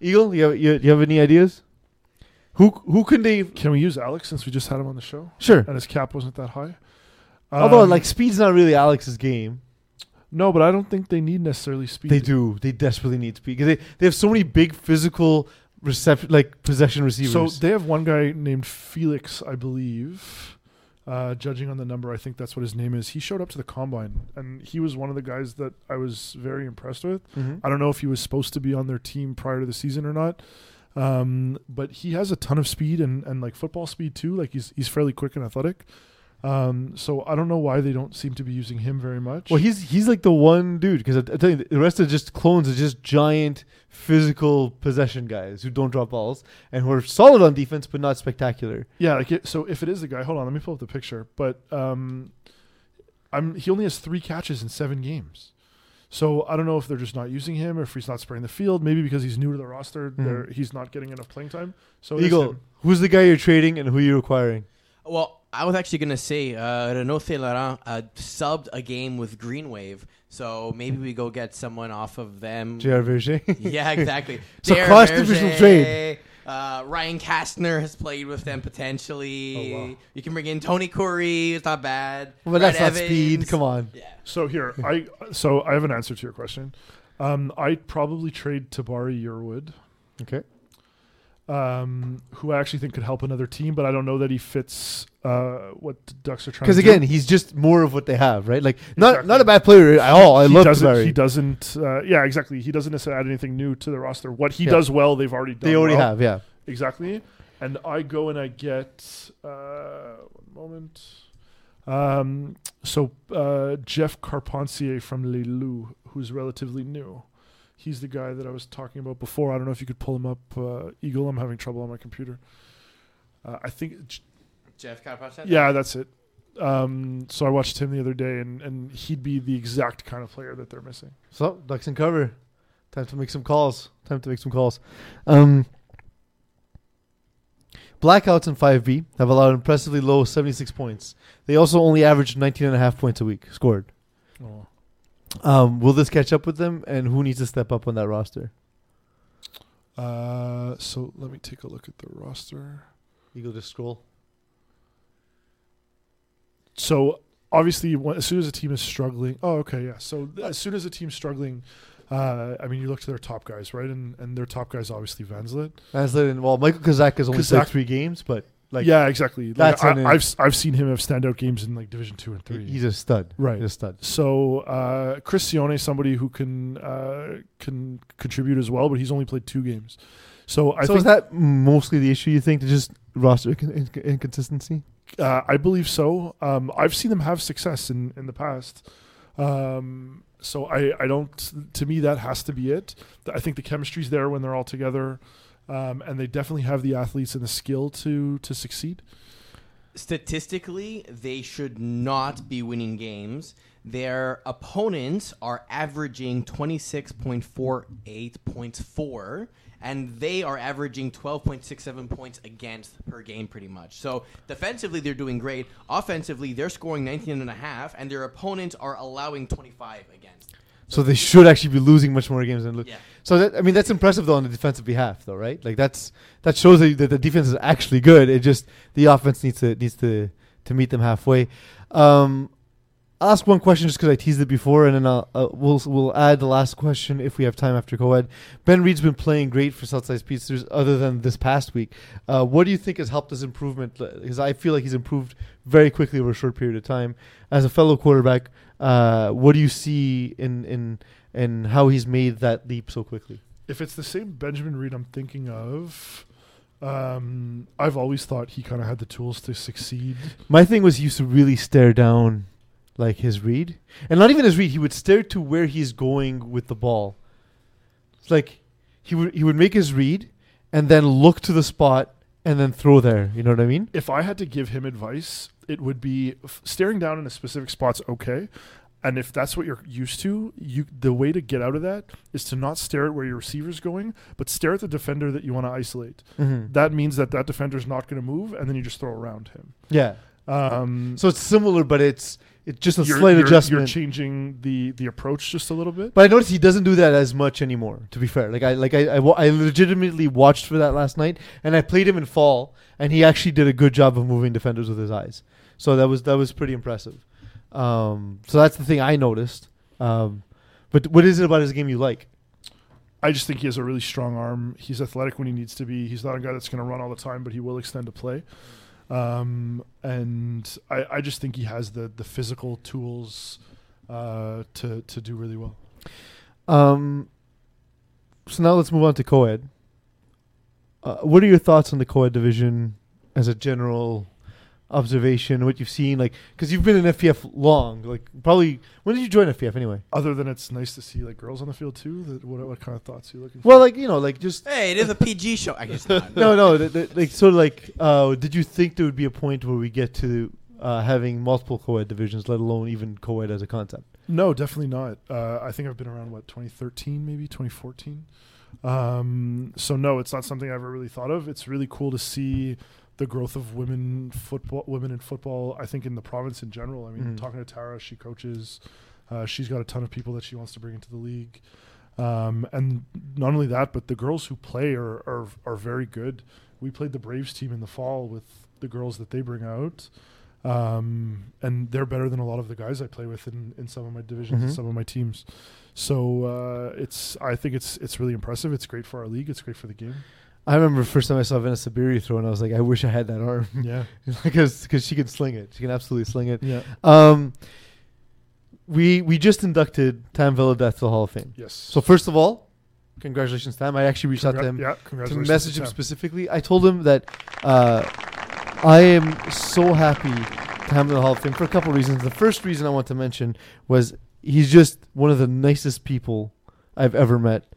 Eagle, you have, you, you have any ideas? Who who can they? Can we use Alex since we just had him on the show Sure. and his cap wasn't that high? Although Um, like speed's not really Alex's game. no, but I don't think they need necessarily speed. They do. They desperately need speed because they, they have so many big physical reception like possession receivers. So they have one guy named Felix, I believe. Uh, judging on the number, I think that's what his name is. He showed up to the combine, and he was one of the guys that I was very impressed with. Mhm. I don't know if he was supposed to be on their team prior to the season or not, um, but he has a ton of speed and, and like football speed too. Like he's he's fairly quick and athletic. Um, so I don't know why they don't seem to be using him very much. Well, he's he's like the one dude because I, I tell you the rest are just clones are just giant physical possession guys who don't drop balls and who are solid on defense but not spectacular. Yeah, like it, so if it is the guy, hold on, let me pull up the picture. But um, I'm he only has three catches in seven games. So I don't know if they're just not using him or if he's not spraying the field. Maybe because he's new to the roster, they're he's not getting enough playing time. So Eagle, who's the guy you're trading and who you're acquiring? Well, I was actually gonna say uh, Renault Saint Laurent uh, subbed a game with Green Wave, so maybe we go get someone off of them. J.R. Verge. yeah, exactly. So cross-divisional Berger, trade. Uh, Ryan Kastner has played with them potentially. Oh, wow. You can bring in Tony Curry. It's not bad. But that's Brad not speed. Come on. Yeah. So here I so I have an answer to your question. Um, I'd probably trade Tabari Yearwood, Okay. Um, who I actually think could help another team, but I don't know that he fits uh, what the Ducks are trying. Because again, do. he's just more of what they have, right? Like not Exactly. not a bad player at all. I he love doesn't. Tabari. He doesn't. Uh, yeah, exactly. He doesn't necessarily add anything new to the roster. What he Yeah. does well, they've already done. They already well. have, yeah. exactly. And I go and I get uh, one moment. Um, so uh, Jeff Carpentier from Les Loups, who's relatively new. He's the guy that I was talking about before. I don't know if you could pull him up, uh, Eagle. I'm having trouble on my computer. Uh, I think, Jeff Carpenter. yeah, that's it. Um, so I watched him the other day, and, and he'd be the exact kind of player that they're missing. So Ducks and cover. Time to make some calls. Time to make some calls. Um, Blackouts in 5B have allowed impressively low 76 points. They also only averaged 19 and a half points a week scored. Oh. Um, will this catch up with them, and who needs to step up on that roster? Uh, so let me take a look at the roster. You go to scroll. So obviously, when- as soon as a team is struggling, oh, okay, yeah. So as soon as a team's struggling, uh, I mean, you look to their top guys, right? And and their top guys obviously Vanslet. Translated, well, Michael Kazak has only played three games, but like yeah, exactly. Like, that's I, an- I've I've seen him have standout games in like Division two and three. he's a stud. Right. He's a stud. so uh, Chris Sione, somebody who can uh, can contribute as well, but he's only played two games. So I so think is that mostly the issue you think? To just roster incon- inc- inconsistency? Uh, I believe so. Um, I've seen them have success in, in the past. Um, so I, I don't, to me, that has to be it. I think the chemistry's there when they're all together. Um, and they definitely have the athletes and the skill to, to succeed. Statistically, they should not be winning games. Their opponents are averaging 26.48 points for, and they are averaging 12.67 points against per game, pretty much. So defensively, they're doing great. Offensively, they're scoring 19 and a half, and their opponents are allowing 25 against. So they should actually be losing much more games than lo- Yeah. So that I mean that's impressive though on the defensive behalf though, right? Like that's that shows that, that the defense is actually good. It just the offense needs to needs to to meet them halfway. Um, I'll ask one question just because I teased it before, and then I'll, uh, we'll we'll add the last question if we have time after co-ed. Ben Reed's been playing great for Southside Speedsters, other than this past week. Uh, what do you think has helped his improvement? Because I feel like he's improved very quickly over a short period of time. As a fellow quarterback, uh, what do you see in in in how he's made that leap so quickly? If it's the same Benjamin Reed I'm thinking of, um, I've always thought he kind of had the tools to succeed. My thing was he used to really stare down like his read. And not even his read, he would stare to where he's going with the ball. It's like he would he would make his read and then look to the spot and then throw there. You know what I mean? If I had to give him advice, it would be f- staring down in a specific spot's okay. And if that's what you're used to, you the way to get out of that is to not stare at where your receiver's going, but stare at the defender that you want to isolate. Mm-hmm. That means that that defender's not going to move, and then you just throw around him. Yeah. Um, So it's similar, but it's it's just a you're, slight you're- adjustment. You're changing the the approach just a little bit. But I noticed he doesn't do that as much anymore. To be fair, like I like I, I, I legitimately watched for that last night, and I played him in fall, and he actually did a good job of moving defenders with his eyes. So that was that was pretty impressive. Um, so that's the thing I noticed. Um, but what is it about his game you like? I just think he has a really strong arm. He's athletic when he needs to be. He's not a guy that's going to run all the time, but he will extend a play. Um, and I, I just think he has the the physical tools uh, to to do really well. Um, so now let's move on to co-ed. Uh, what are your thoughts on the co-ed division as a general observation? What you've seen, like, because you've been in FPF long, like probably. When did you join FPF anyway? Other than it's nice to see like girls on the field too. That what, what kind of thoughts are you looking for? Well, like you know, like just Hey, it is a PG show. I guess not. no, no, th- th- like sort of like. Uh, did you think there would be a point where we get to uh, having multiple co-ed divisions, let alone even co-ed as a concept? No, definitely not. Uh, I think I've been around what 2013, maybe 2014. Um, so no, it's not something I ever really thought of. It's really cool to see the growth of women football, women in football. I think in the province in general. I mean, Mhm. talking to Tara, she coaches. Uh, she's got a ton of people that she wants to bring into the league. Um, and not only that, but the girls who play are, are are very good. We played the Braves team in the fall with the girls that they bring out um, and they're better than a lot of the guys I play with in, in some of my divisions and Mhm. some of my teams. So uh, it's I think it's it's really impressive. It's great for our league. It's great for the game. I remember the first time I saw Vanessa Beery throw, and I was like, I wish I had that arm Yeah, because because she can sling it. She can absolutely sling it. yeah, Um, we we just inducted Tam Villadath to the Hall of Fame. yes. So first of all, congratulations, Tam. I actually reached out to him yeah, to message him specifically. I told him that uh, I am so happy to have him in the Hall of Fame for a couple of reasons. The first reason I want to mention was he's just one of the nicest people I've ever met.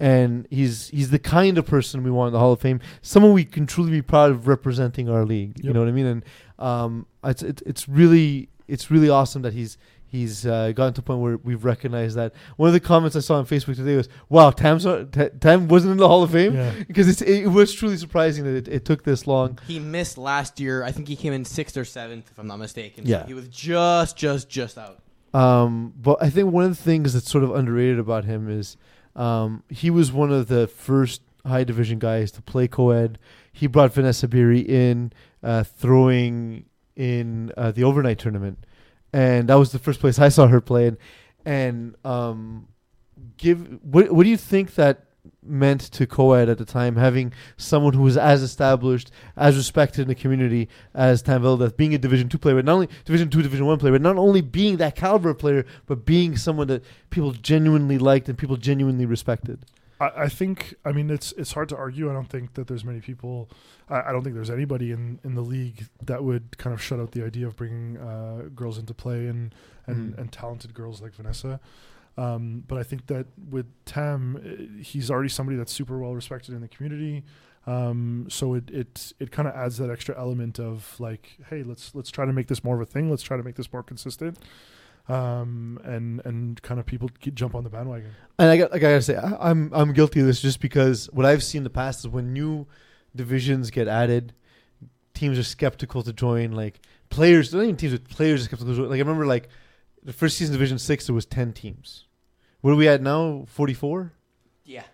And he's he's the kind of person we want in the Hall of Fame. Someone we can truly be proud of representing our league. You know what I mean? And um, it's it, it's really it's really awesome that he's he's uh, gotten to a point where we've recognized that. One of the comments I saw on Facebook today was, "Wow, Tam's not, Ta- Tam wasn't in the Hall of Fame." Because it's, it was truly surprising that it, it took this long. He missed last year. I think he came in sixth or seventh, if I'm not mistaken. So Yeah. he was just, just, just out. Um, but I think one of the things that's sort of underrated about him is um, he was one of the first high division guys to play co-ed. He brought Vanessa Beery in, uh, throwing in uh, the overnight tournament, and that was the first place I saw her play. And, and um, give what what do you think that meant to co-ed at the time having someone who was as established as respected in the community as Tam Vildeth, being a division two player but not only division two division one player but not only being that caliber of player but being someone that people genuinely liked and people genuinely respected I, I think I mean it's it's hard to argue. I don't think that there's many people. I, I don't think there's anybody in, in the league that would kind of shut out the idea of bringing uh, girls into play and and, Mm. and talented girls like Vanessa. Um, but I think that with Tam, uh, he's already somebody that's super well respected in the community. Um, so it it it kind of adds that extra element of like, hey, let's let's try to make this more of a thing. Let's try to make this more consistent. Um, and and kind of people jump on the bandwagon. And I got, like I gotta say, I, I'm I'm guilty of this just because what I've seen in the past is when new divisions get added, teams are skeptical to join. Like players, not even teams, but players are skeptical. To join. Like I remember, like the first season, Division Six, there was ten teams, What are we at now? Forty four. Yeah.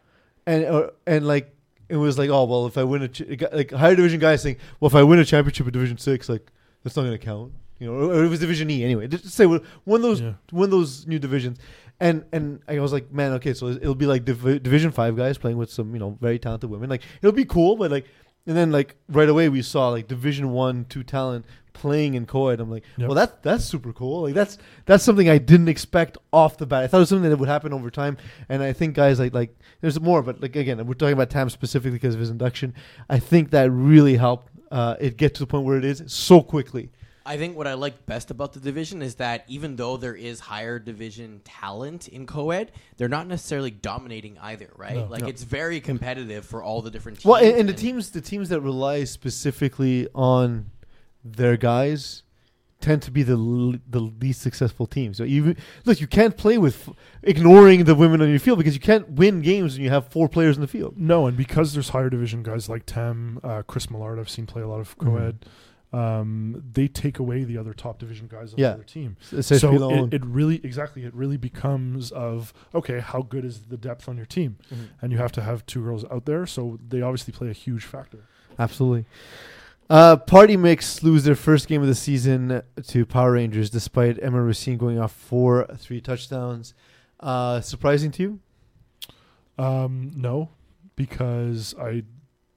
and uh, and like it was like oh well if I win a ch- like higher division guys saying well if I win a championship in Division Six like that's not gonna count you know or, or it was Division E anyway just say one of those Yeah. one of those new divisions and and I was like man okay so it'll be like Div- Division Five guys playing with some you know very talented women like it'll be cool but like and then like right away we saw like Division One two talent playing in co-ed I'm like Yep. well that's that's super cool like that's that's something I didn't expect off the bat I thought it was something that would happen over time and I think guys like like there's more, but like again, we're talking about Tam specifically because of his induction. I think that really helped uh, it get to the point where it is so quickly. I think what I like best about the division is that even though there is higher division talent in co-ed, they're not necessarily dominating either, right? No. like No. it's very competitive for all the different teams. Well, and, and the teams, the teams that rely specifically on their guys, tend to be the l- the least successful teams. So you look, you can't play with f- ignoring the women on your field because you can't win games when you have four players in the field. No, and because there's higher division guys like Tem, uh, Chris Millard, I've seen play a lot of co-ed. Um, they take away the other top division guys on Yeah. the other team. So it, it really exactly it really becomes of okay, how good is the depth on your team, Mhm. and you have to have two girls out there. So they obviously play a huge factor. Absolutely. Uh, Party Mix lose their first game of the season to Power Rangers despite Emma Racine going off for three touchdowns. Uh, surprising to you? Um, no, because I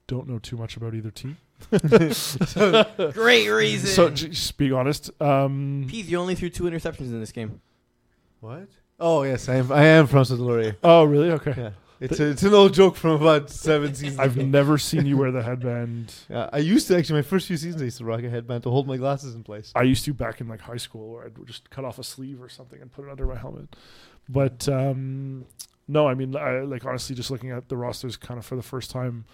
don't know too much about either team. great reason. So j- just being honest, um, Pete, you only threw two interceptions in this game. What? Oh yes, I am. I am from Saint Laurier. oh really? Okay. Yeah, it's a, it's an old joke from about seven seasons. I've ago. never seen you wear the headband. Yeah, I used to actually. My first few seasons, I used to rock a headband to hold my glasses in place. I used to back in like high school where I'd just cut off a sleeve or something and put it under my helmet. But um, no, I mean, I, like honestly, just looking at the rosters kind of for the first time,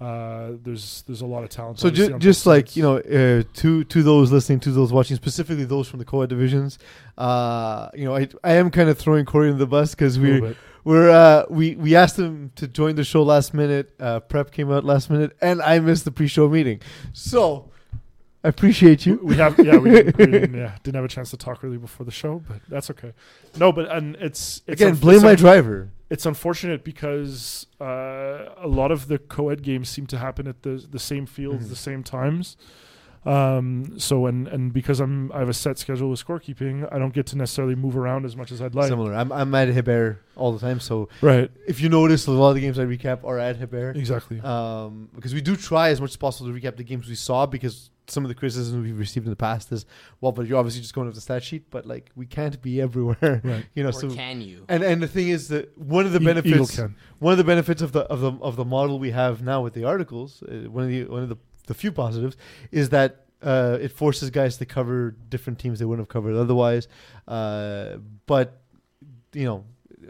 uh, there's there's a lot of talent. So ju- just like sides. you know, uh, to to those listening, to those watching, specifically those from the co-ed divisions, uh, you know, I I am kind of throwing Corey in the bus because we we're uh, we we asked him to join the show last minute. Uh, prep came out last minute, and I missed the pre-show meeting. So I appreciate you. We have yeah we, didn't, we didn't, yeah didn't have a chance to talk really before the show, but that's okay. No, but and it's, it's Again, blame it's my driver. It's unfortunate because uh, a lot of the co-ed games seem to happen at the the same fields, Mhm. the same times. Um, so and and because I'm I have a set schedule with scorekeeping, I don't get to necessarily move around as much as I'd like. Similar. I'm I'm at Hebert all the time. So Right. if you notice, a lot of the games I recap are at Hebert. Exactly. um, because we do try as much as possible to recap the games we saw because some of the criticism we've received in the past is well but you're obviously just going off the stat sheet but like we can't be everywhere right. you know or so can you? and and the thing is that one of the Eagle benefits can. one of the benefits of the of the of the model we have now with the articles uh, one of the one of the, the few positives is that uh, it forces guys to cover different teams they wouldn't have covered otherwise. Uh, but you know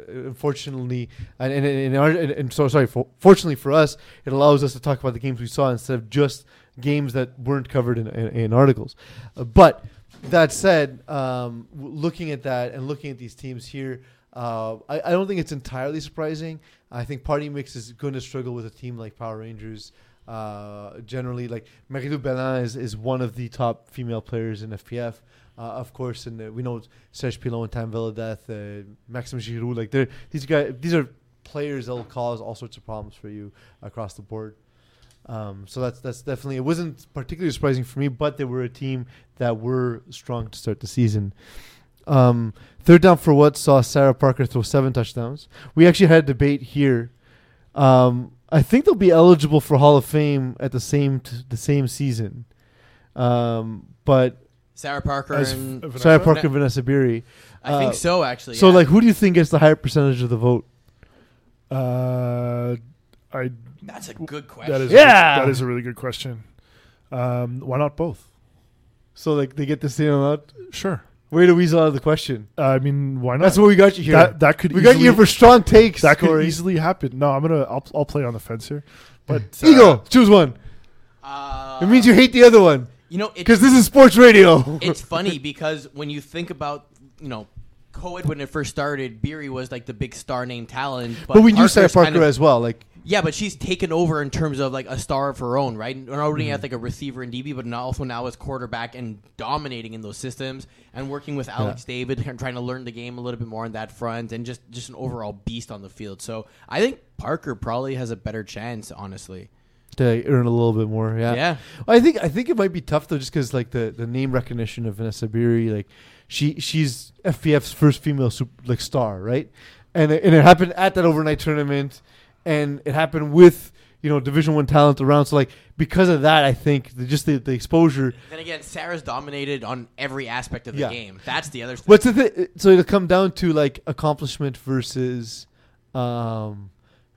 unfortunately and our, and, so sorry for, fortunately for us it allows us to talk about the games we saw instead of just games that weren't covered in, in, in articles. Uh, but that said um, looking at that and looking at these teams here uh, I, I don't think it's entirely surprising. I think Party Mix is going to struggle with a team like Power Rangers uh, generally like Marie-Lou Bellin is, is one of the top female players in FPF uh, of course, and uh, we know Serge Pilon and Tam Villadeth, uh, Maxime Giroux. Like they're these guys, these are players that will cause all sorts of problems for you across the board. Um, so that's that's definitely it wasn't particularly surprising for me, but they were a team that were strong to start the season. Um, third down for what saw Sarah Parker throw seven touchdowns. We actually had a debate here. Um, I think they'll be eligible for Hall of Fame at the same t- the same season, um, but Sarah Parker As and f- Vanessa? Sarah Parker, and Vanessa Beery. I think uh, so actually. So, yeah. like, who do you think gets the higher percentage of the vote? Uh, I that's a good question. that is Yeah! that is a really good question. Um, why not both? So, like, they get the same amount. Sure. Way to weasel out of the question. Uh, I mean, why not? That's what we got you here. that that could we got you easily- here for strong takes. that could easily happen. No, I'm gonna I'll I'll play on the fence here, but uh, Eagle, choose one. Uh, It means you hate the other one you know because this is sports radio. it's funny because when you think about you know co-ed when it first started, Beery was like the big star name talent, but, but we knew Sarah Parker's Parker kind of- as well. Like, Yeah, but she's taken over in terms of like a star of her own, right? Not only Mm-hmm. as like a receiver and DB, but also now as quarterback and dominating in those systems and working with Alex David and trying to learn the game a little bit more on that front and just just an overall beast on the field. So I think Parker probably has a better chance, honestly. to earn a little bit more. Yeah. Yeah. I think I think it might be tough though, just because like the, the name recognition of Vanessa Beery, like she she's FPF's first female super, like star, right? And it, and it happened at that overnight tournament, and it happened with you know Division One talent around. So like because of that, I think the, just the, the exposure. Then again, Sarah's dominated on every aspect of the Yeah. game. That's the other thing. What's the th- so it'll come down to like accomplishment versus um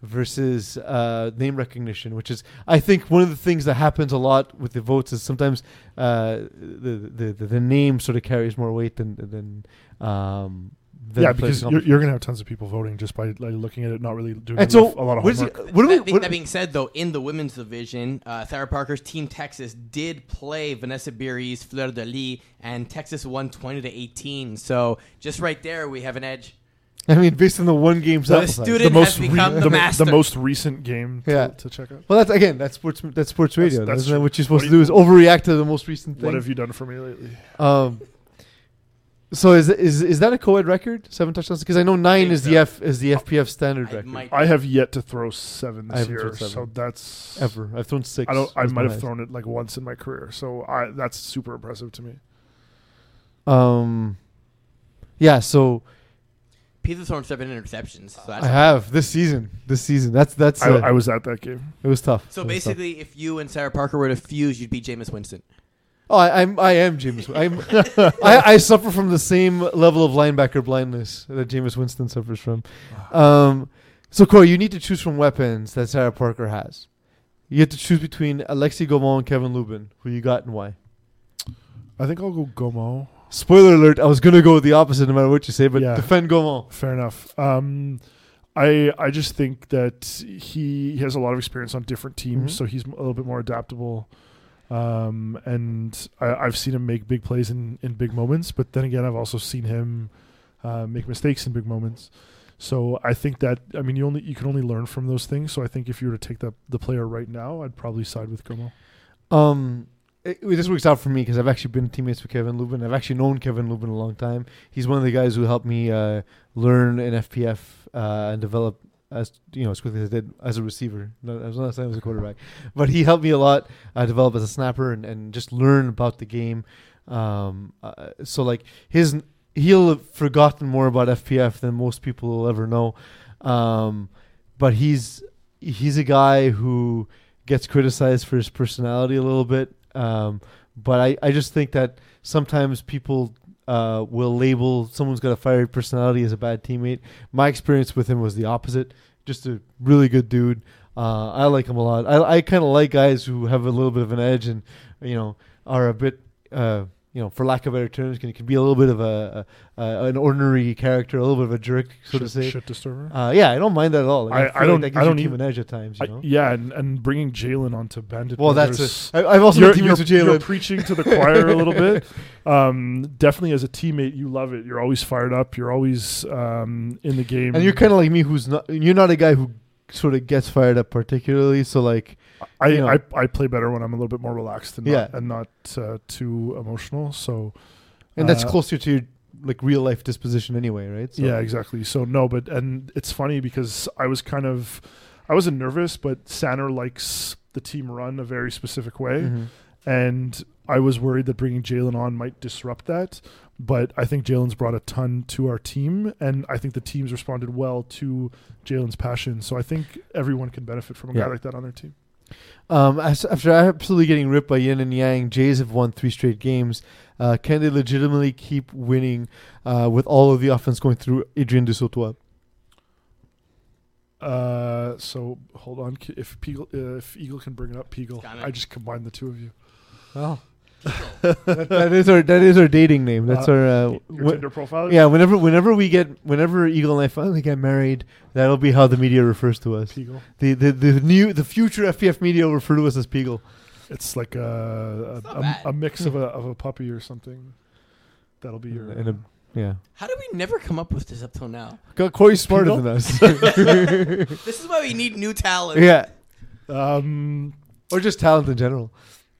versus uh name recognition which is i think one of the things that happens a lot with the votes is sometimes uh the the the, name sort of carries more weight than than um than yeah, because you're, you're going to have tons of people voting just by like, looking at it, not really doing and enough, so a lot of what is homework. it, what do we that, being- what, that being said, though, in the women's division, uh, Sarah Parker's team Texas did play Vanessa Beery's Fleur de Lis, and Texas won twenty to eighteen. So just right there, we have an edge. i mean based on the one game So the student the most has become the the, master. the most recent game to, Yeah. to check out. well that's again that's sports that's sports radio that's isn't that what you're supposed What to do do you- is overreact to the most recent thing What have you done for me lately? Um, so is is is that a co-ed record? Seven touchdowns? Because I know nine think is the. F is the FPF standard I record. might- I have yet to throw seven this haven't year, thrown seven. so that's Ever I've thrown six. I don't. I might have highest. thrown it like once in my career, so I that's super impressive to me. Um, yeah. So Peter's thrown seven interceptions. So that's I have this season. This season. That's that's. I, uh, I was at that game. it was tough. So It was tough. basically, if you and Sarah Parker were to fuse, you'd be Jameis Winston. Oh, I, I'm I am James. I'm I, I suffer from the same level of linebacker blindness that Jameis Winston suffers from. Um, so Corey, you need to choose from weapons that Sarah Parker has. You have to choose between Alexi Gaumont and Kevin Lubin. Who you got and why? I think I'll go Gaumont. Spoiler alert! I was gonna go with the opposite, no matter what you say. But Yeah. defend Gaumont. Fair enough. Um, I I just think that he, he has a lot of experience on different teams, Mhm. so he's a little bit more adaptable. Um, and I, I've seen him make big plays in, in big moments, but then again, I've also seen him uh, make mistakes in big moments. So I think that I mean you only you can only learn from those things. So I think if you were to take the the player right now, I'd probably side with Gaumont. Um, it, this works out for me because I've actually been teammates with Kevin Lubin. I've actually known Kevin Lubin a long time. He's one of the guys who helped me uh, learn in FPF uh, and develop as you know as quickly as I did as a receiver. No, I was not saying I was a quarterback, but he helped me a lot uh, develop as a snapper and, and just learn about the game. Um, uh, so like his he'll have forgotten more about FPF than most people will ever know. Um, but he's he's a guy who gets criticized for his personality a little bit. Um, but I, I just think that sometimes people uh, will label someone's got a fiery personality as a bad teammate. My experience with him was the opposite. Just a really good dude. Uh, I like him a lot. I, I kind of like guys who have a little bit of an edge and you know are a bit uh, you know for lack of better terms can, it can be a little bit of a, a, a an ordinary character, a little bit of a jerk, so to say. shit disturber. Uh, yeah, I don't mind that at all. Like, I- I, I like don't- that gives I don't even- an edge at times. You I, yeah, and, and bringing Jalen onto Bandit. well, that's Brothers- it. I, I've also you're, been teammates you're- you're Jalen. preaching to the choir a little bit. Um, definitely, as a teammate, you love it. You're always fired up. You're always um, in the game. And you're kind of like me, who's not. You're not a guy who sort of gets fired up particularly. So like, I, you know. I I play better when I'm a little bit more relaxed and Yeah. not, and not uh, too emotional. So and that's Uh, closer to your like real life disposition anyway, right? So, yeah, exactly. So no, but and it's funny because I was kind of I wasn't nervous, but Sander likes the team run a very specific way. Mhm. and I was worried that bringing Jalen on might disrupt that. But I think Jalen's brought a ton to our team, and I think the team's responded well to Jalen's passion. So I think everyone can benefit from a Yeah. guy like that on their team. Um, after absolutely getting ripped by Yin and Yang, Jays have won three straight games. Uh, can they legitimately keep winning uh, with all of the offense going through Adrian Dusautois? Uh, so hold on, if Peagle, uh, if Eagle can bring it up, Peagle. It. I just combined the two of you. Oh, that, that is our that is our dating name. That's Uh, our uh, Your wh- Tinder profile. yeah. Whenever whenever we get whenever Eagle and I finally get married, that'll be how the media refers to us. Peagle. The the, the new the future FPF media will refer to us as Peagle. It's like a a, a, a mix of a of a puppy or something. That'll be your. and a Yeah. How did we never come up with this up till now? Co- Corey's smarter Pinot? than us. This is why we need new talent. yeah. Um, Or just talent in general.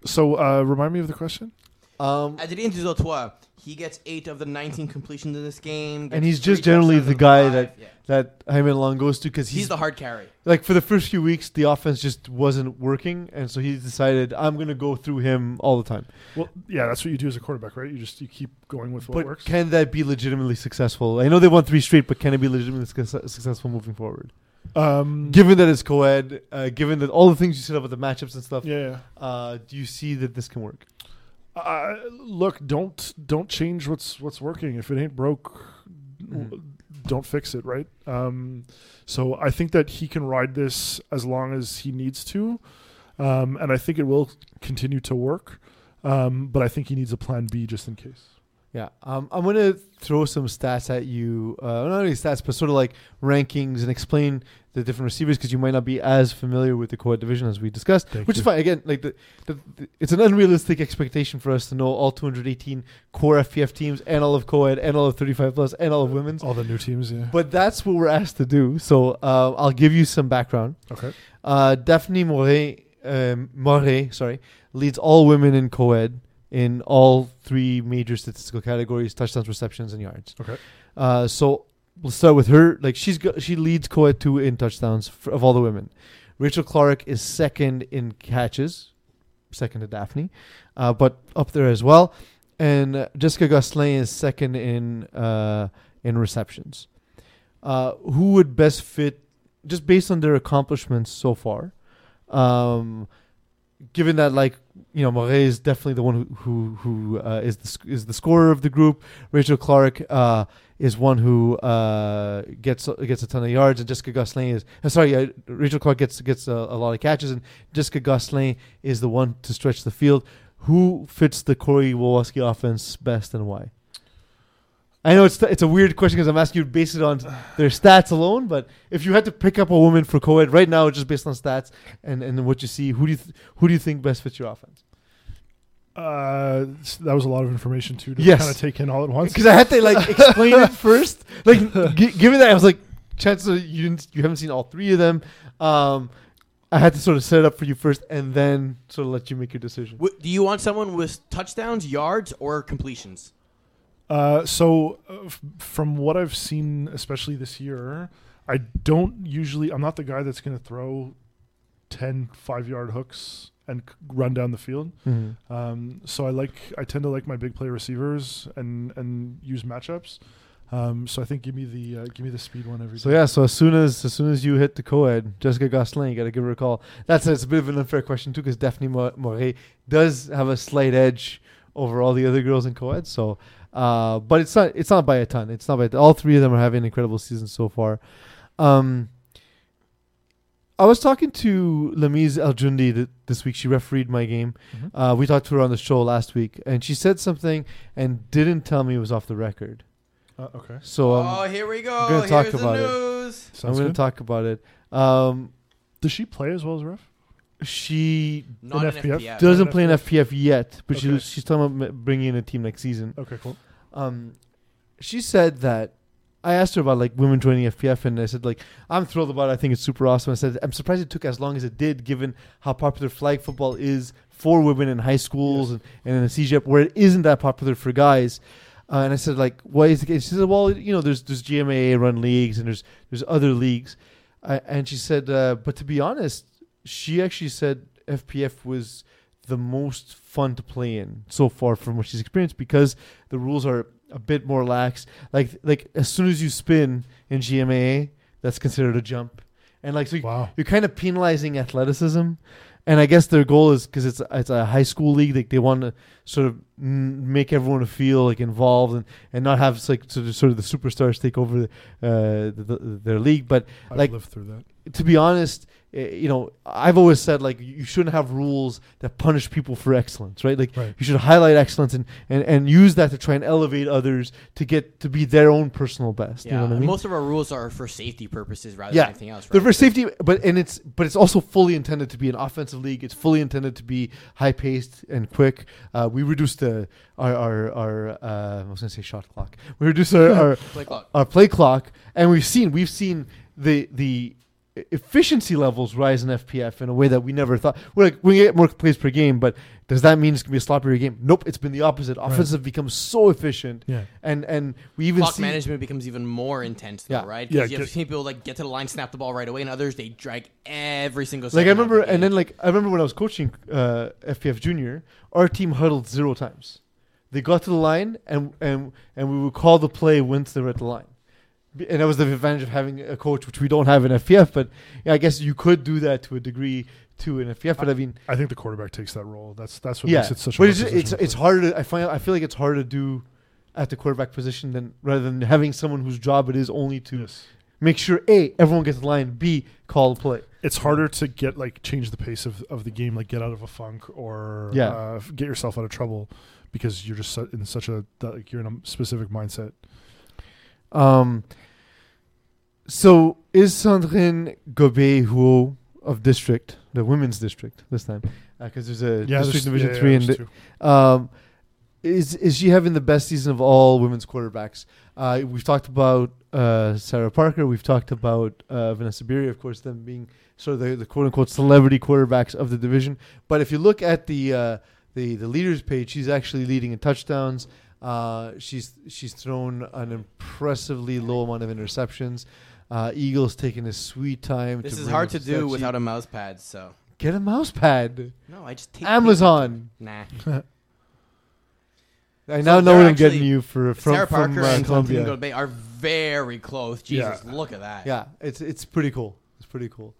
So uh, remind me of the question. Um, Adrien Dusautois, he gets eight of the 19 completions in this game. and he's just generally the guy five. that Yeah. that Jaime Long goes to because he's, he's, the hard carry. like for the first few weeks the offense just wasn't working, and so he decided I'm gonna go through him all the time. Well, yeah, that's what you do as a quarterback, right? You just you keep going with what but works. can that be legitimately successful? I know they won three straight, but can it be legitimately success- successful moving forward? Um, Given that it's co-ed, uh, given that all the things you said about the matchups and stuff, yeah. uh, do you see that this can work? Uh, look, don't don't change what's what's working. If it ain't broke, w- don't fix it, right? Um, so I think that he can ride this as long as he needs to, um, and I think it will continue to work. Um, but I think he needs a plan B just in case. Yeah, um, I'm gonna throw some stats at you. Uh, not only stats, but sort of like rankings and explain the different receivers because you might not be as familiar with the co-ed division as we discussed, Thank which you. is fine. Again, like the, the, the- it's an unrealistic expectation for us to know all 218 core FPF teams and all of co-ed and all of 35 plus and all of women's. All the new teams, yeah. But that's what we're asked to do. So uh, I'll give you some background. Okay. Uh, Daphne Moret, um, Moret, sorry, leads all women in co-ed in all three major statistical categories: touchdowns, receptions, and yards. Okay. Uh, so we'll start with her. Like she's got, she leads co-ed two in touchdowns for, of all the women. Rachel Clark is second in catches, second to Daphne, uh, but up there as well. And uh, Jessica Gosselin is second in uh, in receptions. Uh, who would best fit, just based on their accomplishments so far? Um, given that, like you know, Moret is definitely the one who who, who uh, is the sc- is the scorer of the group. Rachel Clark uh, is one who uh, gets gets a ton of yards, and Jessica Gosselin is uh, sorry, uh, Rachel Clark gets gets a, a lot of catches, and Jessica Gosselin is the one to stretch the field. Who fits the Corey Wołoski offense best, and why? I know it's it's a weird question because I'm asking you to base it on their stats alone, but if you had to pick up a woman for co-ed right now, just based on stats and, and what you see, who do you th- who do you think best fits your offense? Uh, that was a lot of information too to Yes. kind of take in all at once. Because I had to like explain it first. Like, g- given that I was like, chances are you didn't, you haven't seen all three of them. Um, I had to sort of set it up for you first, and then sort of let you make your decision. W- do you want someone with touchdowns, yards, or completions? Uh, so, uh, f- from what I've seen, especially this year, I don't usually. I'm not the guy that's going to throw 10 five yard hooks and c- run down the field. Mm-hmm. Um, so I like. I tend to like my big play receivers and and use matchups. Um, so I think give me the uh, give me the speed one every So day. yeah, so as soon as as soon as you hit the co-ed, Jessica Gosselin, you got to give her a call. That's it's a bit of an unfair question too, because Daphne Mo- Moret does have a slight edge over all the other girls in co-ed. So, uh, but it's not it's not by a ton. It's not by all three of them are having incredible seasons so far. Um, I was talking to Lamiz El Jundi th- this week. She refereed my game. Mhm. Uh, we talked to her on the show last week, and she said something and didn't tell me it was off the record. Uh, okay. So um, oh, here we go. gonna Here's talk the about it. news. I'm going to talk about it. Um, Does she play as well as ref? She Not in FPF? FPF. doesn't in play in FPF yet, but she Okay. was, she's talking about m- bringing in a team next season. Okay, cool. Um, she said that I asked her about like women joining FPF, and I said like I'm thrilled about it. I think it's super awesome. I said I'm surprised it took as long as it did, given how popular flag football is for women in high schools and, and in the CEGEP, where it isn't that popular for guys. Uh, and I said like, why is? She said, well, you know, there's there's GMAA run leagues and there's there's other leagues, uh, and she said, uh, but to be honest, she actually said FPF was the most fun to play in so far from what she's experienced because the rules are a bit more lax. Like like as soon as you spin in GMAA, that's considered a jump, and like so you, Wow. you're kind of penalizing athleticism. And I guess their goal is because it's it's a high school league. Like they want to sort of make everyone feel like involved and, and not have like sort of, sort of the superstars take over uh, the, the, their league. But I've Like- lived through that. to be honest, you know, I've always said like you shouldn't have rules that punish people for excellence, right? Like Right. you should highlight excellence and, and and use that to try and elevate others to get to be their own personal best. Yeah, you know what I mean? most of our rules are for safety purposes rather Yeah. than anything else. They're for safety, but and it's but it's also fully intended to be an offensive league. It's fully intended to be high paced and quick. Uh, we reduced the our our, our uh, I was going to say shot clock. We reduced our, our Play clock. our play clock, and we've seen we've seen the the efficiency levels rise in FPF in a way that we never thought. We're like we get more plays per game, but does that mean it's gonna be a sloppier game? Nope, it's been the opposite. Offensive becomes so efficient, Yeah. and and we even Clock see management becomes even more intense, though, Yeah. right? Yeah, Because you have get- people like get to the line, snap the ball right away, and others they drag every single. like I of the remember, and then like I remember when I was coaching uh, FPF Junior, our team huddled zero times. They got to the line, and and and we would call the play once they were at the line. And that was the advantage of having a coach, which we don't have in FPF. But yeah, I guess you could do that to a degree to in FPF. But I mean, I think the quarterback takes that role. That's that's what yeah, makes it such. a but hard it's it's it's harder. To, I find I feel like it's harder to do at the quarterback position than rather than having someone whose job it is only to Yes. make sure a everyone gets the line, b call the play. It's harder to get like change the pace of, of the game, like get out of a funk or Yeah. uh, get yourself out of trouble because you're just in such a like you're in a specific mindset. Um. So is Sandrine Gobet Huo of district, the women's district this time, because there's a Yeah, district there's- division yeah, yeah, three and di- Um, is is she having the best season of all women's quarterbacks? Uh, we've talked about uh, Sarah Parker. We've talked about uh, Vanessa Beery, of course, them being sort of the, the quote unquote celebrity quarterbacks of the division. But if you look at the uh, the the leaders page, she's actually leading in touchdowns. Uh, she's she's thrown an impressively low amount of interceptions. Uh, Eagles taking a sweet time. this to is hard to do without a mouse pad. So get a mouse pad. no, I just take Amazon. Nah, I now know what I'm getting you for from Sarah from Parker uh, and Columbia. Columbia Bay are very close. Jesus, Yeah. look at that. Yeah, it's it's pretty cool. It's pretty cool.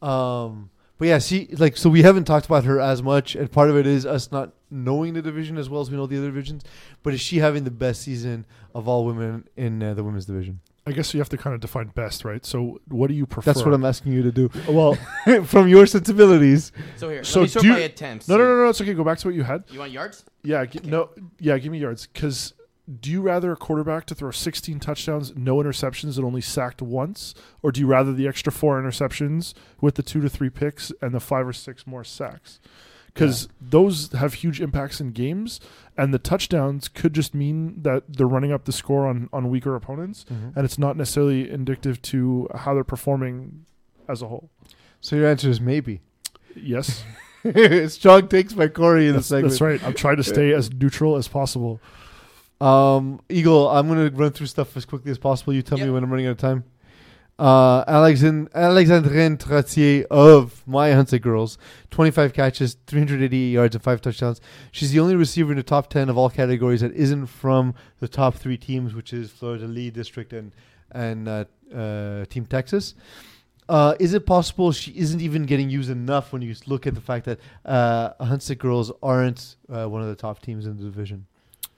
Um, but yeah, she like so we haven't talked about her as much, and part of it is us not knowing the division as well as we know the other divisions. But is she having the best season of all women in uh, the women's division? I guess you have to kind of define best, right? So what do you prefer? That's what I'm asking you to do Well, from your sensibilities. So here, So let me sort do you- my attempts. no, no, no, no. It's okay. Go back to what you had. You want yards? Yeah, gi- no, yeah. Give me yards. Because do you rather a quarterback to throw 16 touchdowns, no interceptions, and only sacked once, or do you rather the extra four interceptions with the two to three picks and the five or six more sacks? Because those have huge impacts in games, and the touchdowns could just mean that they're running up the score on on weaker opponents, and it's not necessarily indicative to how they're performing as a whole. So your answer is maybe. Yes, Strong takes by Corey in that's, the segment. that's right. I'm trying to stay as neutral as possible. Um, Eagle, I'm gonna run through stuff as quickly as possible. You tell me when I'm running out of time. Uh, Alexand- Tratier of my Huntsy Girls, 25 catches, 388 yards, and five touchdowns. She's the only receiver in the top 10 of all categories that isn't from the top three teams, which is Florida Lee District and and uh, uh, Team Texas. Uh, is it possible she isn't even getting used enough when you look at the fact that uh, Huntsick girls aren't uh, one of the top teams in the division?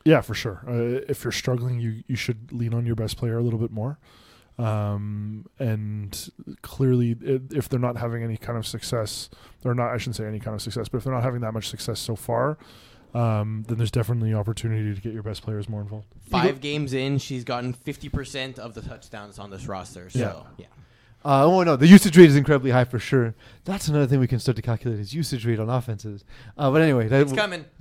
Yeah, for sure. Uh, if you're struggling, you you should lean on your best player a little bit more. Um, and clearly, if they're not having any kind of success, or not, I shouldn't say any kind of success, but if they're not having that much success so far, um, then there's definitely opportunity to get your best players more involved. Five games in, she's gotten 50% of the touchdowns on this roster. So, Yeah. yeah. Uh, oh no, the usage rate is incredibly high for sure. That's another thing we can start to calculate is usage rate on offenses. Uh, but anyway, that It's coming.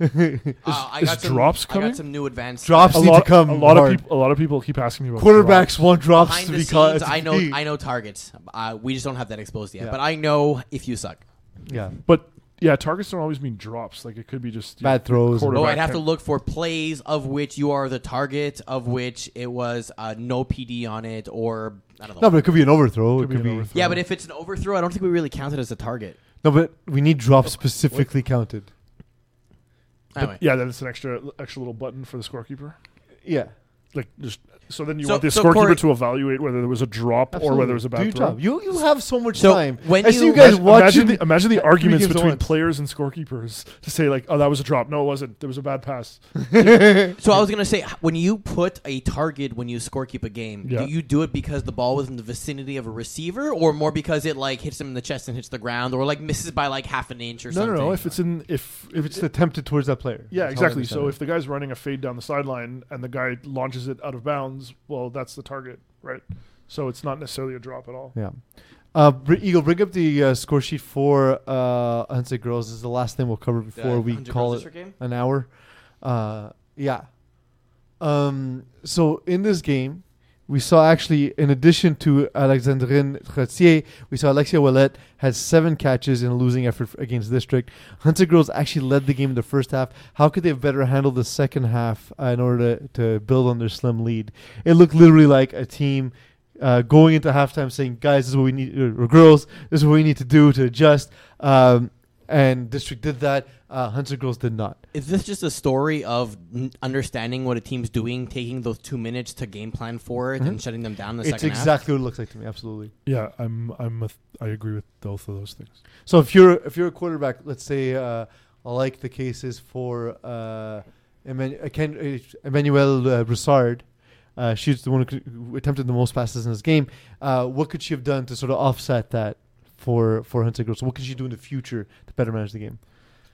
Uh, I is got some, drops I got some new advanced Drops A need lot, to come a lot hard. of people, a lot of people keep asking me about quarterbacks drops. want drops behind to the be caught. I know, I know targets. Uh, we just don't have that exposed yet. Yeah. But I know if you suck. yeah, but yeah, targets don't always mean drops. Like it could be just you Bad throws and- Oh, I'd have to look for plays of which you are the target, of which it was uh, no PD on it, or I don't know. no, but it could be an overthrow. Could it be could an be overthrow. yeah, but if it's an overthrow, I don't think we really count it as a target. no, but we need drops specifically counted. Anyway, yeah, then it's an extra extra little button for the scorekeeper. Yeah, Like just So then you So- want the so scorekeeper Corey- to evaluate whether there was a drop or whether it was a bad your throw. job. You you have so much So time. when I see you- you guys Imagine, watching. imagine the, imagine the arguments between once. players and scorekeepers to say like, "Oh, that was a drop." No, it wasn't. There was a bad pass. So I was gonna say, when you put a target when you scorekeep a game, Yeah. do you do it because the ball was in the vicinity of a receiver, or more because it like hits him in the chest and hits the ground, or like misses by like half an inch or No, something? no, no. no. If it's in, if if it's attempted towards that player. yeah, That's how I exactly. So if the guy's running a fade down the sideline and the guy launches it out of bounds, well, that's the target, right? So it's not necessarily a drop at all. yeah. Uh, Eagle, bring up the uh, score sheet for uh, Hunsick Girls. This is the last thing we'll cover The before we call it game? an hour. Uh, yeah. Um, so in this game, we saw actually, in addition to Alexandrine Tretier, we saw Alexia Ouellet had seven catches in a losing effort against District. Hunter Girls actually led the game in the first half. How could they have better handled the second half uh, in order to, to build on their slim lead? It looked literally like a team uh, going into halftime saying, "Guys, this is what we need, uh, or girls, this is what we need to do to adjust." Um, and District did that. Uh, Hunter Girls did not. Is this just a story of n- understanding what a team's doing, taking those two minutes to game plan for it, Mhm. and shutting them down the It's second half? exactly what it looks like to me. Absolutely. Yeah, I'm, I'm, a th- I agree with both of those things. So if you're if you're a quarterback, let's say uh, like the cases for uh, Eman- uh, Ken, uh, Emmanuel uh, Broussard, uh, she's the one who, could- who attempted the most passes in this game. Uh, what could she have done to sort of offset that for for Hunter Girls? What can she do in the future to better manage the game?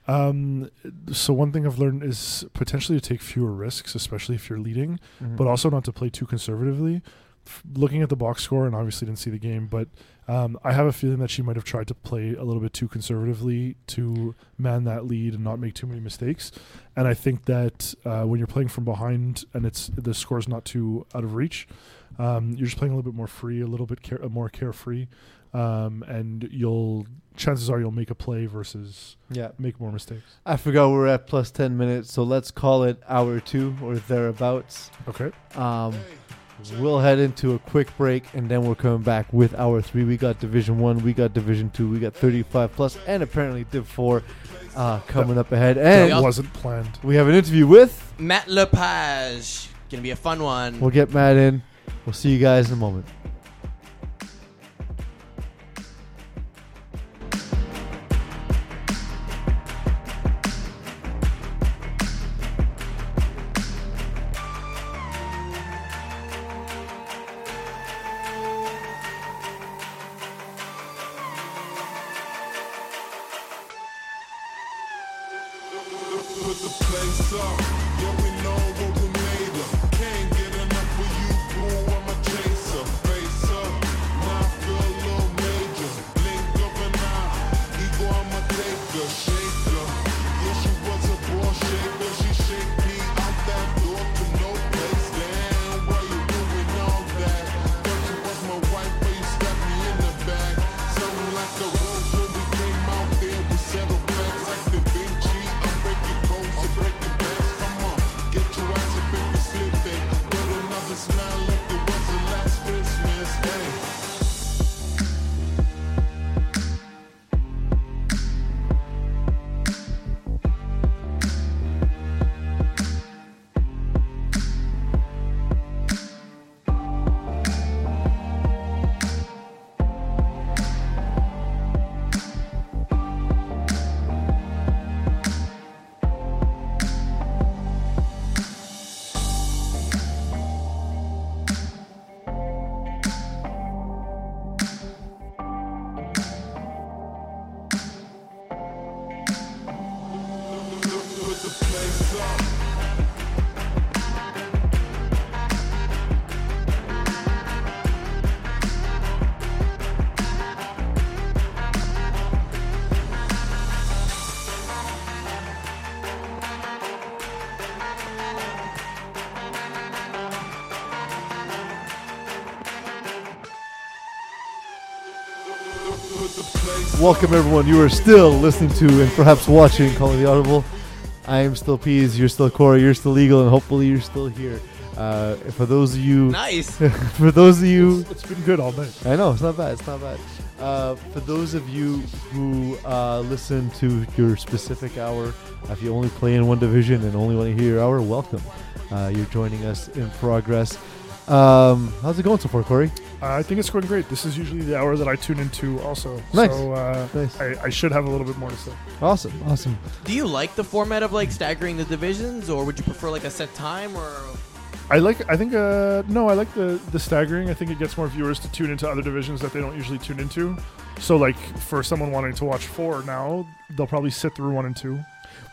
Um, so one thing I've learned is potentially to take fewer risks, especially if you're leading, Mm-hmm. but also not to play too conservatively. F- looking at the box score, and obviously didn't see the game, but um, I have a feeling that she might have tried to play a little bit too conservatively to man that lead and not make too many mistakes. And I think that uh, when you're playing from behind and it's the score's not too out of reach, um, you're just playing a little bit more free, a little bit care- more carefree, um, and you'll chances are you'll make a play versus yeah. make more mistakes. I forgot we're at plus ten minutes, so let's call it hour two or thereabouts. Okay. Um, we'll head into a quick break and then we're coming back with hour three. We got Division One, we got Division Two, we got 35 plus, and apparently Div Four uh, coming up ahead. That And also- wasn't planned. we have an interview with. Matt Lepage. Gonna be a fun one. We'll get Matt in. We'll see you guys in a moment. Welcome everyone. You are still listening to and perhaps watching Calling the Audible. I am still Peas. You're still Corey. You're still Eagle, and hopefully you're still here. Uh, for those of you, nice. for those of you It's been good all night. I know it's not bad. It's not bad. Uh, for those of you who uh, listen to your specific hour, if you only play in one division and only want to hear your hour, welcome. Uh, you're joining us in progress. Um, how's it going so far, Corey? Uh, I think it's going great. This is usually the hour that I tune into, also. Nice. So uh, Nice. I, I should have a little bit more to say. Awesome, awesome. Do you like the format of like staggering the divisions, or would you prefer like a set time, or I like. I think. Uh, no, I like the the staggering. I think it gets more viewers to tune into other divisions that they don't usually tune into. So, like for someone wanting to watch four now, they'll probably sit through one and two.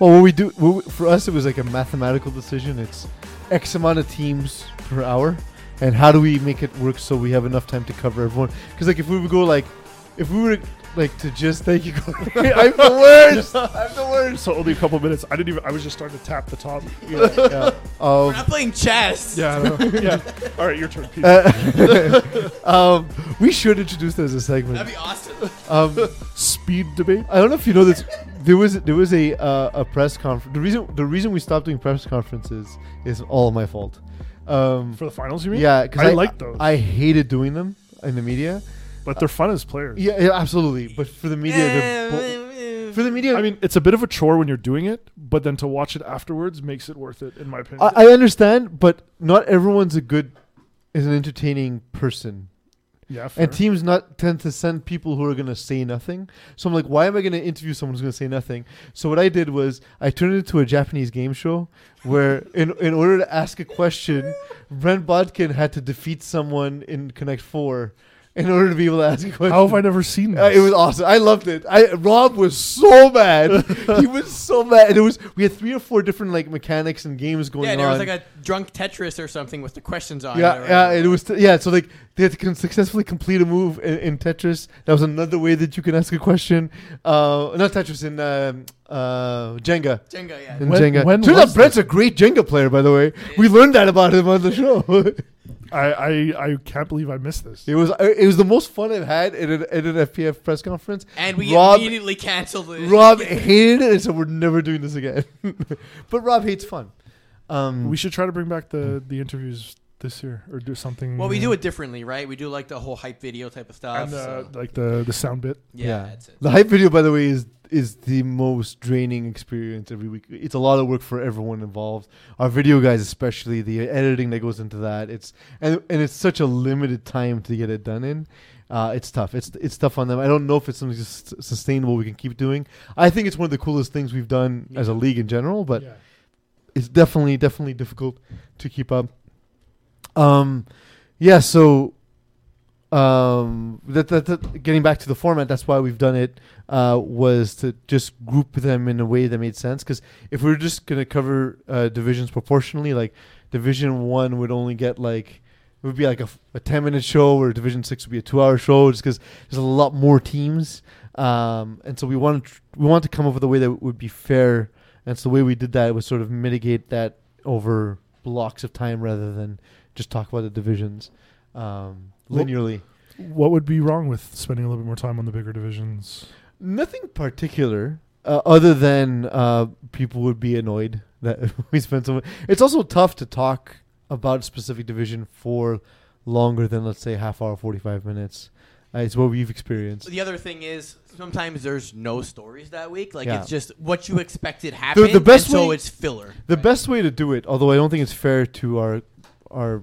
Well, what we do what we- for us, it was like a mathematical decision. It's X amount of teams per hour, and how do we make it work so we have enough time to cover everyone? Because like if we would go like, if we were like to just thank you, I'm the worst. I'm the worst. So only a couple minutes. I didn't even. I was just starting to tap the top. Yeah. yeah. we're Um, not playing chess? Yeah. I know. yeah. All right, your turn. Pete. uh, um, we should introduce that as a segment. That'd be awesome. Um, Speed debate. I don't know if you know this. There was there was a uh, a press conference. The reason the reason we stopped doing press conferences is all my fault. Um, For the finals, you mean? yeah, because I I, like those. I hated doing them in the media. but they're fun as players. Yeah, yeah, absolutely. But for the media, they're bo- for the media, I mean, it's a bit of a chore when you're doing it, but then to watch it afterwards makes it worth it, in my opinion. I, I understand, but not everyone's a good, is an entertaining person. Yeah, fair. And teams not tend to send people who are gonna say nothing. So I'm like, why am I gonna interview someone who's gonna say nothing? So what I did was I turned it into a Japanese game show where in in order to ask a question, Brent Bodkin had to defeat someone in Connect Four in order to be able to ask a question. How have I never seen this? Uh, it was awesome. I loved it. I Rob was so mad. he was so mad. And it was we had three or four different like mechanics and games going on. Yeah, on. there was like a drunk Tetris or something with the questions on. Yeah, it, yeah, it was yeah. So like they had to con- successfully complete a move in, in Tetris. That was another way that you can ask a question. Uh, not Tetris in um, uh, Jenga. Jenga. Yeah. In When- Jenga. when Turns was out Brett's a great Jenga player, by the way. We learned that about him on the show. I, I I can't believe I missed this. it was it was the most fun I've had in an, in an FPF press conference. And we Rob- immediately canceled it. Rob hated it, and said, we're never doing this again. but Rob hates fun. Um, We should try to bring back the the interviews this year or do something. Well, we do it differently, right? We do like the whole hype video type of stuff. and uh, so- like the the sound bit. yeah, yeah. that's it. The hype video, by the way, is is the most draining experience every week. It's a lot of work for everyone involved. Our video guys, especially the editing that goes into that. It's and and it's such a limited time to get it done in. Uh, it's tough. It's it's tough on them. I don't know if it's something sus- sustainable we can keep doing. I think it's one of the coolest things we've done as a league in general, but yeah. it's definitely definitely difficult to keep up. Um, yeah. So, um, that, that, that getting back to the format, that's why we've done it. Uh, was to just group them in a way that made sense. Because if we were just gonna cover uh, divisions proportionally, like Division One would only get like it would be like a, a ten minute show, or Division Six would be a two hour show, just because there's a lot more teams. Um, and so we wanted we wanted to come up with a way that would be fair and so the way we did that was sort of mitigate that over blocks of time rather than just talk about the divisions um, linearly. What would be wrong with spending a little bit more time on the bigger divisions? Nothing particular, uh, other than uh, people would be annoyed that we spend so much. It's also tough to talk about a specific division for longer than let's say half hour, forty five minutes. Uh, it's what we've experienced. The other thing is sometimes there's no stories that week. Like Yeah. it's just what you expected happened. the best and so it's filler. The right? best way to do it, although I don't think it's fair to our our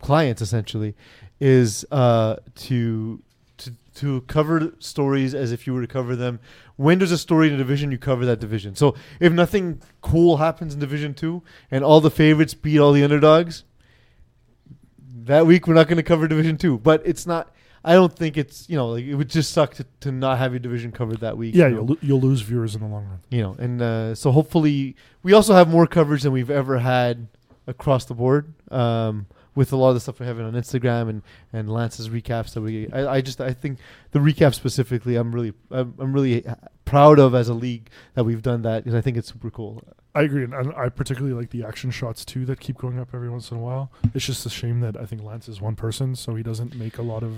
clients essentially, is uh, to to to cover stories as if you were to cover them. When there's a story in a division, you cover that division. So if nothing cool happens in Division Two and all the favorites beat all the underdogs, that week we're not going to cover Division Two. But it's not. I don't think it's you know like it would just suck to, to not have your division covered that week. Yeah, you lo- you'll lose viewers in the long run. you know, and uh, so hopefully we also have more coverage than we've ever had across the board. Um, with a lot of the stuff we're having on Instagram and, and Lance's recaps that we, I, I just I think the recap specifically, I'm really I'm, I'm really proud of as a league that we've done that because I think it's super cool. I agree, and I I particularly like the action shots too that keep going up every once in a while. It's just a shame that I think Lance is one person, so he doesn't make a lot of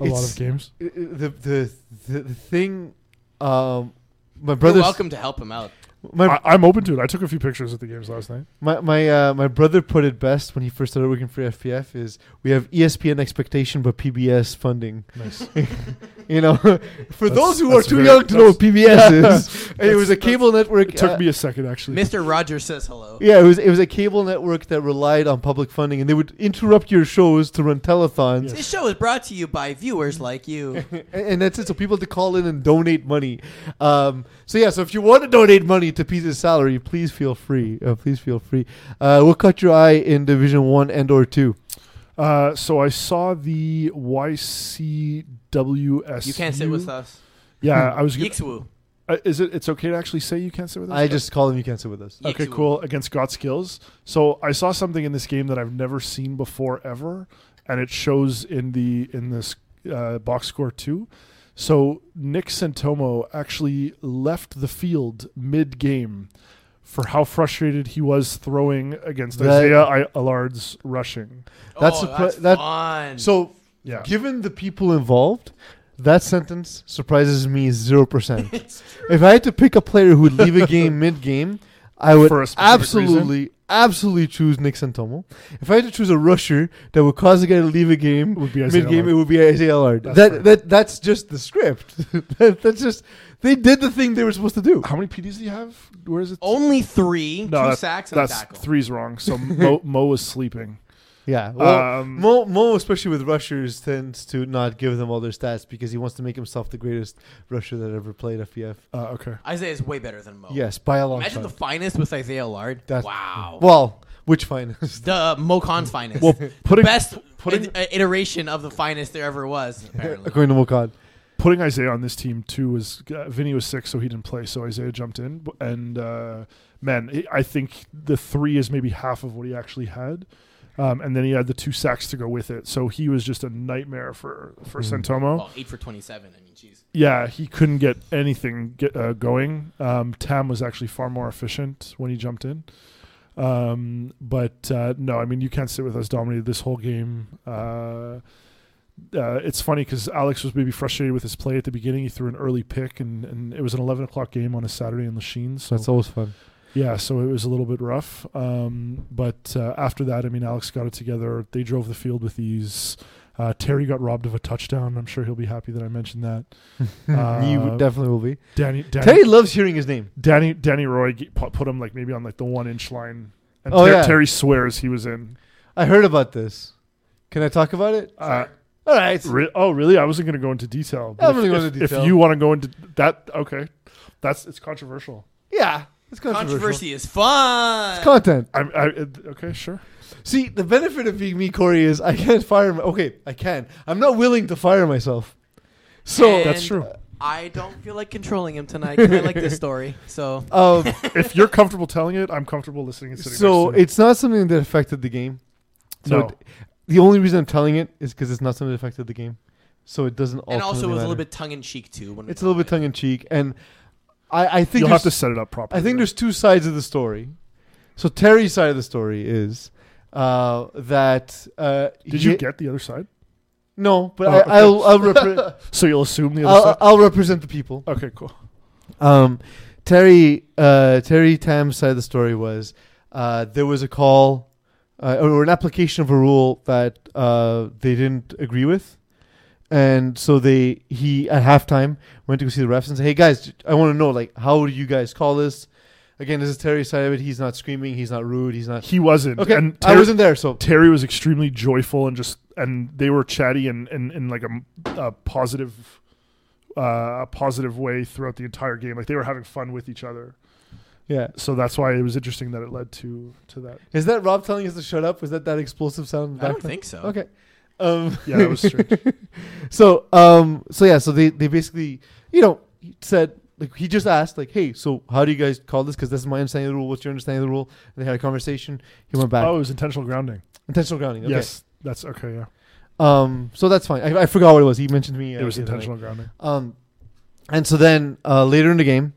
a lot of games. I- I- the the the, the thing, um, my You're brother, welcome to help him out. My I, I'm open to it. I took a few pictures at the games last night. My my uh, my brother put it best when he first started working for FPF is we have ESPN expectation but PBS funding. Nice. You know, for those who are that's too very- young to know what PBS is, it was a cable network. It took uh, me a second actually. Mr. Rogers says hello. yeah, it was it was a cable network that relied on public funding, and they would interrupt your shows to run telethons, This show is brought to you by viewers like you. and, and that's it. So people had to call in and donate money. Um, so yeah, so if you want to donate money to Pete's salary, please feel free. Uh, please feel free. Uh, we'll cut your eye in Division One and or Two. Uh, so I saw the YCWS. You can't sit with us. Yeah, I was. Gonna, Yixwu. uh, is it? It's okay to actually say you can't sit with us. I just call them. You can't sit with us. Okay, Yixwu. cool. Against Got Skills. So I saw something in this game that I've never seen before ever, and it shows in the in this uh, box score too. So Nick Santomo actually left the field mid game for how frustrated he was throwing against That- Isaiah I- Aylward's rushing. That's oh, surpri- that's that- fun. So Yeah. given the people involved, that sentence surprises me zero percent. if I had to pick a player who would leave a game mid game, I would For a specific absolutely, absolutely choose Nick Santomo. If I had to choose a rusher that would cause a guy to leave a game Would be Isaiah mid game, it would be Isaiah Aylward. That's that fair. that that's just the script. that, that's just they did the thing they were supposed to do. How many PDs do you have? Where is it? Only three, no, two that's, sacks and a that's tackle. three's wrong. So Mo, Mo was sleeping. Yeah. Well, Um, Mo, Mo, especially with rushers, tends to not give them all their stats because he wants to make himself the greatest rusher that ever played FPF. Uh, okay. Isaiah is way better than Mo. Yes, by a long Imagine the shot. finest with Isaiah Aylward. That's- wow. Well, which finest? the Mo Khan's finest. Well, the best putting- i- iteration of the finest there ever was, apparently. According to Mokad. Putting Isaiah on this team too was uh, Vinny was sick, so he didn't play. So Isaiah jumped in, and uh, man, I- I think the three is maybe half of what he actually had, um, and then he had the two sacks to go with it. So he was just a nightmare for for Mhm. Santomo. Well, eight for twenty-seven. I mean, jeez. Yeah, he couldn't get anything get, uh, going. Um, Tam was actually far more efficient when he jumped in. Um, but uh, no, I mean you can't sit with us dominated this whole game. Uh, uh, it's funny because Alex was maybe frustrated with his play at the beginning. He threw an early pick, and, and it was an eleven o'clock game on a Saturday in Lachine. So That's always fun. yeah, so it was a little bit rough. Um, but uh, after that, I mean, Alex got it together. They drove the field with ease. Uh, Terry got robbed of a touchdown. I'm sure he'll be happy that I mentioned that. you Uh, definitely will be. Danny, Danny, Terry loves hearing his name. Danny, Danny Roy put, put him like maybe on like the one inch line. And Oh, Ter- yeah. Terry swears he was in. I heard about this. Can I talk about it? Uh, All right. re- oh, really? I wasn't going to go into detail. I'm if, gonna go if- into detail. If you want to go into that, okay, that's it's controversial. Yeah. It's controversial. Controversy is fun. It's content. I, I, okay, sure. See, the benefit of being me, Corey, is I can't fire. My, okay, I can. I'm not willing to fire myself. So And That's true. I don't feel like controlling him tonight. I like this story. So um, if you're comfortable telling it, I'm comfortable listening and sitting so next to you. it's not something that affected the game. So No. it- the only reason I'm telling it is because it's not something that affected the game. So it doesn't. and also it was ultimately a little bit tongue in cheek too. When It's a little bit tongue in cheek, and I, I think You'll have to set it up properly. I think there's two sides of the story. So Terry's side of the story is uh, that uh, Did he- you get the other side? no, but Oh, I, okay. I'll I'll, repre- So you'll assume the other I'll, side. I'll represent the people. Okay, cool. Um, Terry uh, Terry Tam's side of the story was uh, there was a call uh, or an application of a rule that uh, they didn't agree with, and so they he at halftime went to go see the refs and say, "Hey guys, I want to know like how do you guys call this?" Again, this is Terry's side of it. He's not screaming. He's not rude. He's not. He wasn't. Okay, and I Terry, wasn't there, so Terry was extremely joyful and just and they were chatty and in, in like a, a positive uh, a positive way throughout the entire game. Like they were having fun with each other. Yeah. So that's why it was interesting that it led to to that. Is that Rob telling us to shut up? Was that that explosive sound? I don't background? think so. Okay. Um, Yeah, that was strange. so um so yeah so they they basically you know said like he just asked like hey so how do you guys call this because this is my understanding of the rule what's your understanding of the rule and they had a conversation he went back Oh, it was intentional grounding. intentional grounding okay. Yes, that's okay. Yeah, um so that's fine I, I forgot what it was he mentioned to me uh, it was the other intentional grounding. um and so then uh later in the game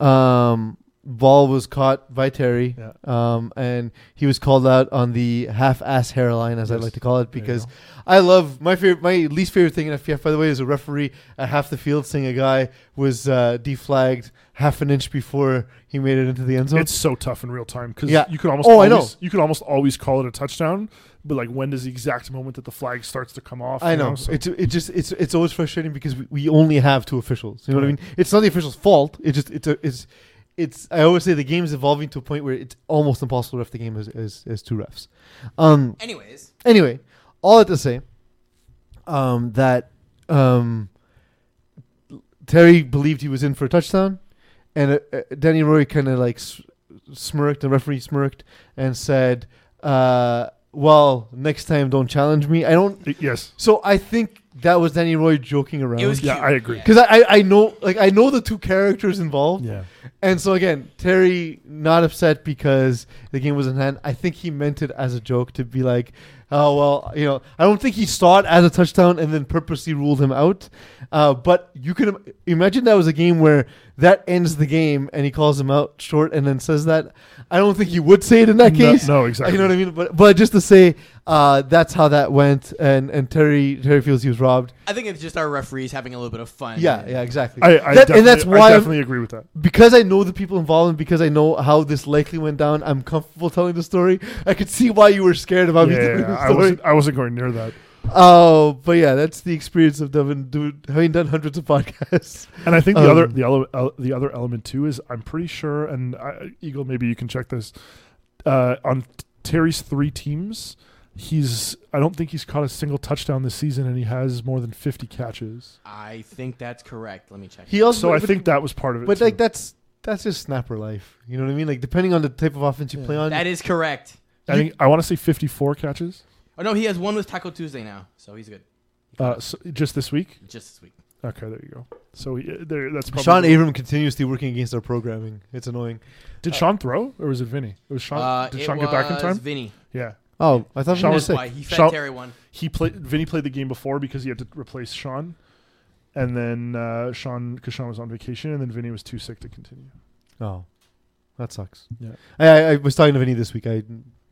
um ball was caught by Terry, Yeah. um, and he was called out on the half-ass hairline, as I like to call it, because. I love my favorite, my least favorite thing in FPF, by the way, is a referee at half the field saying a guy was uh, deflagged half an inch before he made it into the end zone. It's so tough in real time because Yeah. you could almost Oh, I always, know. you could almost always call it a touchdown, but like when does the exact moment that the flag starts to come off? I you know. so- It's it just it's it's always frustrating because we, we only have two officials. You know what I mean? It's not the official's fault. It just it's a it's it's I always say the game is evolving to a point where it's almost impossible to ref the game as as, as two refs. Um Anyways, anyway, all that to say um that um Terry believed he was in for a touchdown and uh, uh, Danny Roy kind of like s- smirked, the referee smirked and said uh well, next time don't challenge me. I don't yes, so I think that was Danny Roy joking around. it was Yeah, cute. I agree. because I, I I know like I know the two characters involved, yeah, and so again Terry not upset because the game was in hand. I think he meant it as a joke to be like, oh well, you know. I don't think he saw it as a touchdown and then purposely ruled him out. Uh, but you can im- imagine that was a game where that ends the game and he calls him out short and then says that. I don't think he would say it in that case. no, exactly. You know what I mean? But but just to say, uh, that's how that went, and and Terry Terry feels he was robbed. I think it's just our referees having a little bit of fun. Yeah, yeah, exactly. I, I That- and that's I why I'm- definitely agree with that. because I know the people involved and because I know how this likely went down, I'm comfortable telling the story. I could see why you were scared about me Yeah, telling yeah, the I wasn't, I wasn't going near that. Oh, but yeah, that's the experience of Devin do, having done hundreds of podcasts. And I think the other Um, the ele- el- the other element too is I'm pretty sure, and I, Eagle, maybe you can check this. Uh, on Terry's three teams, he's I don't think he's caught a single touchdown this season, and he has more than 50 catches. I think that's correct. Let me check. He also, So I think that was part of it. but too. like that's that's just snapper life. You know what I mean? Like depending on the type of offense you Yeah. play on. that is correct. I think I want to say 54 catches. Oh no, he has one with Taco Tuesday now, so he's good. Uh, so just this week. Just this week. Okay, there you go. So he, there, that's probably Sean Abram continuously working against our programming. It's annoying. Did Sean throw or was it Vinny? It was Sean. Uh, did it Sean get back in was time? Vinny. Yeah, Oh, I thought Sean Sean was was sick. Why he fed Sean- Terry one. he played. Vinny played the game before because he had to replace Sean, and then uh, Sean because Sean was on vacation, and then Vinny was too sick to continue. Oh, that sucks. Yeah. I, I, I was talking to Vinny this week. I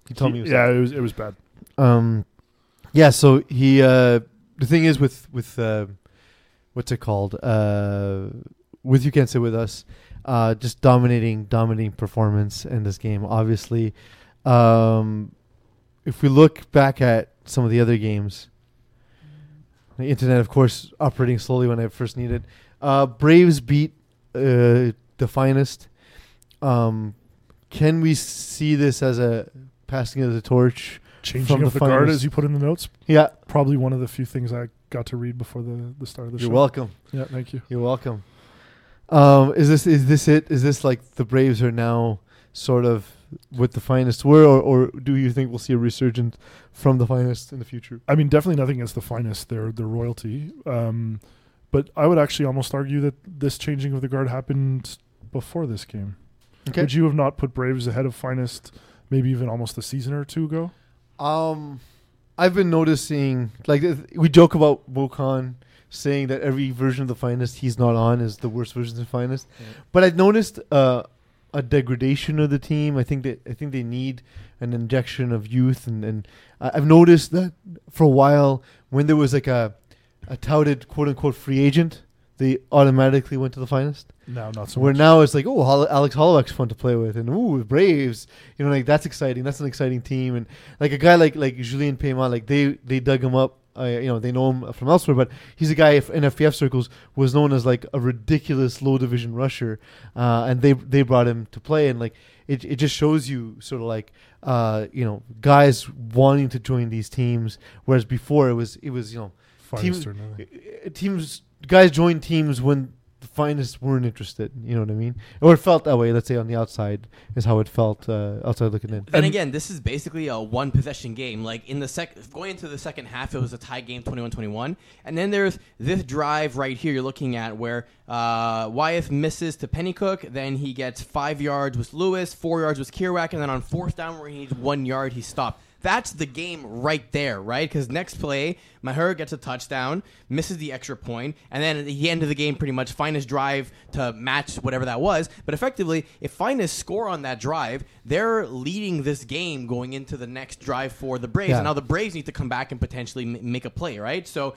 he told me. It was yeah, it was it was bad. Um, yeah. So he. Uh, the thing is with with uh, what's it called? Uh, with you can't sit with us. Uh, just dominating, dominating performance in this game. Obviously, um, if we look back at some of the other games, the internet, of course, operating slowly when I first needed. Uh, Braves beat uh, the finest. Um, can we see this as a passing of the torch? Changing of the the, guard, as you put in the notes, Yeah, probably one of the few things I got to read before the, the start of the show. you're welcome. Yeah, thank you. You're welcome. Um, is this is this it? Is this like the Braves are now sort of what the finest were, or, or do you think we'll see a resurgence from the finest in the future? I mean, definitely nothing against the finest. They're they're royalty. Um, but I would actually almost argue that this changing of the guard happened before this game. Okay. Would you have not put Braves ahead of finest, maybe even almost a season or two ago? Um, I've been noticing like we joke about Wokan saying that every version of the finest he's not on is the worst version of the finest, Yeah. but I've noticed uh, a degradation of the team. I think that I think they need an injection of youth, and and I've noticed that for a while when there was like a a touted quote unquote free agent, they automatically went to the finest. No, not so Where much. now it's like, oh, Hol- Alex Holloway's fun to play with, and ooh, Braves, you know, like that's exciting. That's an exciting team, and like a guy like like Julien Payman, like they they dug him up. Uh, you know, they know him from elsewhere, but he's a guy in FPF circles was known as like a ridiculous low division rusher, uh, and they they brought him to play, and like it it just shows you sort of like uh you know guys wanting to join these teams, whereas before it was it was you know finest team- or nothing. uh, teams guys joined teams when finest weren't interested. You know what I mean? Or it felt that way. Let's say on the outside is how it felt uh, outside looking in. And- again, this is basically a one possession game. Like in the sec, going into the second half, it was a tie game, 21-21. and then there's this drive right here. You're looking at where uh, Wyeth misses to Pennycook, then he gets five yards with Lewis, four yards with Kierak, and then on fourth down where he needs one yard, he stopped. That's the game right there, right? Because next play, Maher gets a touchdown, misses the extra point, and then at the end of the game, pretty much Finest drive to match whatever that was. But effectively, if Finest score on that drive, they're leading this game going into the next drive for the Braves. Yeah. And now the Braves need to come back and potentially m- make a play, right? So,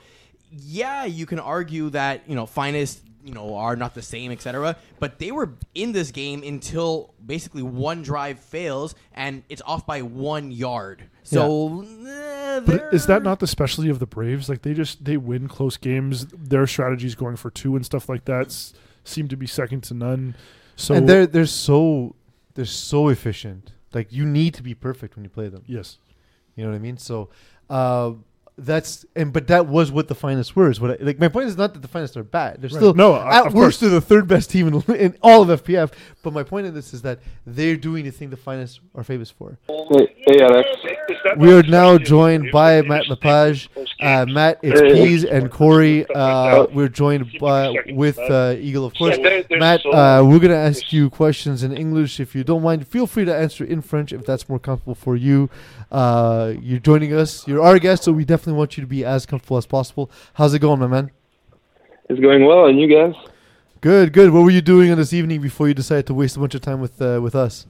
yeah, you can argue that you know Finest you know are not the same, etc. But they were in this game until basically one drive fails and it's off by one yard. So, eh, But is that not the specialty of the Braves? Like they just they win close games. Their strategies going for two and stuff like that seem to be second to none. So and they're they're so they're so efficient. Like you need to be perfect when you play them. yes, You know what I mean? So uh, that's and but that was what the finest were. Is what I, like my point is not that the finest are bad. They're Right. still No, uh, at of worst course. they're the third best team in, in all of FPF. But my point in this is that they're doing the thing the finest are famous for. Hey, hey Alex. We are now joined by Matt Lepage, uh, Matt, it's Pease, and Corey. Uh, we're joined by, with uh, Eagle, of course. Matt, uh, we're going to ask you questions in English. If you don't mind, feel free to answer in French if that's more comfortable for you. Uh, you're joining us. You're our guest, so we definitely want you to be as comfortable as possible. How's it going, my man? It's going well, and you guys? Good, good. What were you doing on this evening before you decided to waste a bunch of time with uh, with us?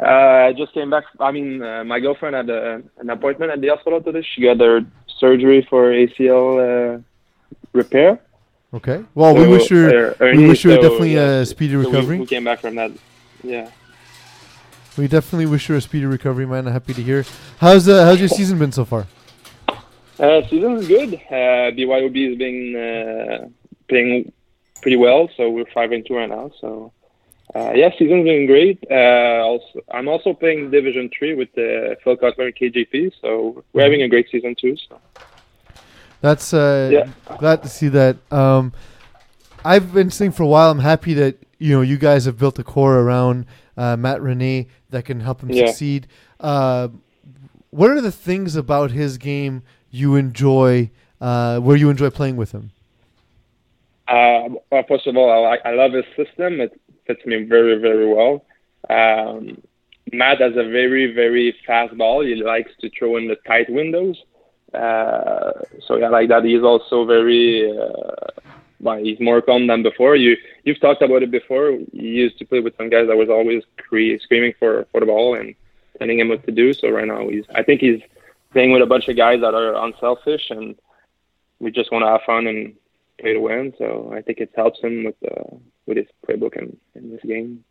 Uh, I just came back. I mean, uh, my girlfriend had a, an appointment at the hospital today. She got her surgery for ACL uh, repair. Okay. Well, we wish her her- we wish her so, definitely yeah, a speedy so we- recovery. we, came back from that. Yeah. We definitely wish her a speedy recovery, man. I'm happy to hear. How's uh, how's your season been so far? Uh, season is good. Uh, BYOB has been uh, playing pretty well, so we're five and two right now. So uh, yeah, season's been great. Uh, also, I'm also playing Division Three with uh, Phil Cutler and KJP, so we're having a great season too. So That's uh, Yeah. glad to see that. Um, I've been saying for a while. I'm happy that you know you guys have built a core around uh, Matt Rene that can help him Yeah. succeed. Uh, what are the things about his game you enjoy? Uh, where you enjoy playing with him? Uh, well, first of all, I, like, I love his system. It fits me very, very well. Um, Matt has a very, very fast ball. He likes to throw in the tight windows. Uh, so yeah, like that. He's also very, uh, well, he's more calm than before. You, you've talked about it before. He used to play with some guys that was always cre- screaming for, for the ball and telling him what to do. So right now, he's, I think he's playing with a bunch of guys that are unselfish and we just want to have fun and play to win. So I think it helps him with uh, with his playbook in, in this game.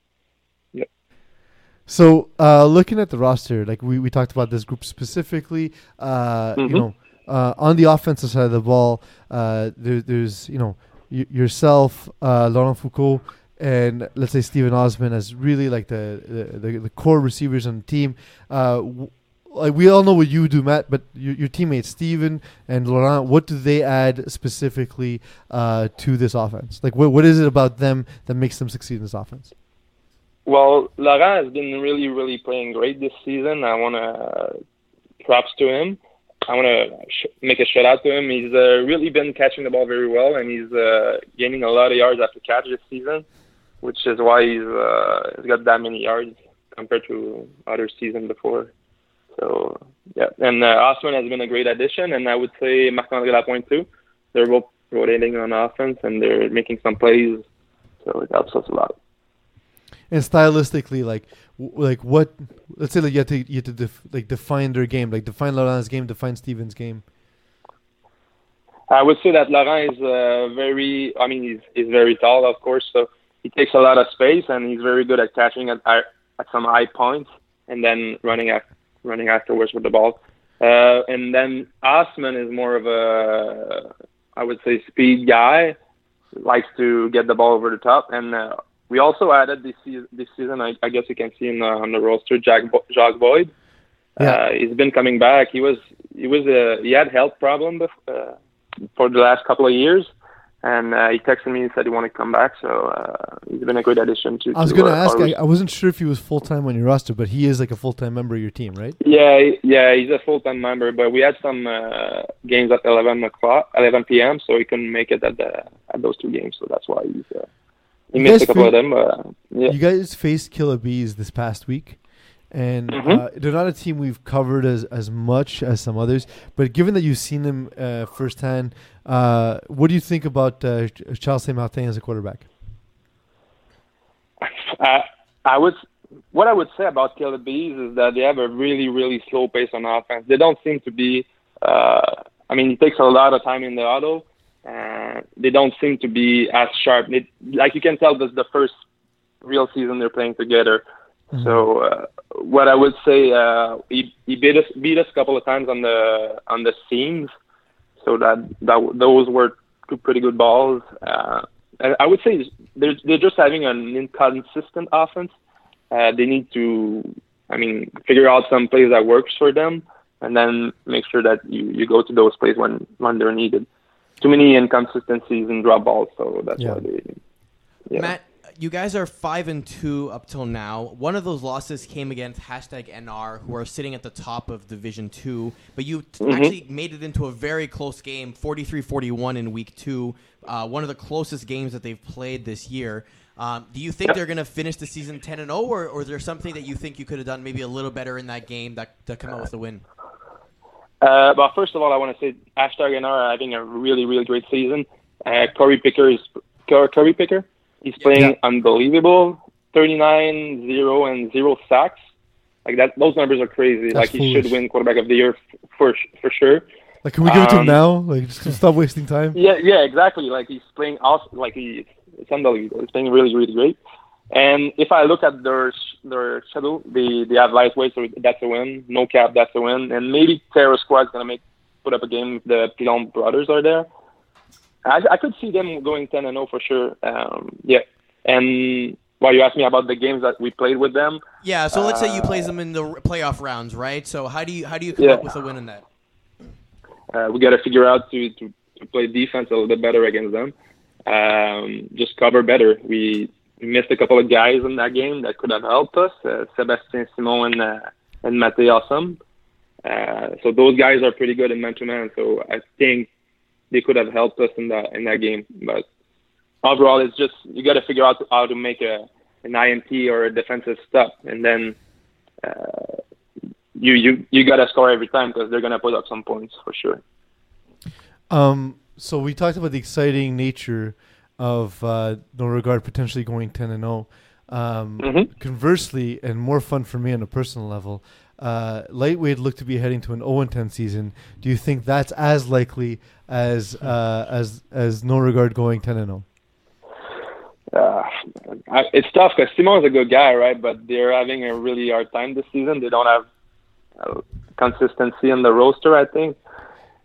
So, uh, looking at the roster, like we, we talked about this group specifically, uh, you Mhm. know, uh, on the offensive side of the ball, uh, there, there's, you know, y- yourself, uh, Laurent Foucault, and let's say Steven Osman as really like the, the, the, the core receivers on the team. Uh, w- like we all know what you do, Matt, but your, your teammates, Steven and Laurent, what do they add specifically uh, to this offense? Like, what, what is it about them that makes them succeed in this offense? Well, Laurent has been really, really playing great this season. I want to props to him. I want to sh- make a shout out to him. He's uh, really been catching the ball very well, and he's uh, gaining a lot of yards after catch this season, which is why he's uh, he's got that many yards compared to other season before. So yeah, and uh, Osman has been a great addition, and I would say Marc Andre Lapointe too. They're both rotating on offense, and they're making some plays, so it helps us a lot. and stylistically, like, w- like what? Let's say like you have to you have to def, like define their game, like define Laurent's game, define Steven's game. I would say that Laurent is uh, very. I mean, he's he's very tall, of course, so he takes a lot of space, and he's very good at catching at at at some high points, and then running at running afterwards with the ball. Uh, and then Osman is more of a, I would say, speed guy. Likes to get the ball over the top, and uh, we also added this season. This season, I, I guess you can see in the, on the roster, Jack Bo- Jacques Boyd. Yeah. Uh, he's been coming back. He was he was a he had health problem bef- uh, for the last couple of years, and uh, he texted me and said he wanted to come back. So uh, he's been a great addition to. I was to gonna ask. I, I wasn't sure if he was full time on your roster, but he is like a full time member of your team, right? yeah, yeah, he's a full time member, but we had some uh, games at eleven o'clock, eleven p.m., so he couldn't make it at the at those two games. So that's why he's uh, he You missed a couple feel- of them. But, uh, yeah. You guys faced Killer Bees this past week, and Mhm. uh, they're not a team we've covered as as much as some others. But given that you've seen them uh, firsthand, uh, what do you think about uh, Charles Saint Martin as a quarterback? Uh, I would. What I would say about Killer Bees is that they have a really, really slow pace on offense. They don't seem to be. Uh, I mean, it takes a lot of time in the auto. Uh, they don't seem to be as sharp. They, like you can tell, this is the first real season they're playing together. So uh, what I would say, uh, he, he beat us beat us a couple of times on the on the seams. So that that those were two pretty good balls. Uh, and I would say they're they're just having an inconsistent offense. Uh, they need to, I mean, figure out some plays that works for them, and then make sure that you, you go to those plays when when they're needed. Too many inconsistencies and drop balls, so that's Yeah. why they. Yeah. Matt, you guys are five and two up till now. One of those losses came against hashtag NR, who are sitting at the top of Division Two. But you t- Mhm. actually made it into a very close game, 43-41 in Week Two. Uh, one of the closest games that they've played this year. Um, do you think Yep. they're going to finish the season 10 and 0, or, or is there something that you think you could have done maybe a little better in that game that to come out with a win? Uh, but first of all, I want to say hashtag NR are having a really, really great season. Uh, Corey Picker is Cor- Corey Picker. He's playing Yeah. unbelievable. 39, 0, and 0 sacks. Like that, those numbers are crazy. That's like he foolish. should win quarterback of the year f- for for sure. Like, can we give it to him Um, now? Like, just stop wasting time. Yeah, yeah, exactly. Like he's playing awesome. Like he, it's unbelievable. He's playing really, really great. And if I look at their their schedule, they they have lightweight, so that's a win. No cap, that's a win. And maybe Terror Squad's gonna make put up a game if the Pilon brothers are there. I I could see them going ten and zero for sure. Um, yeah. And well, you asked me about the games that we played with them. Yeah, so let's say you Uh, play them in the playoff rounds, right? So how do you how do you come Yeah. up with a win in that? Uh, we got to figure out to, to, to play defense a little bit better against them. Um, just cover better. We missed a couple of guys in that game that could have helped us. Uh, Sebastien Simon and uh, and Mate Awesome. Uh, so those guys are pretty good in man to man. So I think they could have helped us in that in that game. But overall, it's just you got to figure out how to make a an INT or a defensive stop, and then uh, you you you got to score every time because they're gonna put up some points for sure. Um, so we talked about the exciting nature of uh, No Regard potentially going ten and zero. Um, Mhm. Conversely, and more fun for me on a personal level, uh, lightweight look to be heading to an zero and ten season. Do you think that's as likely as uh, as as No Regard going ten and oh? zero? uh, I, it's tough because Simon's a good guy, right? But they're having a really hard time this season. They don't have uh, consistency in the roster. I think.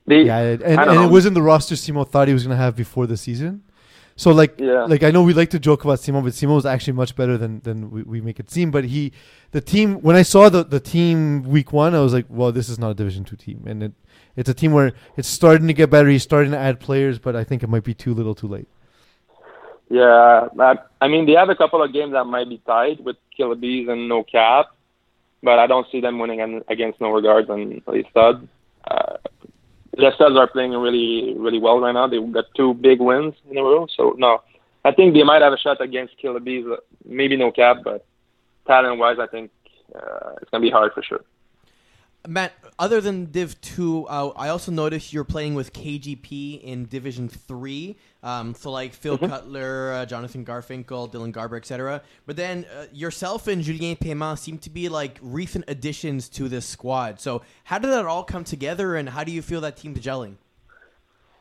They, Yeah, and, and it wasn't the roster Simo thought he was going to have before the season. So like, Yeah. like I know we like to joke about Simo, but Simo was actually much better than than we, we make it seem. But he, the team, when I saw the the team week one, I was like, well, this is not a Division two team, and it it's a team where it's starting to get better. He's starting to add players, but I think it might be too little, too late. Yeah, I, I mean they have a couple of games that might be tied with Killer Bees and No Cap, but I don't see them winning against No Regards and Les Studs. Uh, Les Studs are playing really really well right now. They've got two big wins in a row, so no, I think they might have a shot against Killer Bees. uh, Maybe No Cap, but talent wise, I think uh, it's gonna be hard for sure. Matt, other than Div 2, uh, I also noticed you're playing with KGP in Division 3. Um, so, like Phil Cutler, uh, Jonathan Garfinkel, Dylan Garber, etc. But then uh, yourself and Julien Paiement seem to be like recent additions to this squad. So, how did that all come together, and how do you feel that team's gelling?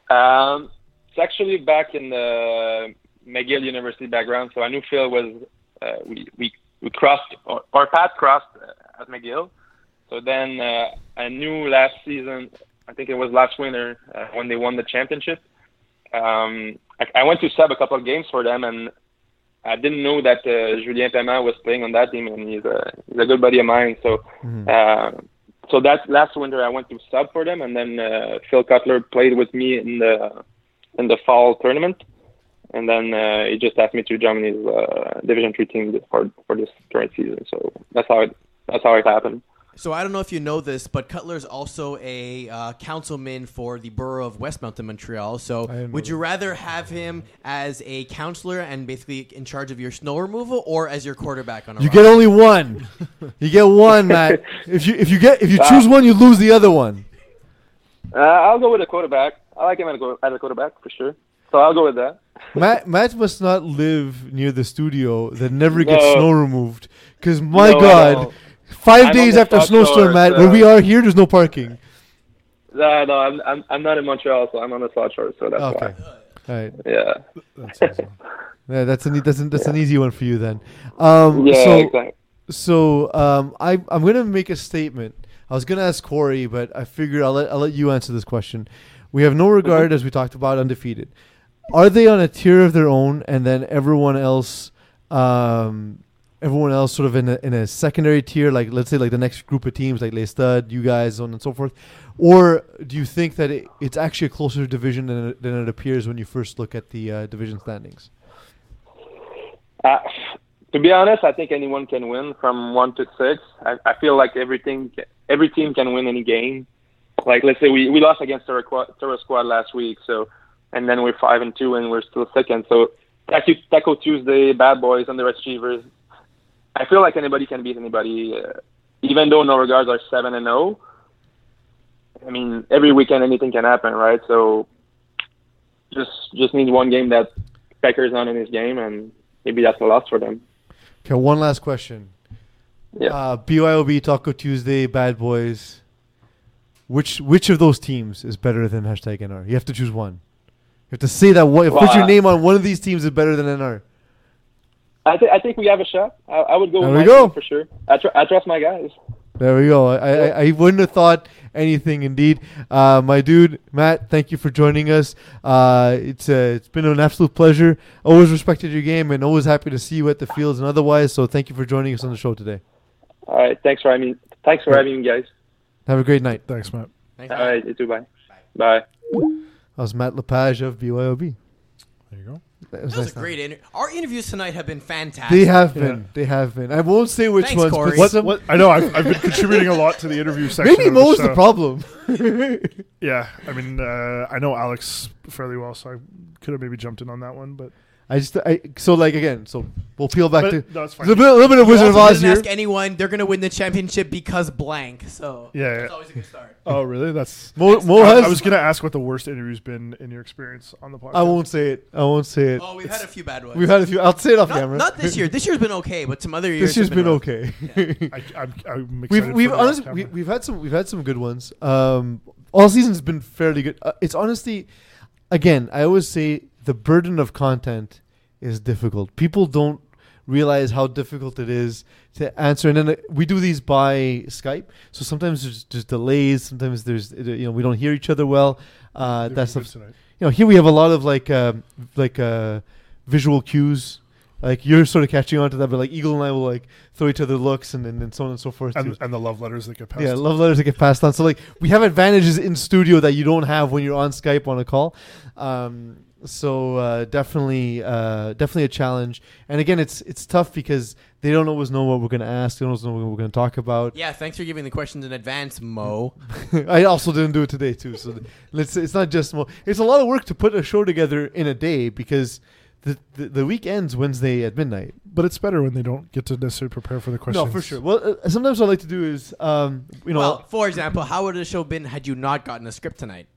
Um, it's actually back in the McGill University background. So I knew Phil was uh, we we we crossed our, path crossed uh, at McGill. So then uh, I knew last season, I think it was last winter uh, when they won the championship. Um, I, I went to sub a couple of games for them, and I didn't know that uh, Julien Paiement was playing on that team, and he's a he's a good buddy of mine. So. Uh, so that last winter I went to sub for them, and then uh, Phil Cutler played with me in the in the fall tournament, and then uh, he just asked me to join his uh, Division Three team for for this current season. So that's how it that's how it happened. So I don't know if you know this, but Cutler's also a uh, councilman for the borough of Westmount in Montreal. So would know you rather have him as a councilor and basically in charge of your snow removal, or as your quarterback on a You roster? get only one. You get one, Matt. If you if you get if you choose one, you lose the other one. Uh, I'll go with a quarterback. I like him as a, qu- as a quarterback for sure. So I'll go with that. Matt Matt must not live near the studio that never gets No. snow removed. Because my No, I God, don't. 5 I'm days after snowstorm, Matt, so- where we are here, there's no parking. No, no, I'm, I'm I'm not in Montreal, so I'm on the South Shore, so that's Okay, why. all right. Yeah. That's awesome. Yeah, that's an that's an, that's an easy one for you then. Um, Yeah, so exactly. so um, I I'm gonna make a statement. I was gonna ask Corey, but I figured I'll let I'll let you answer this question. We have no regard, as we talked about, undefeated. Are they on a tier of their own, and then everyone else, um, everyone else, sort of in a in a secondary tier, like let's say like the next group of teams, like Stud, you guys, on and so forth, or do you think that it, it's actually a closer division than it, than it appears when you first look at the uh, division standings? Uh, to be honest, I think anyone can win from one to six. I, I feel like everything, every team can win any game. Like let's say we, we lost against Terror Squad, last week, so and then we're five and two and we're still second. So Taco Tuesday, Bad Boys, and the Underachievers. I feel like anybody can beat anybody, uh, even though No Regards are seven and zero. I mean, every weekend anything can happen, right? So just just need one game that Picker's not in his game, and maybe that's a loss for them. Okay, one last question. Yeah. Uh, BYOB, Taco Tuesday, Bad Boys. Which which of those teams is better than hashtag NR? You have to choose one. You have to say that one. Well, put your name on one of these teams is better than NR. I, th- I think we have a shot. I, I would go There with we go. for sure. I, tr- I trust my guys. There we go. I, I, I wouldn't have thought anything. Indeed, uh, my dude Matt. Thank you for joining us. Uh, it's uh, it's been an absolute pleasure. Always respected your game and always happy to see you at the fields and otherwise. So thank you for joining us on the show today. All right. Thanks for having me. Thanks for having me, guys. Have a great night. Thanks, Matt. Thanks, All man. You too. Bye. Bye. That was Matt Lepage of BYOB. There you go. That was That was nice a great interview. Our interviews tonight have been fantastic. They have Yeah. been. They have been. I won't say which Thanks, ones. Corey. But What, what, I know I've, I've been contributing a lot to the interview section. maybe of the Mo's the problem. Yeah, I mean, uh, I know Alex fairly well, so I could have maybe jumped in on that one, but, I just. I so like again. So we'll peel back but to. no, it's fine. There's a, bit, a little bit of Wizard of also Oz didn't here. ask anyone. They're gonna win the championship because blank. So Yeah, that's yeah. always a good start. Oh, really? That's. Mo, Mo I, has. I was gonna ask what the worst interview's been in your experience on the podcast. I won't say it. I won't say it. Oh, we've had a few bad ones. We've had a few. I'll say it off not, camera. not this year. This year's been okay, but some other years. This year's have been rough. okay. I, I'm, I'm excited we've for we've the honestly off-camera. we, we've had some we've had some good ones. Um, all season's been fairly good. Uh, it's honestly, again, I always say the burden of content is difficult. People don't realize how difficult it is to answer, and then uh, we do these by Skype. So sometimes there's just delays. Sometimes there's uh, you know we don't hear each other well. Uh, that's stuff you know, here we have a lot of like um like uh, visual cues. Like you're sort of catching on to that, but like Eagle and I will like throw each other looks and and, and so on and so forth. and, and the love letters that get passed. yeah, love letters that get passed on. So like we have advantages in studio that you don't have when you're on Skype on a call. Um, so uh, definitely, uh, definitely a challenge. And again, it's it's tough because they don't always know what we're going to ask. They don't always know what we're going to talk about. Yeah, thanks for giving the questions in advance, Mo. I also didn't do it today too. So let's. It's not just mo- it's a lot of work to put a show together in a day because the the, the week ends Wednesday at midnight. But it's better when they don't get to necessarily prepare for the questions. No, for sure. Well, uh, sometimes what I like to do is, um, you know, well, for example, how would the show been had you not gotten a script tonight?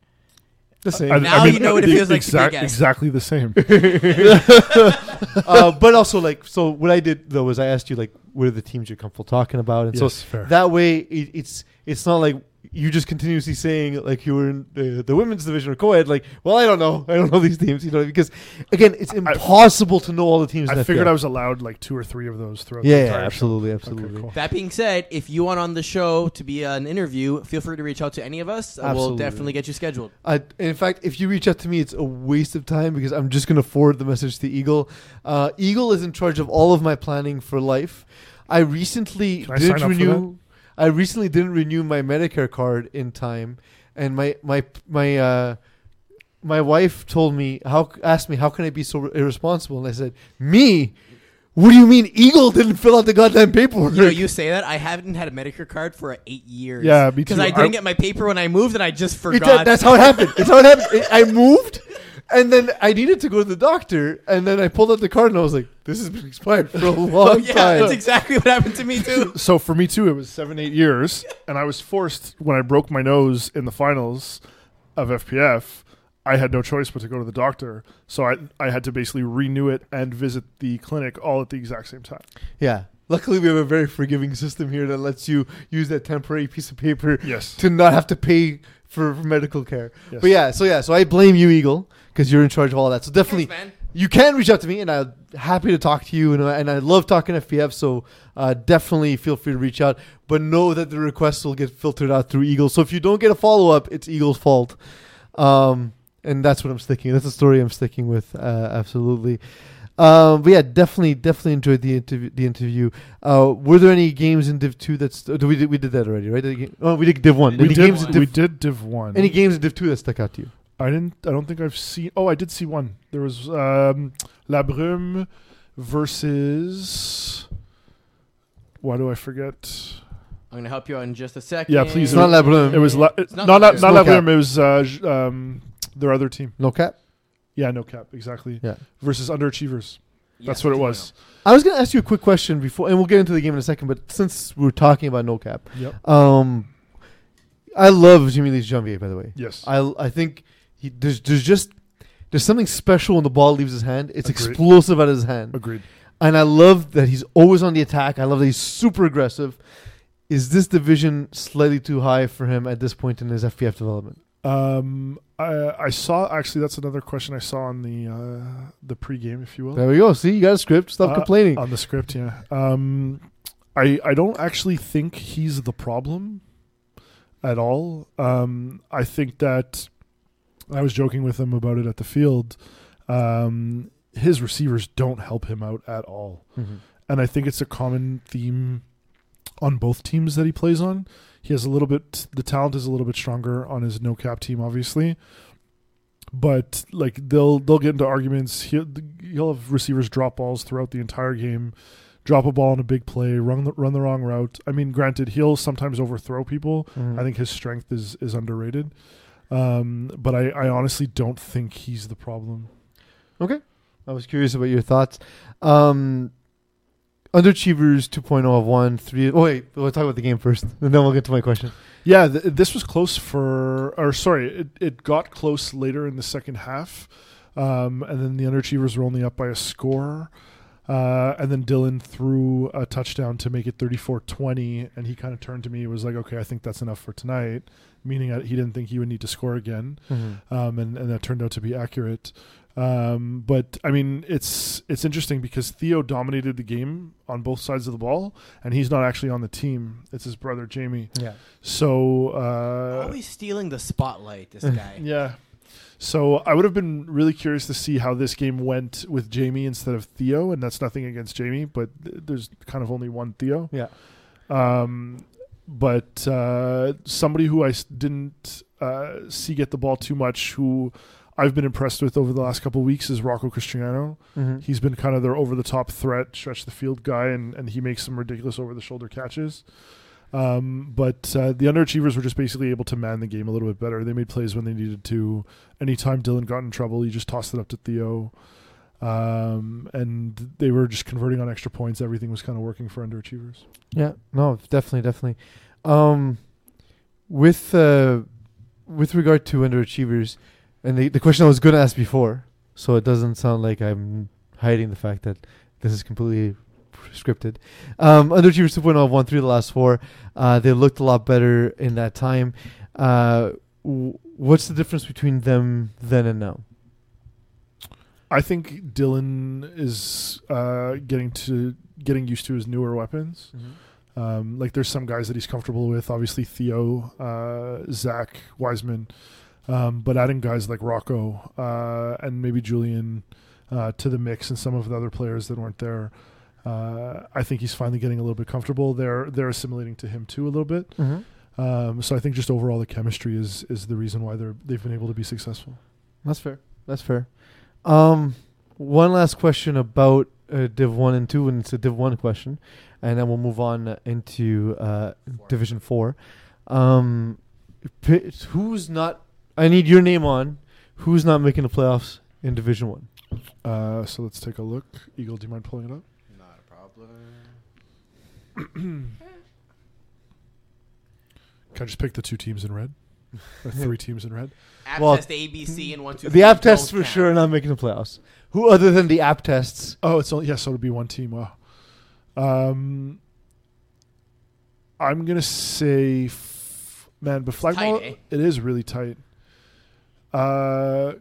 The same. I- Now I mean, you know what it feels like to be a exact- guest. Exactly the same. uh, but also like, so what I did though was I asked you like, what are the teams you're comfortable talking about, and yes, so fair. that way it, it's it's not like you just continuously saying like you were in the, the women's division or co-ed like well i don't know i don't know these teams you know because again it's impossible to know all the teams I figured FPL. I was allowed like two or three of those throughout the yeah, entire yeah show. absolutely Okay, absolutely cool. That being said, if you want on the show to be an interview, feel free to reach out to any of us. Uh, We'll definitely get you scheduled. I, in fact, if you reach out to me, it's a waste of time because I'm just going to forward the message to Eagle. Uh, Eagle is in charge of all of my planning for life. I recently Can I didn't sign up for renew. I recently didn't renew my Medicare card in time, and my my my uh, my wife told me how asked me how can I be so irresponsible, and I said me. What do you mean Eagle didn't fill out the goddamn paperwork? You know, you say that I haven't had a Medicare card for eight years. Yeah, Because. I didn't I- get my paper when I moved, and I just forgot. that- that's how it happened. It's how it happened. I moved, and then I needed to go to the doctor, and then I pulled out the card, and I was like, "This has been expired for a long Oh, yeah, time." that's exactly what happened to me too. So for me too, it was seven, eight years, and I was forced when I broke my nose in the finals of FPF. I had no choice but to go to the doctor, so I I had to basically renew it and visit the clinic all at the exact same time. yeah. Luckily, we have a very forgiving system here that lets you use that temporary piece of paper Yes. to not have to pay for, for medical care. Yes. But yeah, so yeah, so I blame you, Eagle, because you're in charge of all that. So definitely, Thanks, you can reach out to me, and I'm happy to talk to you, and, I- and I love talking FPF. So uh, definitely feel free to reach out, but know that the requests will get filtered out through Eagle. So if you don't get a follow up, it's Eagle's fault, um, and that's what I'm sticking. That's the story I'm sticking with. Uh, absolutely. Um, but yeah, definitely, definitely enjoyed the interview. The interview. Uh, were there any games in Div two that's? Uh, we did we did that already, right? Did the Oh, we did Div one. We did, games in we did Div one. any games in Div two that stuck out to you? I didn't. I don't think I've seen. Oh, I did see one. There was um, La Brume versus. Why do I forget? I'm gonna help you out in just a second. Yeah, please. It's not La Brume. It was La, It's not not not, La not, Brume. La It's no cap. Brume. It was uh, um, their other team. No cap. Yeah, no cap. Exactly. Yeah. Versus underachievers. Yes, That's what it was. I was gonna ask you a quick question before, and we'll get into the game in a second. But since we're talking about no cap, Yep. um, I love Jimmy Lee's Janvier. By the way, Yes. I I think he, there's there's just there's something special when the ball leaves his hand. It's Agreed. explosive out of his hand, Agreed. and I love that he's always on the attack. I love that he's super aggressive. Is this division slightly too high for him at this point in his FPF development? Um, I I saw actually that's another question I saw on the uh, the pregame, if you will. There we go. See, you got a script. Stop Uh, complaining. on the script. Yeah. Um, I I don't actually think he's the problem at all. Um, I think that I was joking with him about it at the field. Um, his receivers don't help him out at all, Mhm. and I think it's a common theme on both teams that he plays on. He has a little bit. The talent is a little bit stronger on his no cap team, obviously. But like they'll they'll get into arguments. He'll, he'll have receivers drop balls throughout the entire game, drop a ball on a big play, run the, run the wrong route. I mean, granted, he'll sometimes overthrow people. Mhm. I think his strength is is underrated. Um, but I, I honestly don't think he's the problem. Okay. I was curious about your thoughts. Um, Underachievers 2.0 of 1, 3. Oh, wait. We'll talk about the game first, and then we'll get to my question. Yeah, th- this was close for, or sorry, it, it got close later in the second half. Um, and then the underachievers were only up by a score. Uh, and then Dylan threw a touchdown to make it 34 20. And he kind of turned to me and was like, okay, I think that's enough for tonight, meaning that he didn't think he would need to score again. Um, and, and that turned out to be accurate. Um, but I mean, it's it's interesting because Theo dominated the game on both sides of the ball, and he's not actually on the team. It's his brother Jamie. Yeah. So uh, Always stealing the spotlight. This guy. yeah. So I would have been really curious to see how this game went with Jamie instead of Theo, and that's nothing against Jamie, but th- there's kind of only one Theo. Yeah. Um, but uh, somebody I didn't uh, see get the ball too much, who I've been impressed with over the last couple of weeks, is Rocco Cristiano. Mm-hmm. He's been kind of their over the top threat, stretch the field guy, and, and he makes some ridiculous over the shoulder catches. Um, but uh, the underachievers were just basically able to man the game a little bit better. They made plays when they needed to. Anytime Dylan got in trouble, he just tossed it up to Theo. Um, and they were just converting on extra points. Everything was kind of working for underachievers. Yeah, no, definitely, definitely. Um, with uh, with regard to underachievers, and the, the question I was going to ask before, so it doesn't sound like I'm hiding the fact that this is completely scripted. Um, underachievers 2.0 have won three of the last four. Uh, they looked a lot better in that time. Uh, w- what's the difference between them then and now? I think Dylan is uh, getting to getting used to his newer weapons. Um, like there's some guys that he's comfortable with. Obviously Theo, uh, Zach, Wiseman, um, but adding guys like Rocco uh, and maybe Julian uh, to the mix and some of the other players that weren't there. Uh, I think he's finally getting a little bit comfortable. They're they're assimilating to him too a little bit. Mm-hmm. Um, so I think just overall the chemistry is is the reason why they're they've been able to be successful. That's fair. That's fair. Um, one last question about uh, Div One and Two, and it's a Div One question, and then we'll move on uh, into uh, Division Four. Um, pi- who's not? I need your name on. Who's not making the playoffs in Division One? Uh, so let's take a look. Eagle, do you mind pulling it up? Not a problem. Can I just pick the two teams in red? Or three teams in red? App Well, test ABC and one two. The app tests don't for count. sure are not making the playoffs. Who other than the app tests? Oh, it's only yeah. So it'll be one team. Wow. Um, I'm gonna say, f- man, but flag tight, ball, eh? it is really tight. Uh,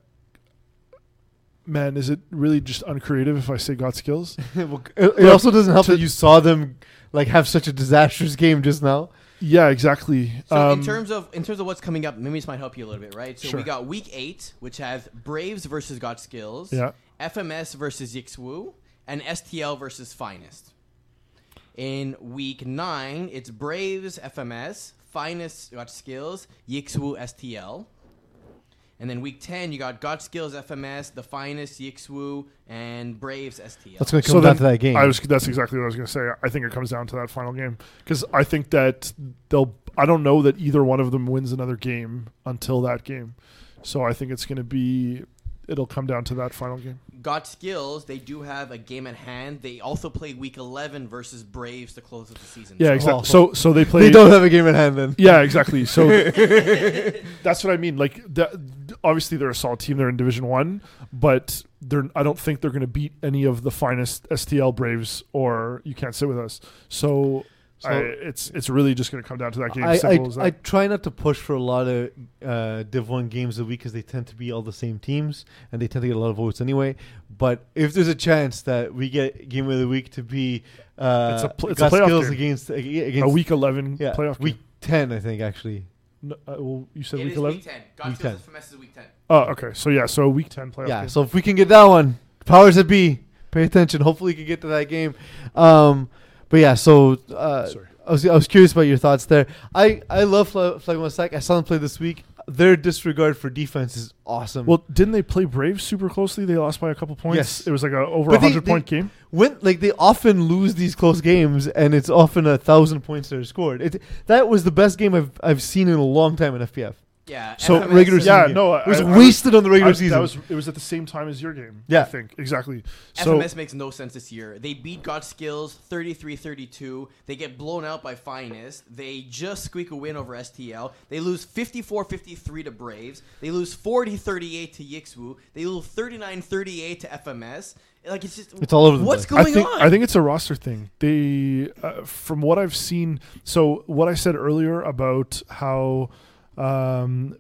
man, is it really just uncreative if I say got skills? Well, it, it also doesn't help that you saw them like have such a disastrous game just now. Yeah, exactly. So um, in terms of in terms of what's coming up, maybe this might help you a little bit, right? So Sure. we got week eight, which has Braves versus Got Skills, yeah, FMS versus Yixwu, and STL versus Finest. In week nine, it's Braves FMS, Finest Got Skills, Yixwu STL. And then week ten, you got Got Skills FMS, the Finest Yixwu, and Braves STL. That's going to So come down to that game. I was. That's exactly what I was going to say. I think it comes down to that final game because I think that they'll. I don't know that either one of them wins another game until that game. So I think it's going to be. It'll come down to that final game. Got Skills, they do have a game at hand. They also play week 11 versus Braves to close out the season. Yeah, So- exactly. Oh. So so they play. they don't have a game in hand then. Yeah, exactly. So that's what I mean. Like, that, obviously they're a solid team. They're in Division One, but they're. I don't think they're going to beat any of the finest STL Braves or you can't sit with us. So, So- I, it's it's really just going to come down to that game. I, Simple as I, I try not to push for a lot of uh, Div 1 games a week because they tend to be all the same teams and they tend to get a lot of votes anyway. But if there's a chance that we get Game of the Week to be uh, It's a pl- it's a Got playoff Skills game. against, against a week eleven yeah, playoff week game. 10, I think, actually. No, uh, well, you said It week eleven. week 10. Got Week 10. Is week 10. Oh, okay. So yeah, so a week ten playoff. yeah, game. so if we can get that one, powers that be, pay attention. Hopefully, we can get to that game. Um, but yeah, so uh, I was I was curious about your thoughts there. I I love Fla- Flagma Stack. I saw them play this week. Their disregard for defense is awesome. Well, didn't they play Braves super closely? They lost by a couple points. Yes. It was like a over But a they- hundred point they- game. when like they often lose these close games, and it's often a thousand points that are scored. It that was the best game I've I've seen in a long time in FPF. Yeah. So FMS regular season Yeah, game. no, It was I- I wasted on the regular I- season. That was it was at the same time as your game. Yeah. I think exactly. So FMS makes no sense this year. They beat Got Skills 33-32. They get blown out by Finest. They just squeak a win over STL. They lose 54-53 to Braves. They lose 40-38 to Yixwu. They lose 39-38 to FMS. Like it's just It's all over the What's place. I going think on? I think it's a roster thing. They, uh, from what I've seen, so what I said earlier about how, um,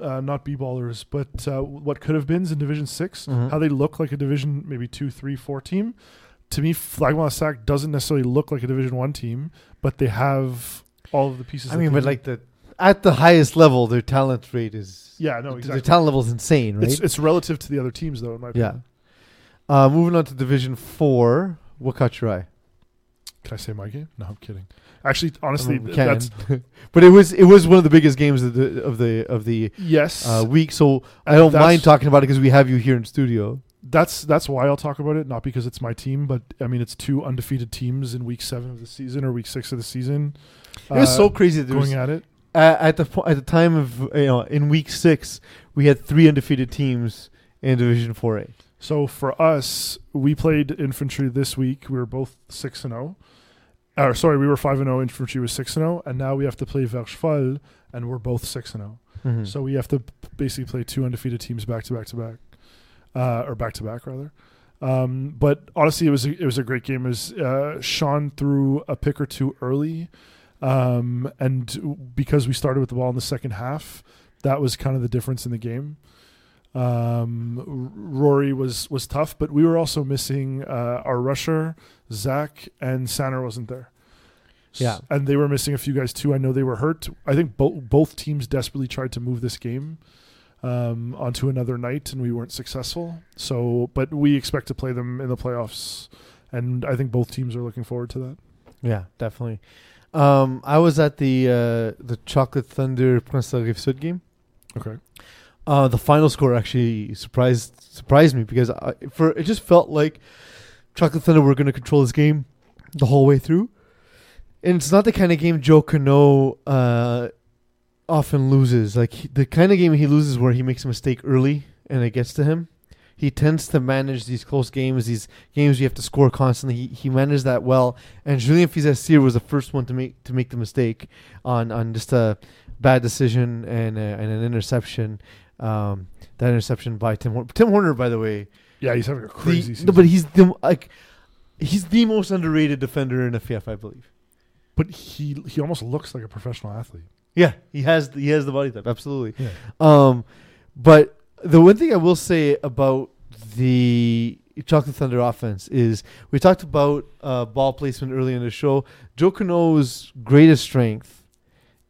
uh, not b ballers, but uh, what could have been in Division 6 Mhm. how they look like a Division maybe two, three, four team. To me, Flagmont Sack doesn't necessarily look like a Division One team, but they have all of the pieces. I mean, but need. like the at the highest level, their talent rate is yeah, no, Their talent level is insane, right? It's it's relative to the other teams, though. In my yeah. opinion. Uh, moving on to Division Four, what caught your eye? Can I say my game? No, I'm kidding. Actually, honestly, I mean, that's but it was it was one of the biggest games of the of the of the yes. uh, week. So I don't that's- mind talking about it because we have you here in studio. that's that's why I'll talk about it. Not because it's my team, but I mean it's two undefeated teams in week seven of the season or week six of the season. It was uh, so crazy. That going at it. at, at the po- at the time of you know in week six, we had three undefeated teams in Division Four A. So for us, we played infantry this week. We were both six and zero. Or sorry, we were five and zero. Infantry was six and zero, and now we have to play Vercheval, and we're both six and zero. Mm-hmm. So we have to basically play two undefeated teams back to back to back, uh, or back to back rather. Um, but honestly, it was a, it was a great game. It was uh, Sean threw a pick or two early, um, and because we started with the ball in the second half, that was kind of the difference in the game. Um, Rory was was tough, but we were also missing uh, our rusher Zach and Sanner wasn't there. Yeah. and they were missing a few guys too. I know they were hurt. I think both both teams desperately tried to move this game um, onto another night, and we weren't successful. So, but we expect to play them in the playoffs, and I think both teams are looking forward to that. Yeah, definitely. Um, I was at the uh, the Chocolate Thunder Prince Sud game. Okay. Uh, the final score actually surprised surprised me because I, for it just felt like Chocolate Thunder were going to control this game the whole way through. And it's not the kind of game Joe Cano uh, often loses. Like he, the kind of game he loses where he makes a mistake early and it gets to him. He tends to manage these close games, these games you have to score constantly. He, he managed that well. And Julian Fizessier was the first one to make to make the mistake on, on just a bad decision and, a, and an interception. Um, that interception by Tim Horner. Tim Horner, by the way, Yeah, he's having a the- crazy no, but he's the like he's the most underrated defender in FPF, I believe. but he he almost looks like a professional athlete. Yeah, he has he has the body type, absolutely. Yeah. Um, but the one thing I will say about the Chocolate Thunder offense is we talked about uh, ball placement earlier in the show. Joe Cano's greatest strength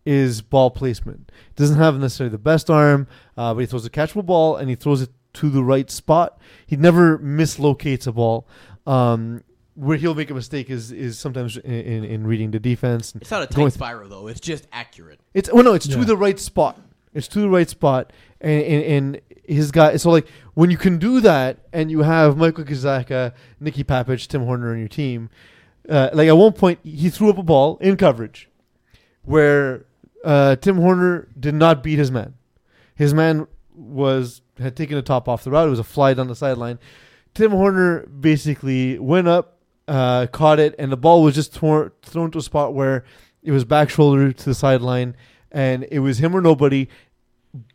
is ball placement. Doesn't have necessarily the best arm, uh, but he throws a catchable ball and he throws it to the right spot. He never mislocates a ball. Um, where he'll make a mistake is is sometimes in, in, in reading the defense. It's not a tight going- spiral though. It's just accurate. it's well, no, it's to the right spot. It's to the right spot, and, and and his guy. So like when you can do that, and you have Michael Kazaka, Nicky Papich, Tim Horner on your team. Uh, like at one point, he threw up a ball in coverage, where uh, Tim Horner did not beat his man. His man was had taken the top off the route. It was a fly down the sideline. Tim Horner basically went up, uh, caught it, and the ball was just tor- thrown to a spot where it was back shoulder to the sideline, and it was him or nobody.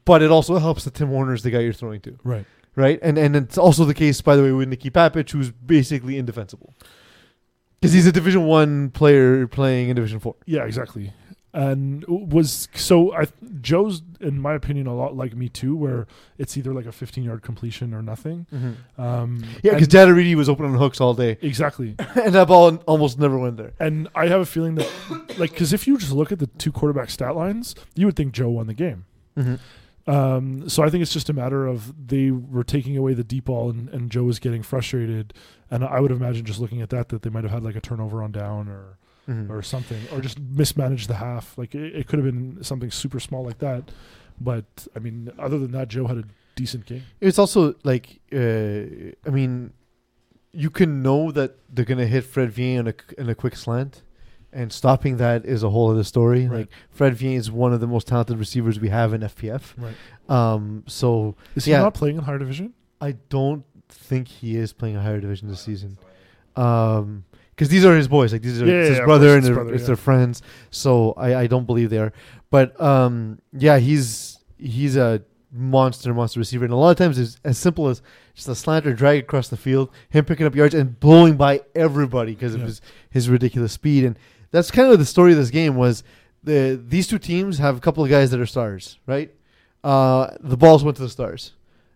But it also helps that Tim Horner is the guy you're throwing to, Right. right? And and it's also the case, by the way, with Nicky Papich, who's basically indefensible because he's a Division One player playing in Division Four. Yeah, exactly. And was so I Joe's in my opinion a lot like me too, where it's either like a 15 yard completion or nothing. Um, Yeah, because and- Jadaridi was open on hooks all day, exactly. and that ball almost never went there. And I have a feeling that, like, because if you just look at the two quarterback stat lines, you would think Joe won the game. Um, so I think it's just a matter of they were taking away the deep ball, and, and Joe was getting frustrated. And I would imagine just looking at that that they might have had like a turnover on down or Mhm. or something, or just mismanaged the half. Like it, it could have been something super small like that. But I mean, other than that, Joe had a decent game. It's also like, uh, I mean, you can know that they're gonna hit Fred Vien in a in a quick slant, and stopping that is a whole other story. Right. Like Fred Vien is one of the most talented receivers we have in FPF. Right. Um, so Is he not playing in higher division? I don't think he is playing a higher division this season. Um, because these are his boys, like these are Yeah, it's his yeah, brother and it's their, brother, it's yeah. their friends. So I, I don't believe they are. But um, yeah, he's he's a monster, monster receiver, and a lot of times it's as simple as just a slant or drag across the field, him picking up yards and blowing by everybody because of his his ridiculous speed. And that's kind of the story of this game was the these two teams have a couple of guys that are stars, right? Uh, the balls went to the stars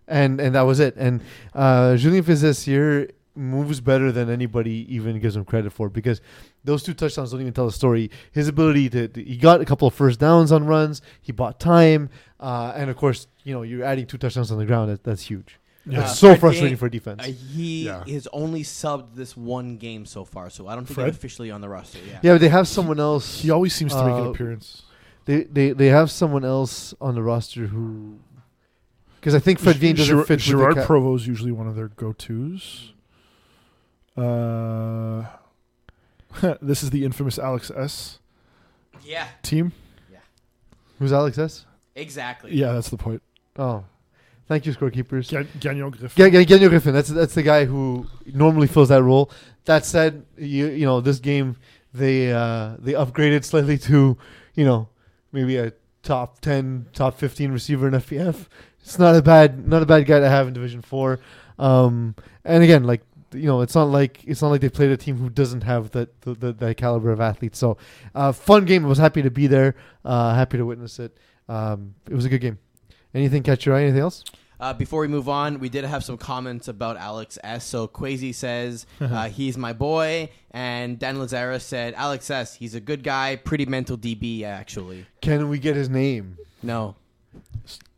and and that was it. And uh, Julien Fizessier moves better than anybody even gives him credit for because those two touchdowns don't even tell the story. His ability to, to- he got a couple of first downs on runs, he bought time, uh, and of course, you know, you're adding two touchdowns on the ground. That, that's huge. Yeah. It's so Fred frustrating Vien- for defense. Uh, he Yeah. has only subbed this one game so far, so I don't think Fred? he's officially on the roster. Yeah. yeah, but they have someone else. He always seems to make an Uh, appearance. They they they have someone else on the roster who. Because I think Fred Vien doesn't Gerard, fit Gerard with the ca- Provo is usually one of their go-tos. Uh, this is the infamous Alex S yeah, team. Yeah. Who's Alex S? exactly. Yeah, that's the point. Oh, thank you, scorekeepers. Gan- Gagnon Griffin. Ga- Ga- Gagnon Griffin. That's that's the guy who normally fills that role. That said, you you know this game they uh, they upgraded slightly to you know maybe a top ten, top fifteen receiver in FPF. It's not a bad not a bad guy to have in Division Four. Um, and again, like you know, it's not like it's not like they played a team who doesn't have that the, the, that caliber of athletes. So, uh, fun game. I was happy to be there. Uh, happy to witness it. Um, it was a good game. Anything catch your eye? Anything else? Uh, before we move on, we did have some comments about Alex S. So Quasi says uh, he's my boy, and Dan Lazara said Alex S. He's a good guy, pretty mental DB actually. Can we get his name? No,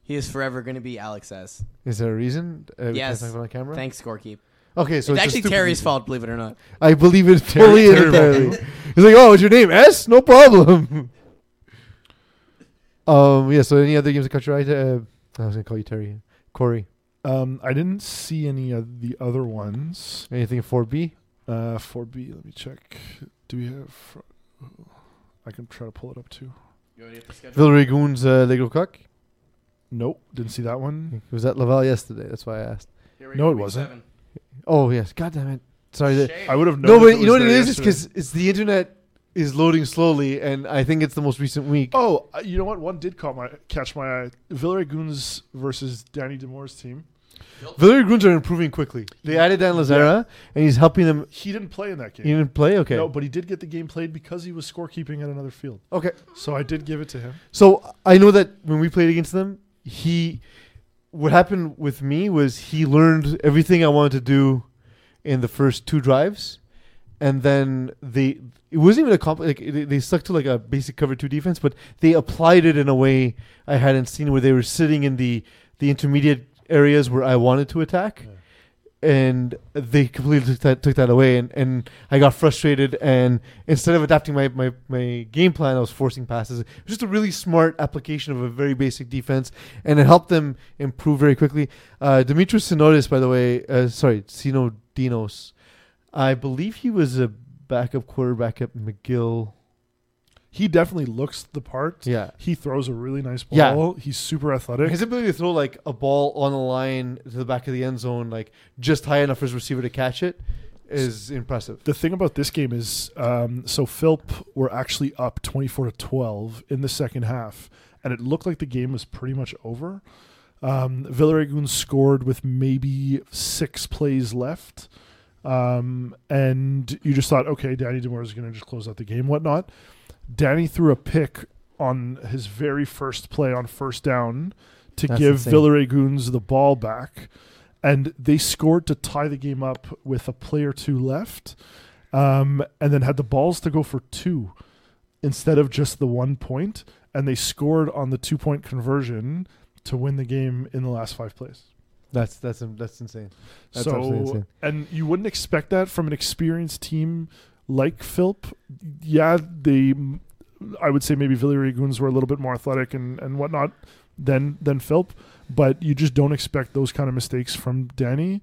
he is forever going to be Alex S. Is there a reason? Uh, Yes. talk about it on camera. Thanks, Scorekeep. Okay, so it's it's, actually Terry's reason. fault, believe it or not. I believe it Terry- fully and Terry entirely. Vulcan. He's like, "Oh, what's your name? S? No problem." um. Yeah. So, any other games that caught your eye? Uh, I was gonna call you Terry. Corey. Um, I didn't see any of the other ones. Anything four B? Uh, 4B, let me check. Do we have. I can try to pull it up too. You already have the schedule? Villeray Goons uh, Lego Cuck. Nope, didn't see that one. It was at Laval yesterday. That's why I asked. No, it wasn't. seven. Oh yes, God damn it. Sorry. that- I would have known. No, if but it you know what it? It's yesterday. because it's the internet is loading slowly, and I think it's the most recent week. Oh, uh, you know what? One did caught my catch my eye. Villeray Goons versus Danny Demore's team. Villeray Goons are improving quickly. They added Dan Lazara, and he's helping them. He didn't play in that game. He didn't play. Okay. No, but he did get the game played because he was scorekeeping at another field. Okay. So I did give it to him. So I know that when we played against them, he what happened with me was he learned everything I wanted to do in the first two drives, and then they it wasn't even a comp like they they stuck to like a basic cover two defense, but they applied it in a way I hadn't seen where they were sitting in the the intermediate areas where I wanted to attack. And they completely took that, took that away, and, and I got frustrated. And instead of adapting my, my, my game plan, I was forcing passes. It was just a really smart application of a very basic defense, and it helped them improve very quickly. Uh, Dimitris Sinotis, by the way, uh, sorry, Sino Dinos, I believe he was a backup quarterback at McGill. He definitely looks the part. Yeah. He throws a really nice ball. Yeah. ball. He's super athletic. His ability to throw like a ball on the line to the back of the end zone, like just high enough for his receiver to catch it, is impressive. The thing about this game is, um, so Philp were actually up twenty-four to twelve in the second half, and it looked like the game was pretty much over. Um, Villeray Goons scored with maybe six plays left, um, and you just thought, okay, Danny Demore is going to just close out the game, whatnot. Danny threw a pick on his very first play on first down to That's give insane. Villeray Goons the ball back, and they scored to tie the game up with a play or two left, um, and then had the balls to go for two instead of just the one point, and they scored on the two point conversion to win the game in the last five plays. That's that's that's insane. That's so, insane. and you wouldn't expect that from an experienced team like Philp. Yeah, they, I would say maybe Villeray Goons were a little bit more athletic and, and whatnot than than Philp, but you just don't expect those kind of mistakes from Danny.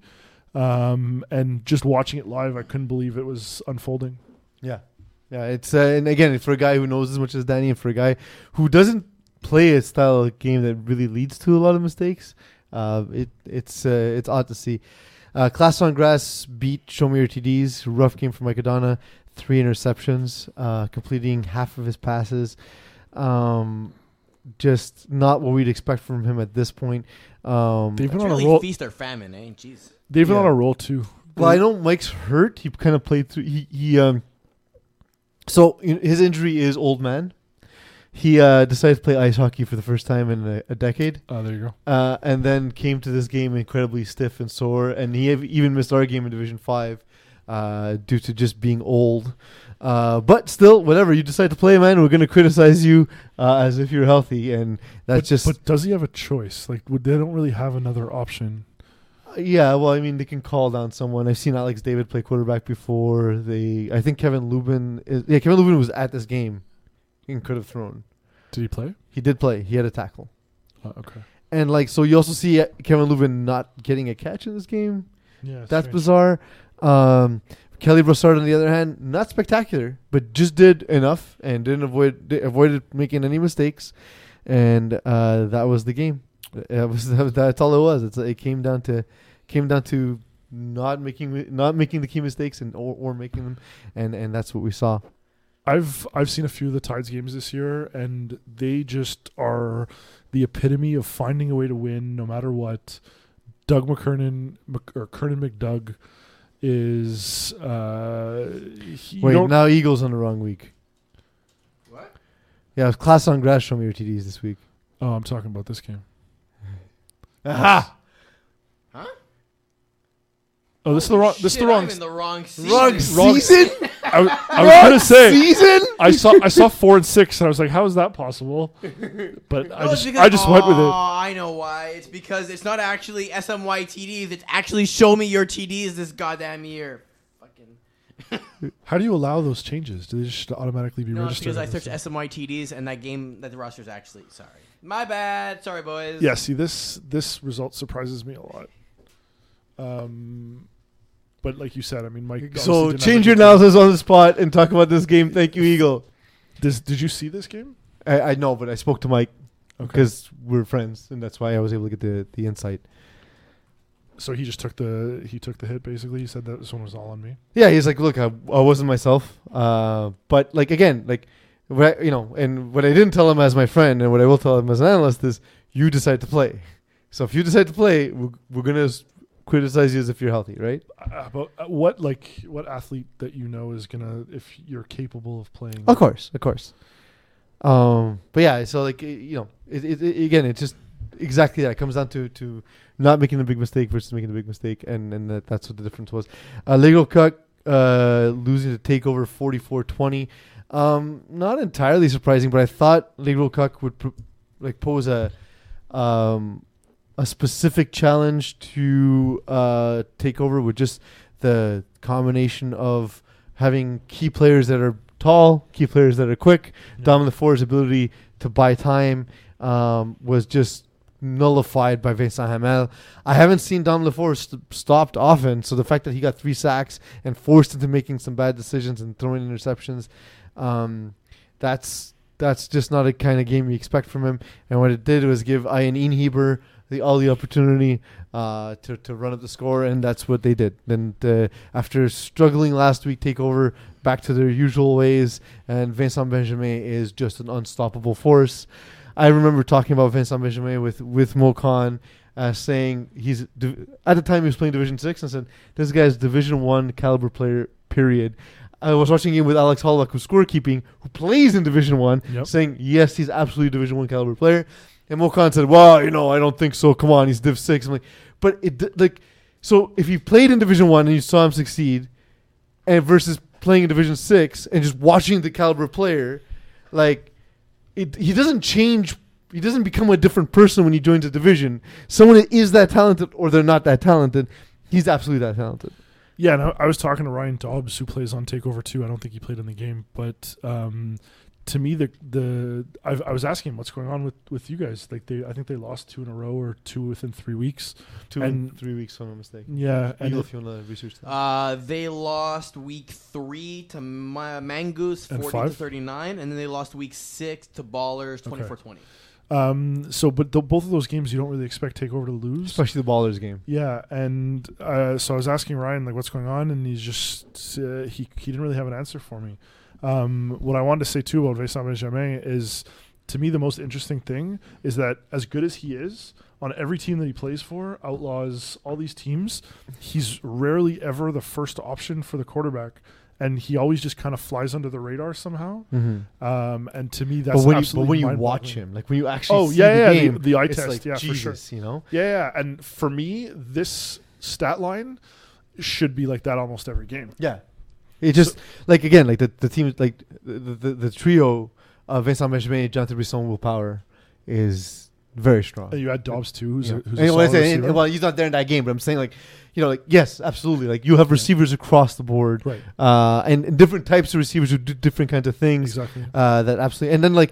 Um, and just watching it live, I couldn't believe it was unfolding. Yeah, yeah. It's uh, and again for a guy who knows as much as Danny, and for a guy who doesn't play a style of game that really leads to a lot of mistakes, uh, it it's uh, it's odd to see. Uh, Class on grass beat Show Me Your TDs. Rough game for Mike Adana. Three interceptions, uh, completing half of his passes. Um, just not what we'd expect from him at this point. Um, They've been on really a roll. feast or famine, eh? Jeez. They've been Yeah. on a roll too. Well, I know Mike's hurt. He kind of played through. He, he um. So his injury is old man. He uh, decided to play ice hockey for the first time in a, a decade, Oh, there you go. uh, and then came to this game incredibly stiff and sore. And he have even missed our game in Division Five uh, due to just being old. Uh, but still, whatever you decide to play, man, we're going to criticize you uh, as if you're healthy, and that's but, just But does he have a choice? Like, would they don't really have another option? Yeah, well, I mean, they can call down someone. I've seen Alex David play quarterback before. They, I think Kevin Lubin. Is, yeah, Kevin Lubin was at this game and could have thrown. Did he play? He did play. He had a tackle, Oh, okay. and like so, you also see uh, Kevin Lubin not getting a catch in this game. Yeah, That's strange. bizarre. Um, Kelly Brassard, on the other hand, not spectacular, but just did enough and didn't avoid di- avoided making any mistakes, and uh, that was the game. Was, that's all it was. It's it came down to came down to not making not making the key mistakes and or, or making them, and and that's what we saw. I've I've seen a few of the Tides games this year, and they just are the epitome of finding a way to win no matter what. Doug McKernan Mc, or Kernan McDoug is uh, Wait, now Eagles on the wrong week. What? Yeah, it was class on grass. Show me your TDs this week. oh, I'm talking about this game. Aha! Oh, this is the wrong. This is the wrong. I'm in the wrong season. Wrong Wrong- season. I, was- I was gonna say season. I saw I saw four and six, and I was like, how is that possible? But I No, it's just because- I just went with it. Oh. I know why. It's because it's not actually SMY TDs. It's actually show me your TDs this goddamn year. Fucking. How do you allow those changes? Do they just automatically be No, it's registered? because I searched SMY TDs and that game that the roster's actually sorry. My bad. Sorry, boys. Yeah, see this this result surprises me a lot. Um, But like you said, I mean, Mike. So change your analysis on the spot and talk about this game. Thank you, Eagle. Does, did you see this game? I, I know, but I spoke to Mike Okay. because we're friends, and that's why I was able to get the, the insight. So he just took the he took the hit. Basically, he said that this one was all on me. Yeah, he's like, look, I, I wasn't myself. Uh, but like again, like what I, you know, and what I didn't tell him as my friend, and what I will tell him as an analyst is, you decide to play. So if you decide to play, we're, we're gonna s- criticize you as if you're healthy, right? Uh, but uh, what like what athlete that you know is gonna if you're capable of playing? Of course, of course. Um, but yeah, so like you know, it, it, it again, it's just exactly that. It comes down to to not making a big mistake versus making a big mistake, and and that, that's what the difference was. Uh, Lego uh, losing to Takeover 44-20. Um, not entirely surprising, but I thought Lego Cup would pr- like pose a um a specific challenge to uh Takeover with just the combination of having key players that are tall, key players that are quick. Yeah. Dom LaFour's ability to buy time um, was just nullified by Vincent Hamel. I haven't seen Dom LaFour st- stopped often, so the fact that he got three sacks and forced into making some bad decisions and throwing interceptions, um, that's that's just not a kind of game you expect from him. And what it did was give Ian Inheber the all the opportunity uh, to to run up the score, and that's what they did. And uh, after struggling last week, take over back to their usual ways, and Vincent Benjamin is just an unstoppable force. I remember talking about Vincent Benjamin with with Mokan, uh, saying he's at the time he was playing Division Six, and said this guy's Division One caliber player. Period. I was watching him with Alex Holloway, who's scorekeeping, who plays in Division One, Yep. saying yes, he's absolutely Division One caliber player. And Mokan said, "Well, you know, I don't think so. Come on, he's Div Six. I'm like, but it like, so if you played in Division One and you saw him succeed, and versus playing in Division Six and just watching the caliber player, like, it he doesn't change. He doesn't become a different person when he joins a division. Someone is that talented or they're not that talented. He's absolutely that talented. Yeah, and I, I was talking to Ryan Dobbs, who plays on Takeover 2. I don't think he played in the game, but um, to me, the the I've, I was asking what's going on with, with you guys. Like they, I think they lost two in a row or two within three weeks. Two And- three weeks, if I'm not mistaken. Yeah, and Eagle, if you want to research that. Uh, they lost week three to Ma- Mangoose, And forty five? to thirty nine, and then they lost week six to Ballers, twenty four twenty. um, so but the, both of those games you don't really expect Takeover to lose. Especially the Ballers game. Yeah, and uh, so I was asking Ryan like what's going on, and he's just uh, he he didn't really have an answer for me. Um, what I wanted to say too about Vincent Benjamin is, to me, the most interesting thing is that as good as he is on every team that he plays for, Outlaws, all these teams, he's rarely ever the first option for the quarterback, and he always just kind of flies under the radar somehow. Mm-hmm. Um, and to me, that's But when you but when you watch him, like when you actually Oh, see yeah, the yeah, the- game, the eye it's test, like, yeah, for sure. You know. Yeah, yeah, and for me, this stat line should be like that almost every game. Yeah, it just like again, like the the team, like the the, the trio of Vincent Benjamin, Jonathan Brisson, Will Power is very strong. And you had Dobbs too, who's Yeah. a, who's solid say- and- well, he's not there in that game, but I'm saying like, you know, like yes, absolutely. Like you have receivers across the board, right, uh, and, and different types of receivers who do different kinds of things. exactly. Uh, that absolutely, and then like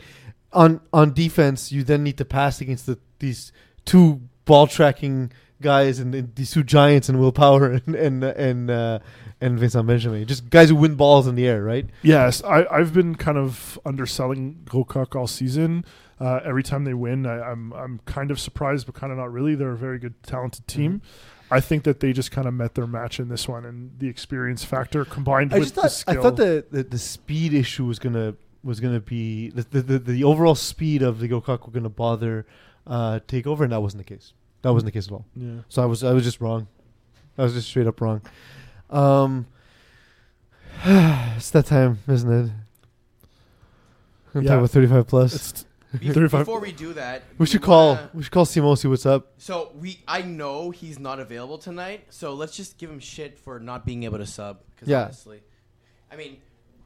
on on defense, you then need to pass against the these two ball tracking guys and, and these two giants and willpower and and and uh, and Vincent Benjamin, just guys who win balls in the air, right? Yes, I, I've been kind of underselling Gokuk all season. Uh, every time they win, I, I'm I'm kind of surprised, but kind of not really. They're a very good, talented team. I think that they just kind of met their match in this one, and the experience factor combined I with just the thought skill. I thought the, the the speed issue was gonna was gonna be the the, the, the overall speed of the Gokak were gonna bother uh, take over, and that wasn't the case. That wasn't the case at all. yeah. So I was I was just wrong. I was just straight up wrong. Um, it's that time, isn't it? We're gonna Yeah. talk about thirty-five plus. It's Be- 35 Before we do that, we should call. wanna- We should call Simo. See what's up. So we, I know he's not available tonight. So let's just give him shit for not being able to sub. Cause Yeah. Honestly, I mean,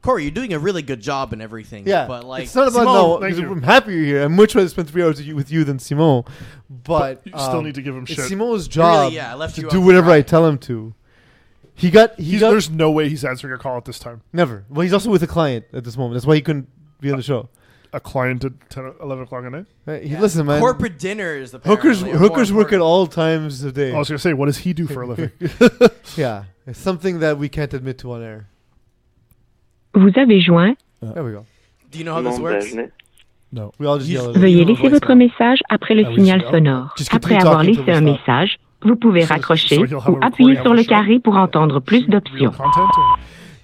Corey, you're doing a really good job and everything. Yeah, But like, it's not about Simone, no. thank 'cause you. I'm happy you're here. I'm much rather spend three hours with you, with you than Simon. But, you still um, need to give him It's shit. Simon's job yeah, I left to you do out to whatever dry. I tell him to. He got. He He's, got. there's no way he's answering a call at this time. Never. Well, he's also with a client at this moment. That's why he couldn't be on the show. A client at 10, 11 o'clock at night. Right? He, Yeah. Listen, man. corporate dinners. hookers apparently are hookers work at important. all times of day. I was gonna say, what does he do for a living? yeah, It's something that we can't admit to on air. Vous avez joint. There we go. Do you know how this works? No. We all just You- yell at it. Veuillez you have a laisser votre message après le Ah oui, signal c'est- sonore. Just keep Après avoir talking till laissé we un stop. message, vous pouvez raccrocher ou appuyer sur le carré pour entendre plus d'options.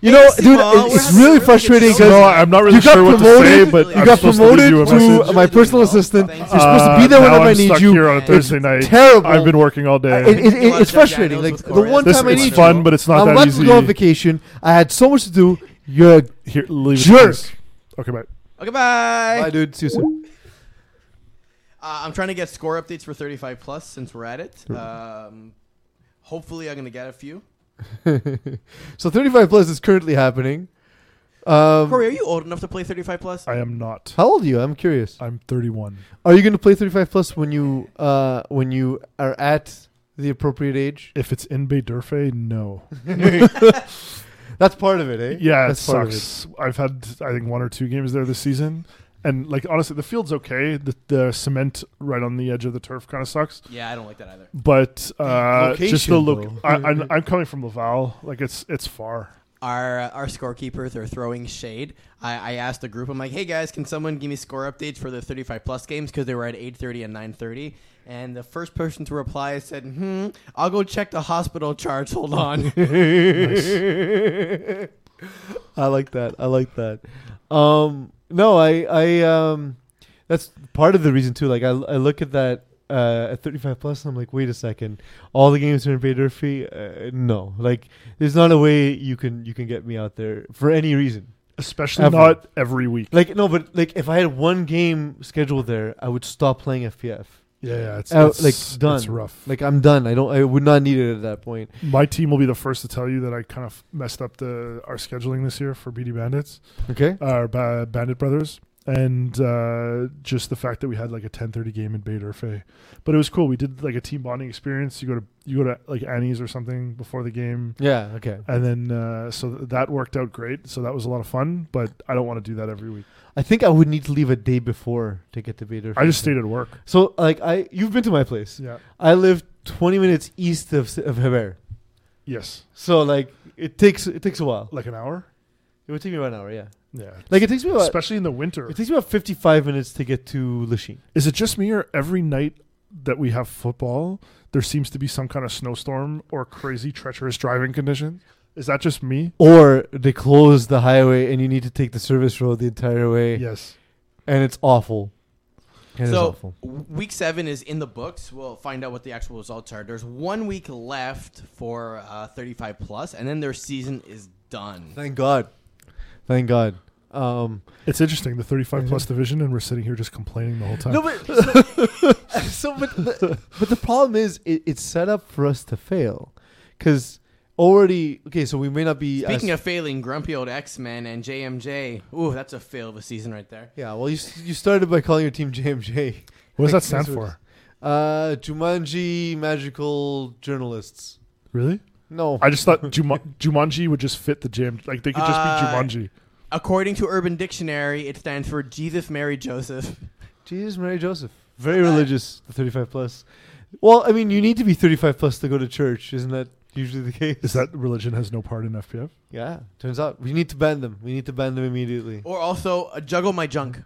You know, dude, it- it's really frustrating because No, I'm not really you got sure what to promoted. say, but You I'm got promoted to to my personal assistant. You're you. supposed to be there now whenever I need stuck you. here on a Thursday night. terrible. I've been working all day. It, it, it, it's frustrating. Like the one this time I it's need fun, you, but it's not I'm that about to easy. go on vacation. I had so much to do. You're a Here, leave it, Jerk. please. Okay, bye. Okay, bye. bye, dude. See you soon. Uh, I'm trying to get score updates for 35 plus since we're at it. Um, hopefully, I'm gonna get a few. so 35 plus is currently happening. Um, Corey, are you old enough to play 35 plus? I am not. how old are you? I'm curious. I'm 31. Are you going to play 35 plus when you uh when you are at the appropriate age? If it's in Baie-D'Urfé, no. That's part of it, eh? Yeah, That's it part of sucks. I've had I think one or two games there this season, and like honestly, the field's okay. The the cement right on the edge of the turf kind of sucks, yeah, I don't like that either. but uh, just the look. though. I, I'm, I'm coming from Laval. Like it's it's far. Our uh, our scorekeepers are throwing shade. I, I asked the group, I'm like, hey guys, can someone give me score updates for the 35 plus games because they were at 8:30 and 9:30. And the first person to reply said, "Hmm, I'll go check the hospital charts. Hold on." I like that. I like that. Um, no, I, I, um, that's part of the reason too. Like, I, I look at that uh, at 35 plus, and I'm like, wait a second, all the games are in Baie-D'Urfé. Uh, no, like, there's not a way you can you can get me out there for any reason. Especially Ever. not every week. Like, no, but like, if I had one game scheduled there, I would stop playing FPF. Yeah, yeah, it's, Uh, it's like done. It's rough. Like, I'm done. I don't. I would not need it at that point. My team will be the first to tell you that I kind of messed up the our scheduling this year for BD Bandits, Okay. our ba- Bandit Brothers, and uh, just the fact that we had like a 10:30 game in Baie-D'Urfé. But it was cool. We did like a team bonding experience. You go to you go to like Annie's or something before the game, Yeah. Okay. and then uh, so th- that worked out great. So that was a lot of fun. But I don't want to do that every week. I think I would need to leave a day before to get to D'Urfé. I just stayed at work. So like I, you've been to my place. Yeah. I live 20 minutes east of of Hebert. Yes. So like it takes it takes a while. Like an hour. It would take me about an hour. Yeah. Yeah. Like it takes me about Especially in the winter. it takes me about 55 minutes to get to Lachine. Is it just me or every night that we have football, there seems to be some kind of snowstorm or crazy treacherous driving conditions? Is that just me? Or they close the highway and you need to take the service road the entire way, Yes. and it's awful. It is so awful. week seven is in the books. We'll find out what the actual results are. There's one week left for uh, 35 plus, and then their season is done. Thank God. Thank God. Um, It's interesting, the 35 plus division, and we're sitting here just complaining the whole time. No, but so, so but, the, but the problem is it, it's set up for us to fail because already okay. So we may not be Speaking as, of failing, Grumpy Old X Men and JMJ. Ooh, that's a fail of a season right there. yeah. Well, you s- you started by calling your team JMJ. what does that stand for? Uh, Jumanji Magical Journalists. Really? No, I just thought Juma- Jumanji would just fit the jam. Like they could just Uh, be Jumanji. According to Urban Dictionary, it stands for Jesus, Mary, Joseph. Jesus, Mary Joseph. Very religious. The thirty-five plus. Well, I mean, you need to be thirty-five plus to go to church, isn't that usually the case? Is that religion has no part in FPF? Yeah. Turns out we need to ban them. We need to ban them immediately. Or also, uh, Juggle My Junk.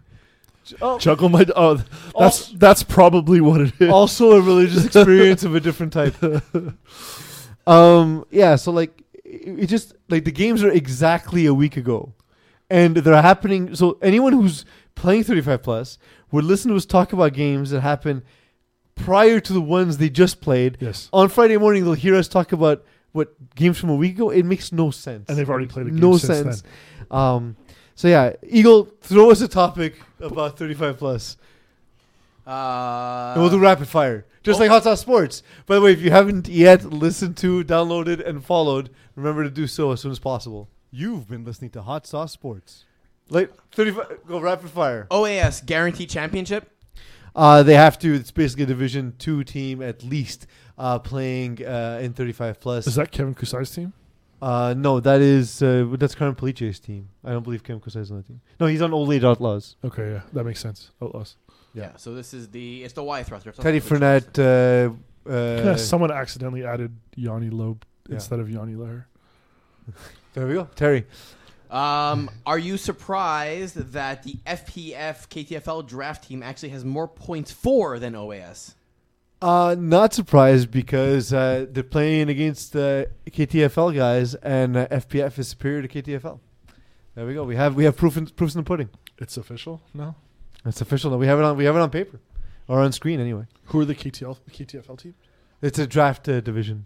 Oh, Juggle my. Oh, that's that's probably what it is. also a religious experience of a different type. um, yeah. So like, it, it just like the games are exactly a week ago, and they're happening. So anyone who's playing 35 plus would listen to us talk about games that happen prior to the ones they just played. yes. On Friday morning, they'll hear us talk about what games from a week ago. It makes no sense. And they've already played a game no since sense. Um, so yeah, Eagle, throw us a topic about 35 plus. Uh, And we'll do rapid fire, just like Hot Sauce Sports. By the way, if you haven't yet listened to, downloaded, and followed, remember to do so as soon as possible. You've been listening to Hot Sauce Sports. Like thirty-five, go rapid fire. OAS Guaranteed Championship. Uh, they have to. It's basically a Division Two team at least uh, playing uh, in thirty-five plus. Is that Kevin Kusai's team? uh, no, that is uh, that's Karan Police's team. I don't believe Kevin Kusai is on the team. No, he's on Old Age Outlaws. Okay, yeah, that makes sense. Outlaws. Yeah. So this is the it's the Y thruster. It's Teddy the Fournette. Uh, Yeah, uh, someone accidentally added Yanni Loeb yeah. instead of Yanni Lair. There we go, Terry. Um, are you surprised that the FPF KTFL draft team actually has more points for than OAS? Uh, not surprised because uh, they're playing against the KTFL guys, and uh, FPF is superior to KTFL. There we go. We have we have proof in, proofs in the pudding. It's official now. It's official. now. We have it on we have it on paper or on screen anyway. Who are the KTL KTFL team? It's a draft uh, division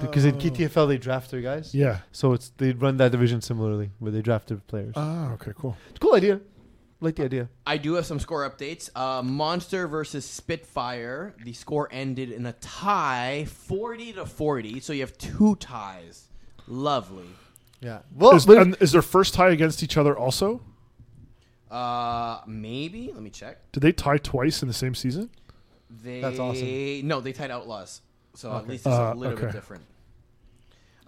because in. KTFL they draft their guys. Yeah. So it's they run that division similarly where they draft their players. Ah, okay, cool. It's a cool idea. Like the idea. I do have some score updates. Uh, Monster versus Spitfire. The score ended in a tie, forty to forty. So you have two ties. Lovely. Yeah. Well, is, but- and is their first tie against each other also? Uh, maybe. Let me check. Did they tie twice in the same season? They That's awesome. No, they tied Outlaws. So at least it's Uh, a little bit different.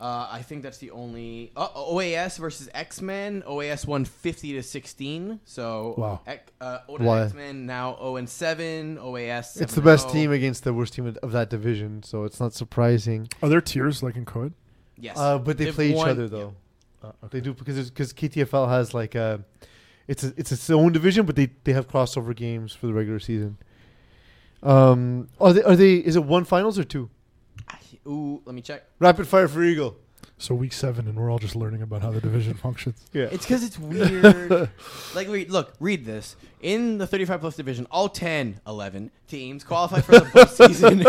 Uh, I think that's the only uh, OAS versus X Men. OAS won fifty to sixteen. So Wow. Ec- uh, X Men now zero and seven. OAS. it's the best team against the worst team of- of that division, so it's not surprising. Are there tiers like in Code? Yes, Uh, but they They've play each won- other though. They do because because KTFL has like a, it's a, it's its own division, but they, they have crossover games for the regular season. Um, are they are they? Is it one finals or two? Ooh, let me check. Rapid fire for Eagle. So week seven, and we're all just learning about how the division functions. Yeah. It's because it's weird. like, read, look, read this. In the 35 plus division, all 10, 11 teams qualify for the postseason.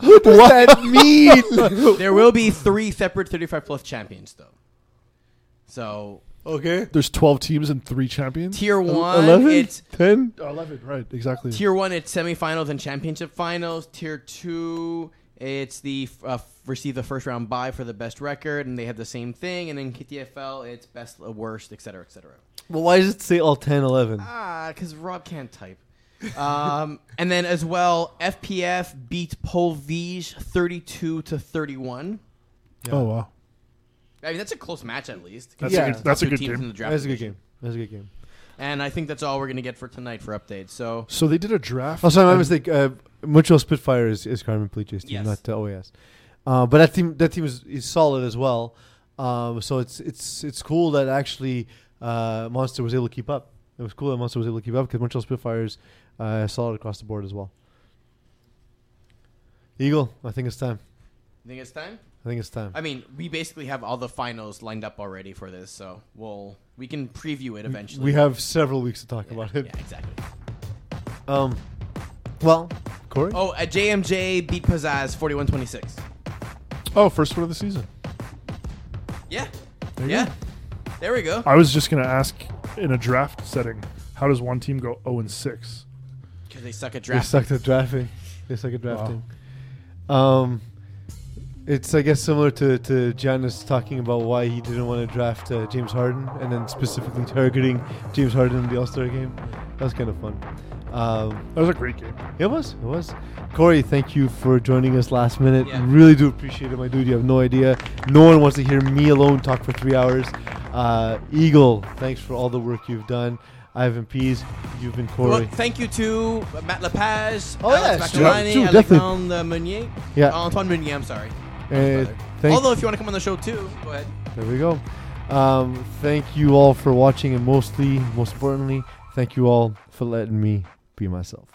what does that mean? there will be three separate 35 plus champions, though. So, okay. There's 12 teams and three champions. tier one, Eleven. it's Ten. Oh, 11, right? Exactly. tier one, it's semifinals and championship finals. Tier two, it's the uh, receive the first round bye for the best record, and they have the same thing. And then KTFL, it's best, uh, worst, et cetera, et cetera. Well, why does it say all 10, 11? Ah, because Rob can't type. um, and then as well, FPF beat Polvige 32 to 31. Oh wow, I mean, that's a close match at least. that's Yeah. a good, that's a good game. the draft That's a good game. That's a good game. And I think that's all we're going to get for tonight for updates. So, So they did a draft. Oh, sorry, my and- mistake. Uh, Montreal Spitfire is, is Carmen Pleach's team, Yes. not uh, OAS. Uh, but that team that team is, is solid as well. Um, so it's it's it's cool that actually uh, Monster was able to keep up. It was cool that Monster was able to keep up because Montreal Spitfires uh, solid across the board as well. Eagle, I think it's time. you think it's time? I think it's time. I mean, we basically have all the finals lined up already for this, so we'll we can preview it eventually. We have several weeks to talk yeah, about it. Yeah, exactly. Um, well, Corey. Oh, uh, JMJ beat Pizzazz 41-26. Oh, first one of the season. Yeah, There yeah. go. There we go. I was just gonna ask in a draft setting, how does one team go 0 and 6? Because they suck at drafting. They draft. suck at drafting. They suck at drafting. Um, it's I guess similar to to Giannis talking about why he didn't want to draft uh, James Harden and then specifically targeting James Harden in the All Star game. That was kind of fun. Um, That was a great game. it was. It was. Corey, thank you for joining us last minute. Yeah. Really do appreciate it, my dude. You have no idea. No one wants to hear me alone talk for three hours. Uh, Eagle, thanks for all the work you've done. Ivan Pease, you've been Corey. Well, thank you to Matt Lepage, Oh, Alex yeah, Bacalani, sure. Alexandre Meunier. Yeah. Antoine Meunier, I'm sorry. Uh, Although, if you want to come on the show too, go ahead. There we go. Um, thank you all for watching, and mostly, most importantly, thank you all for letting me be myself.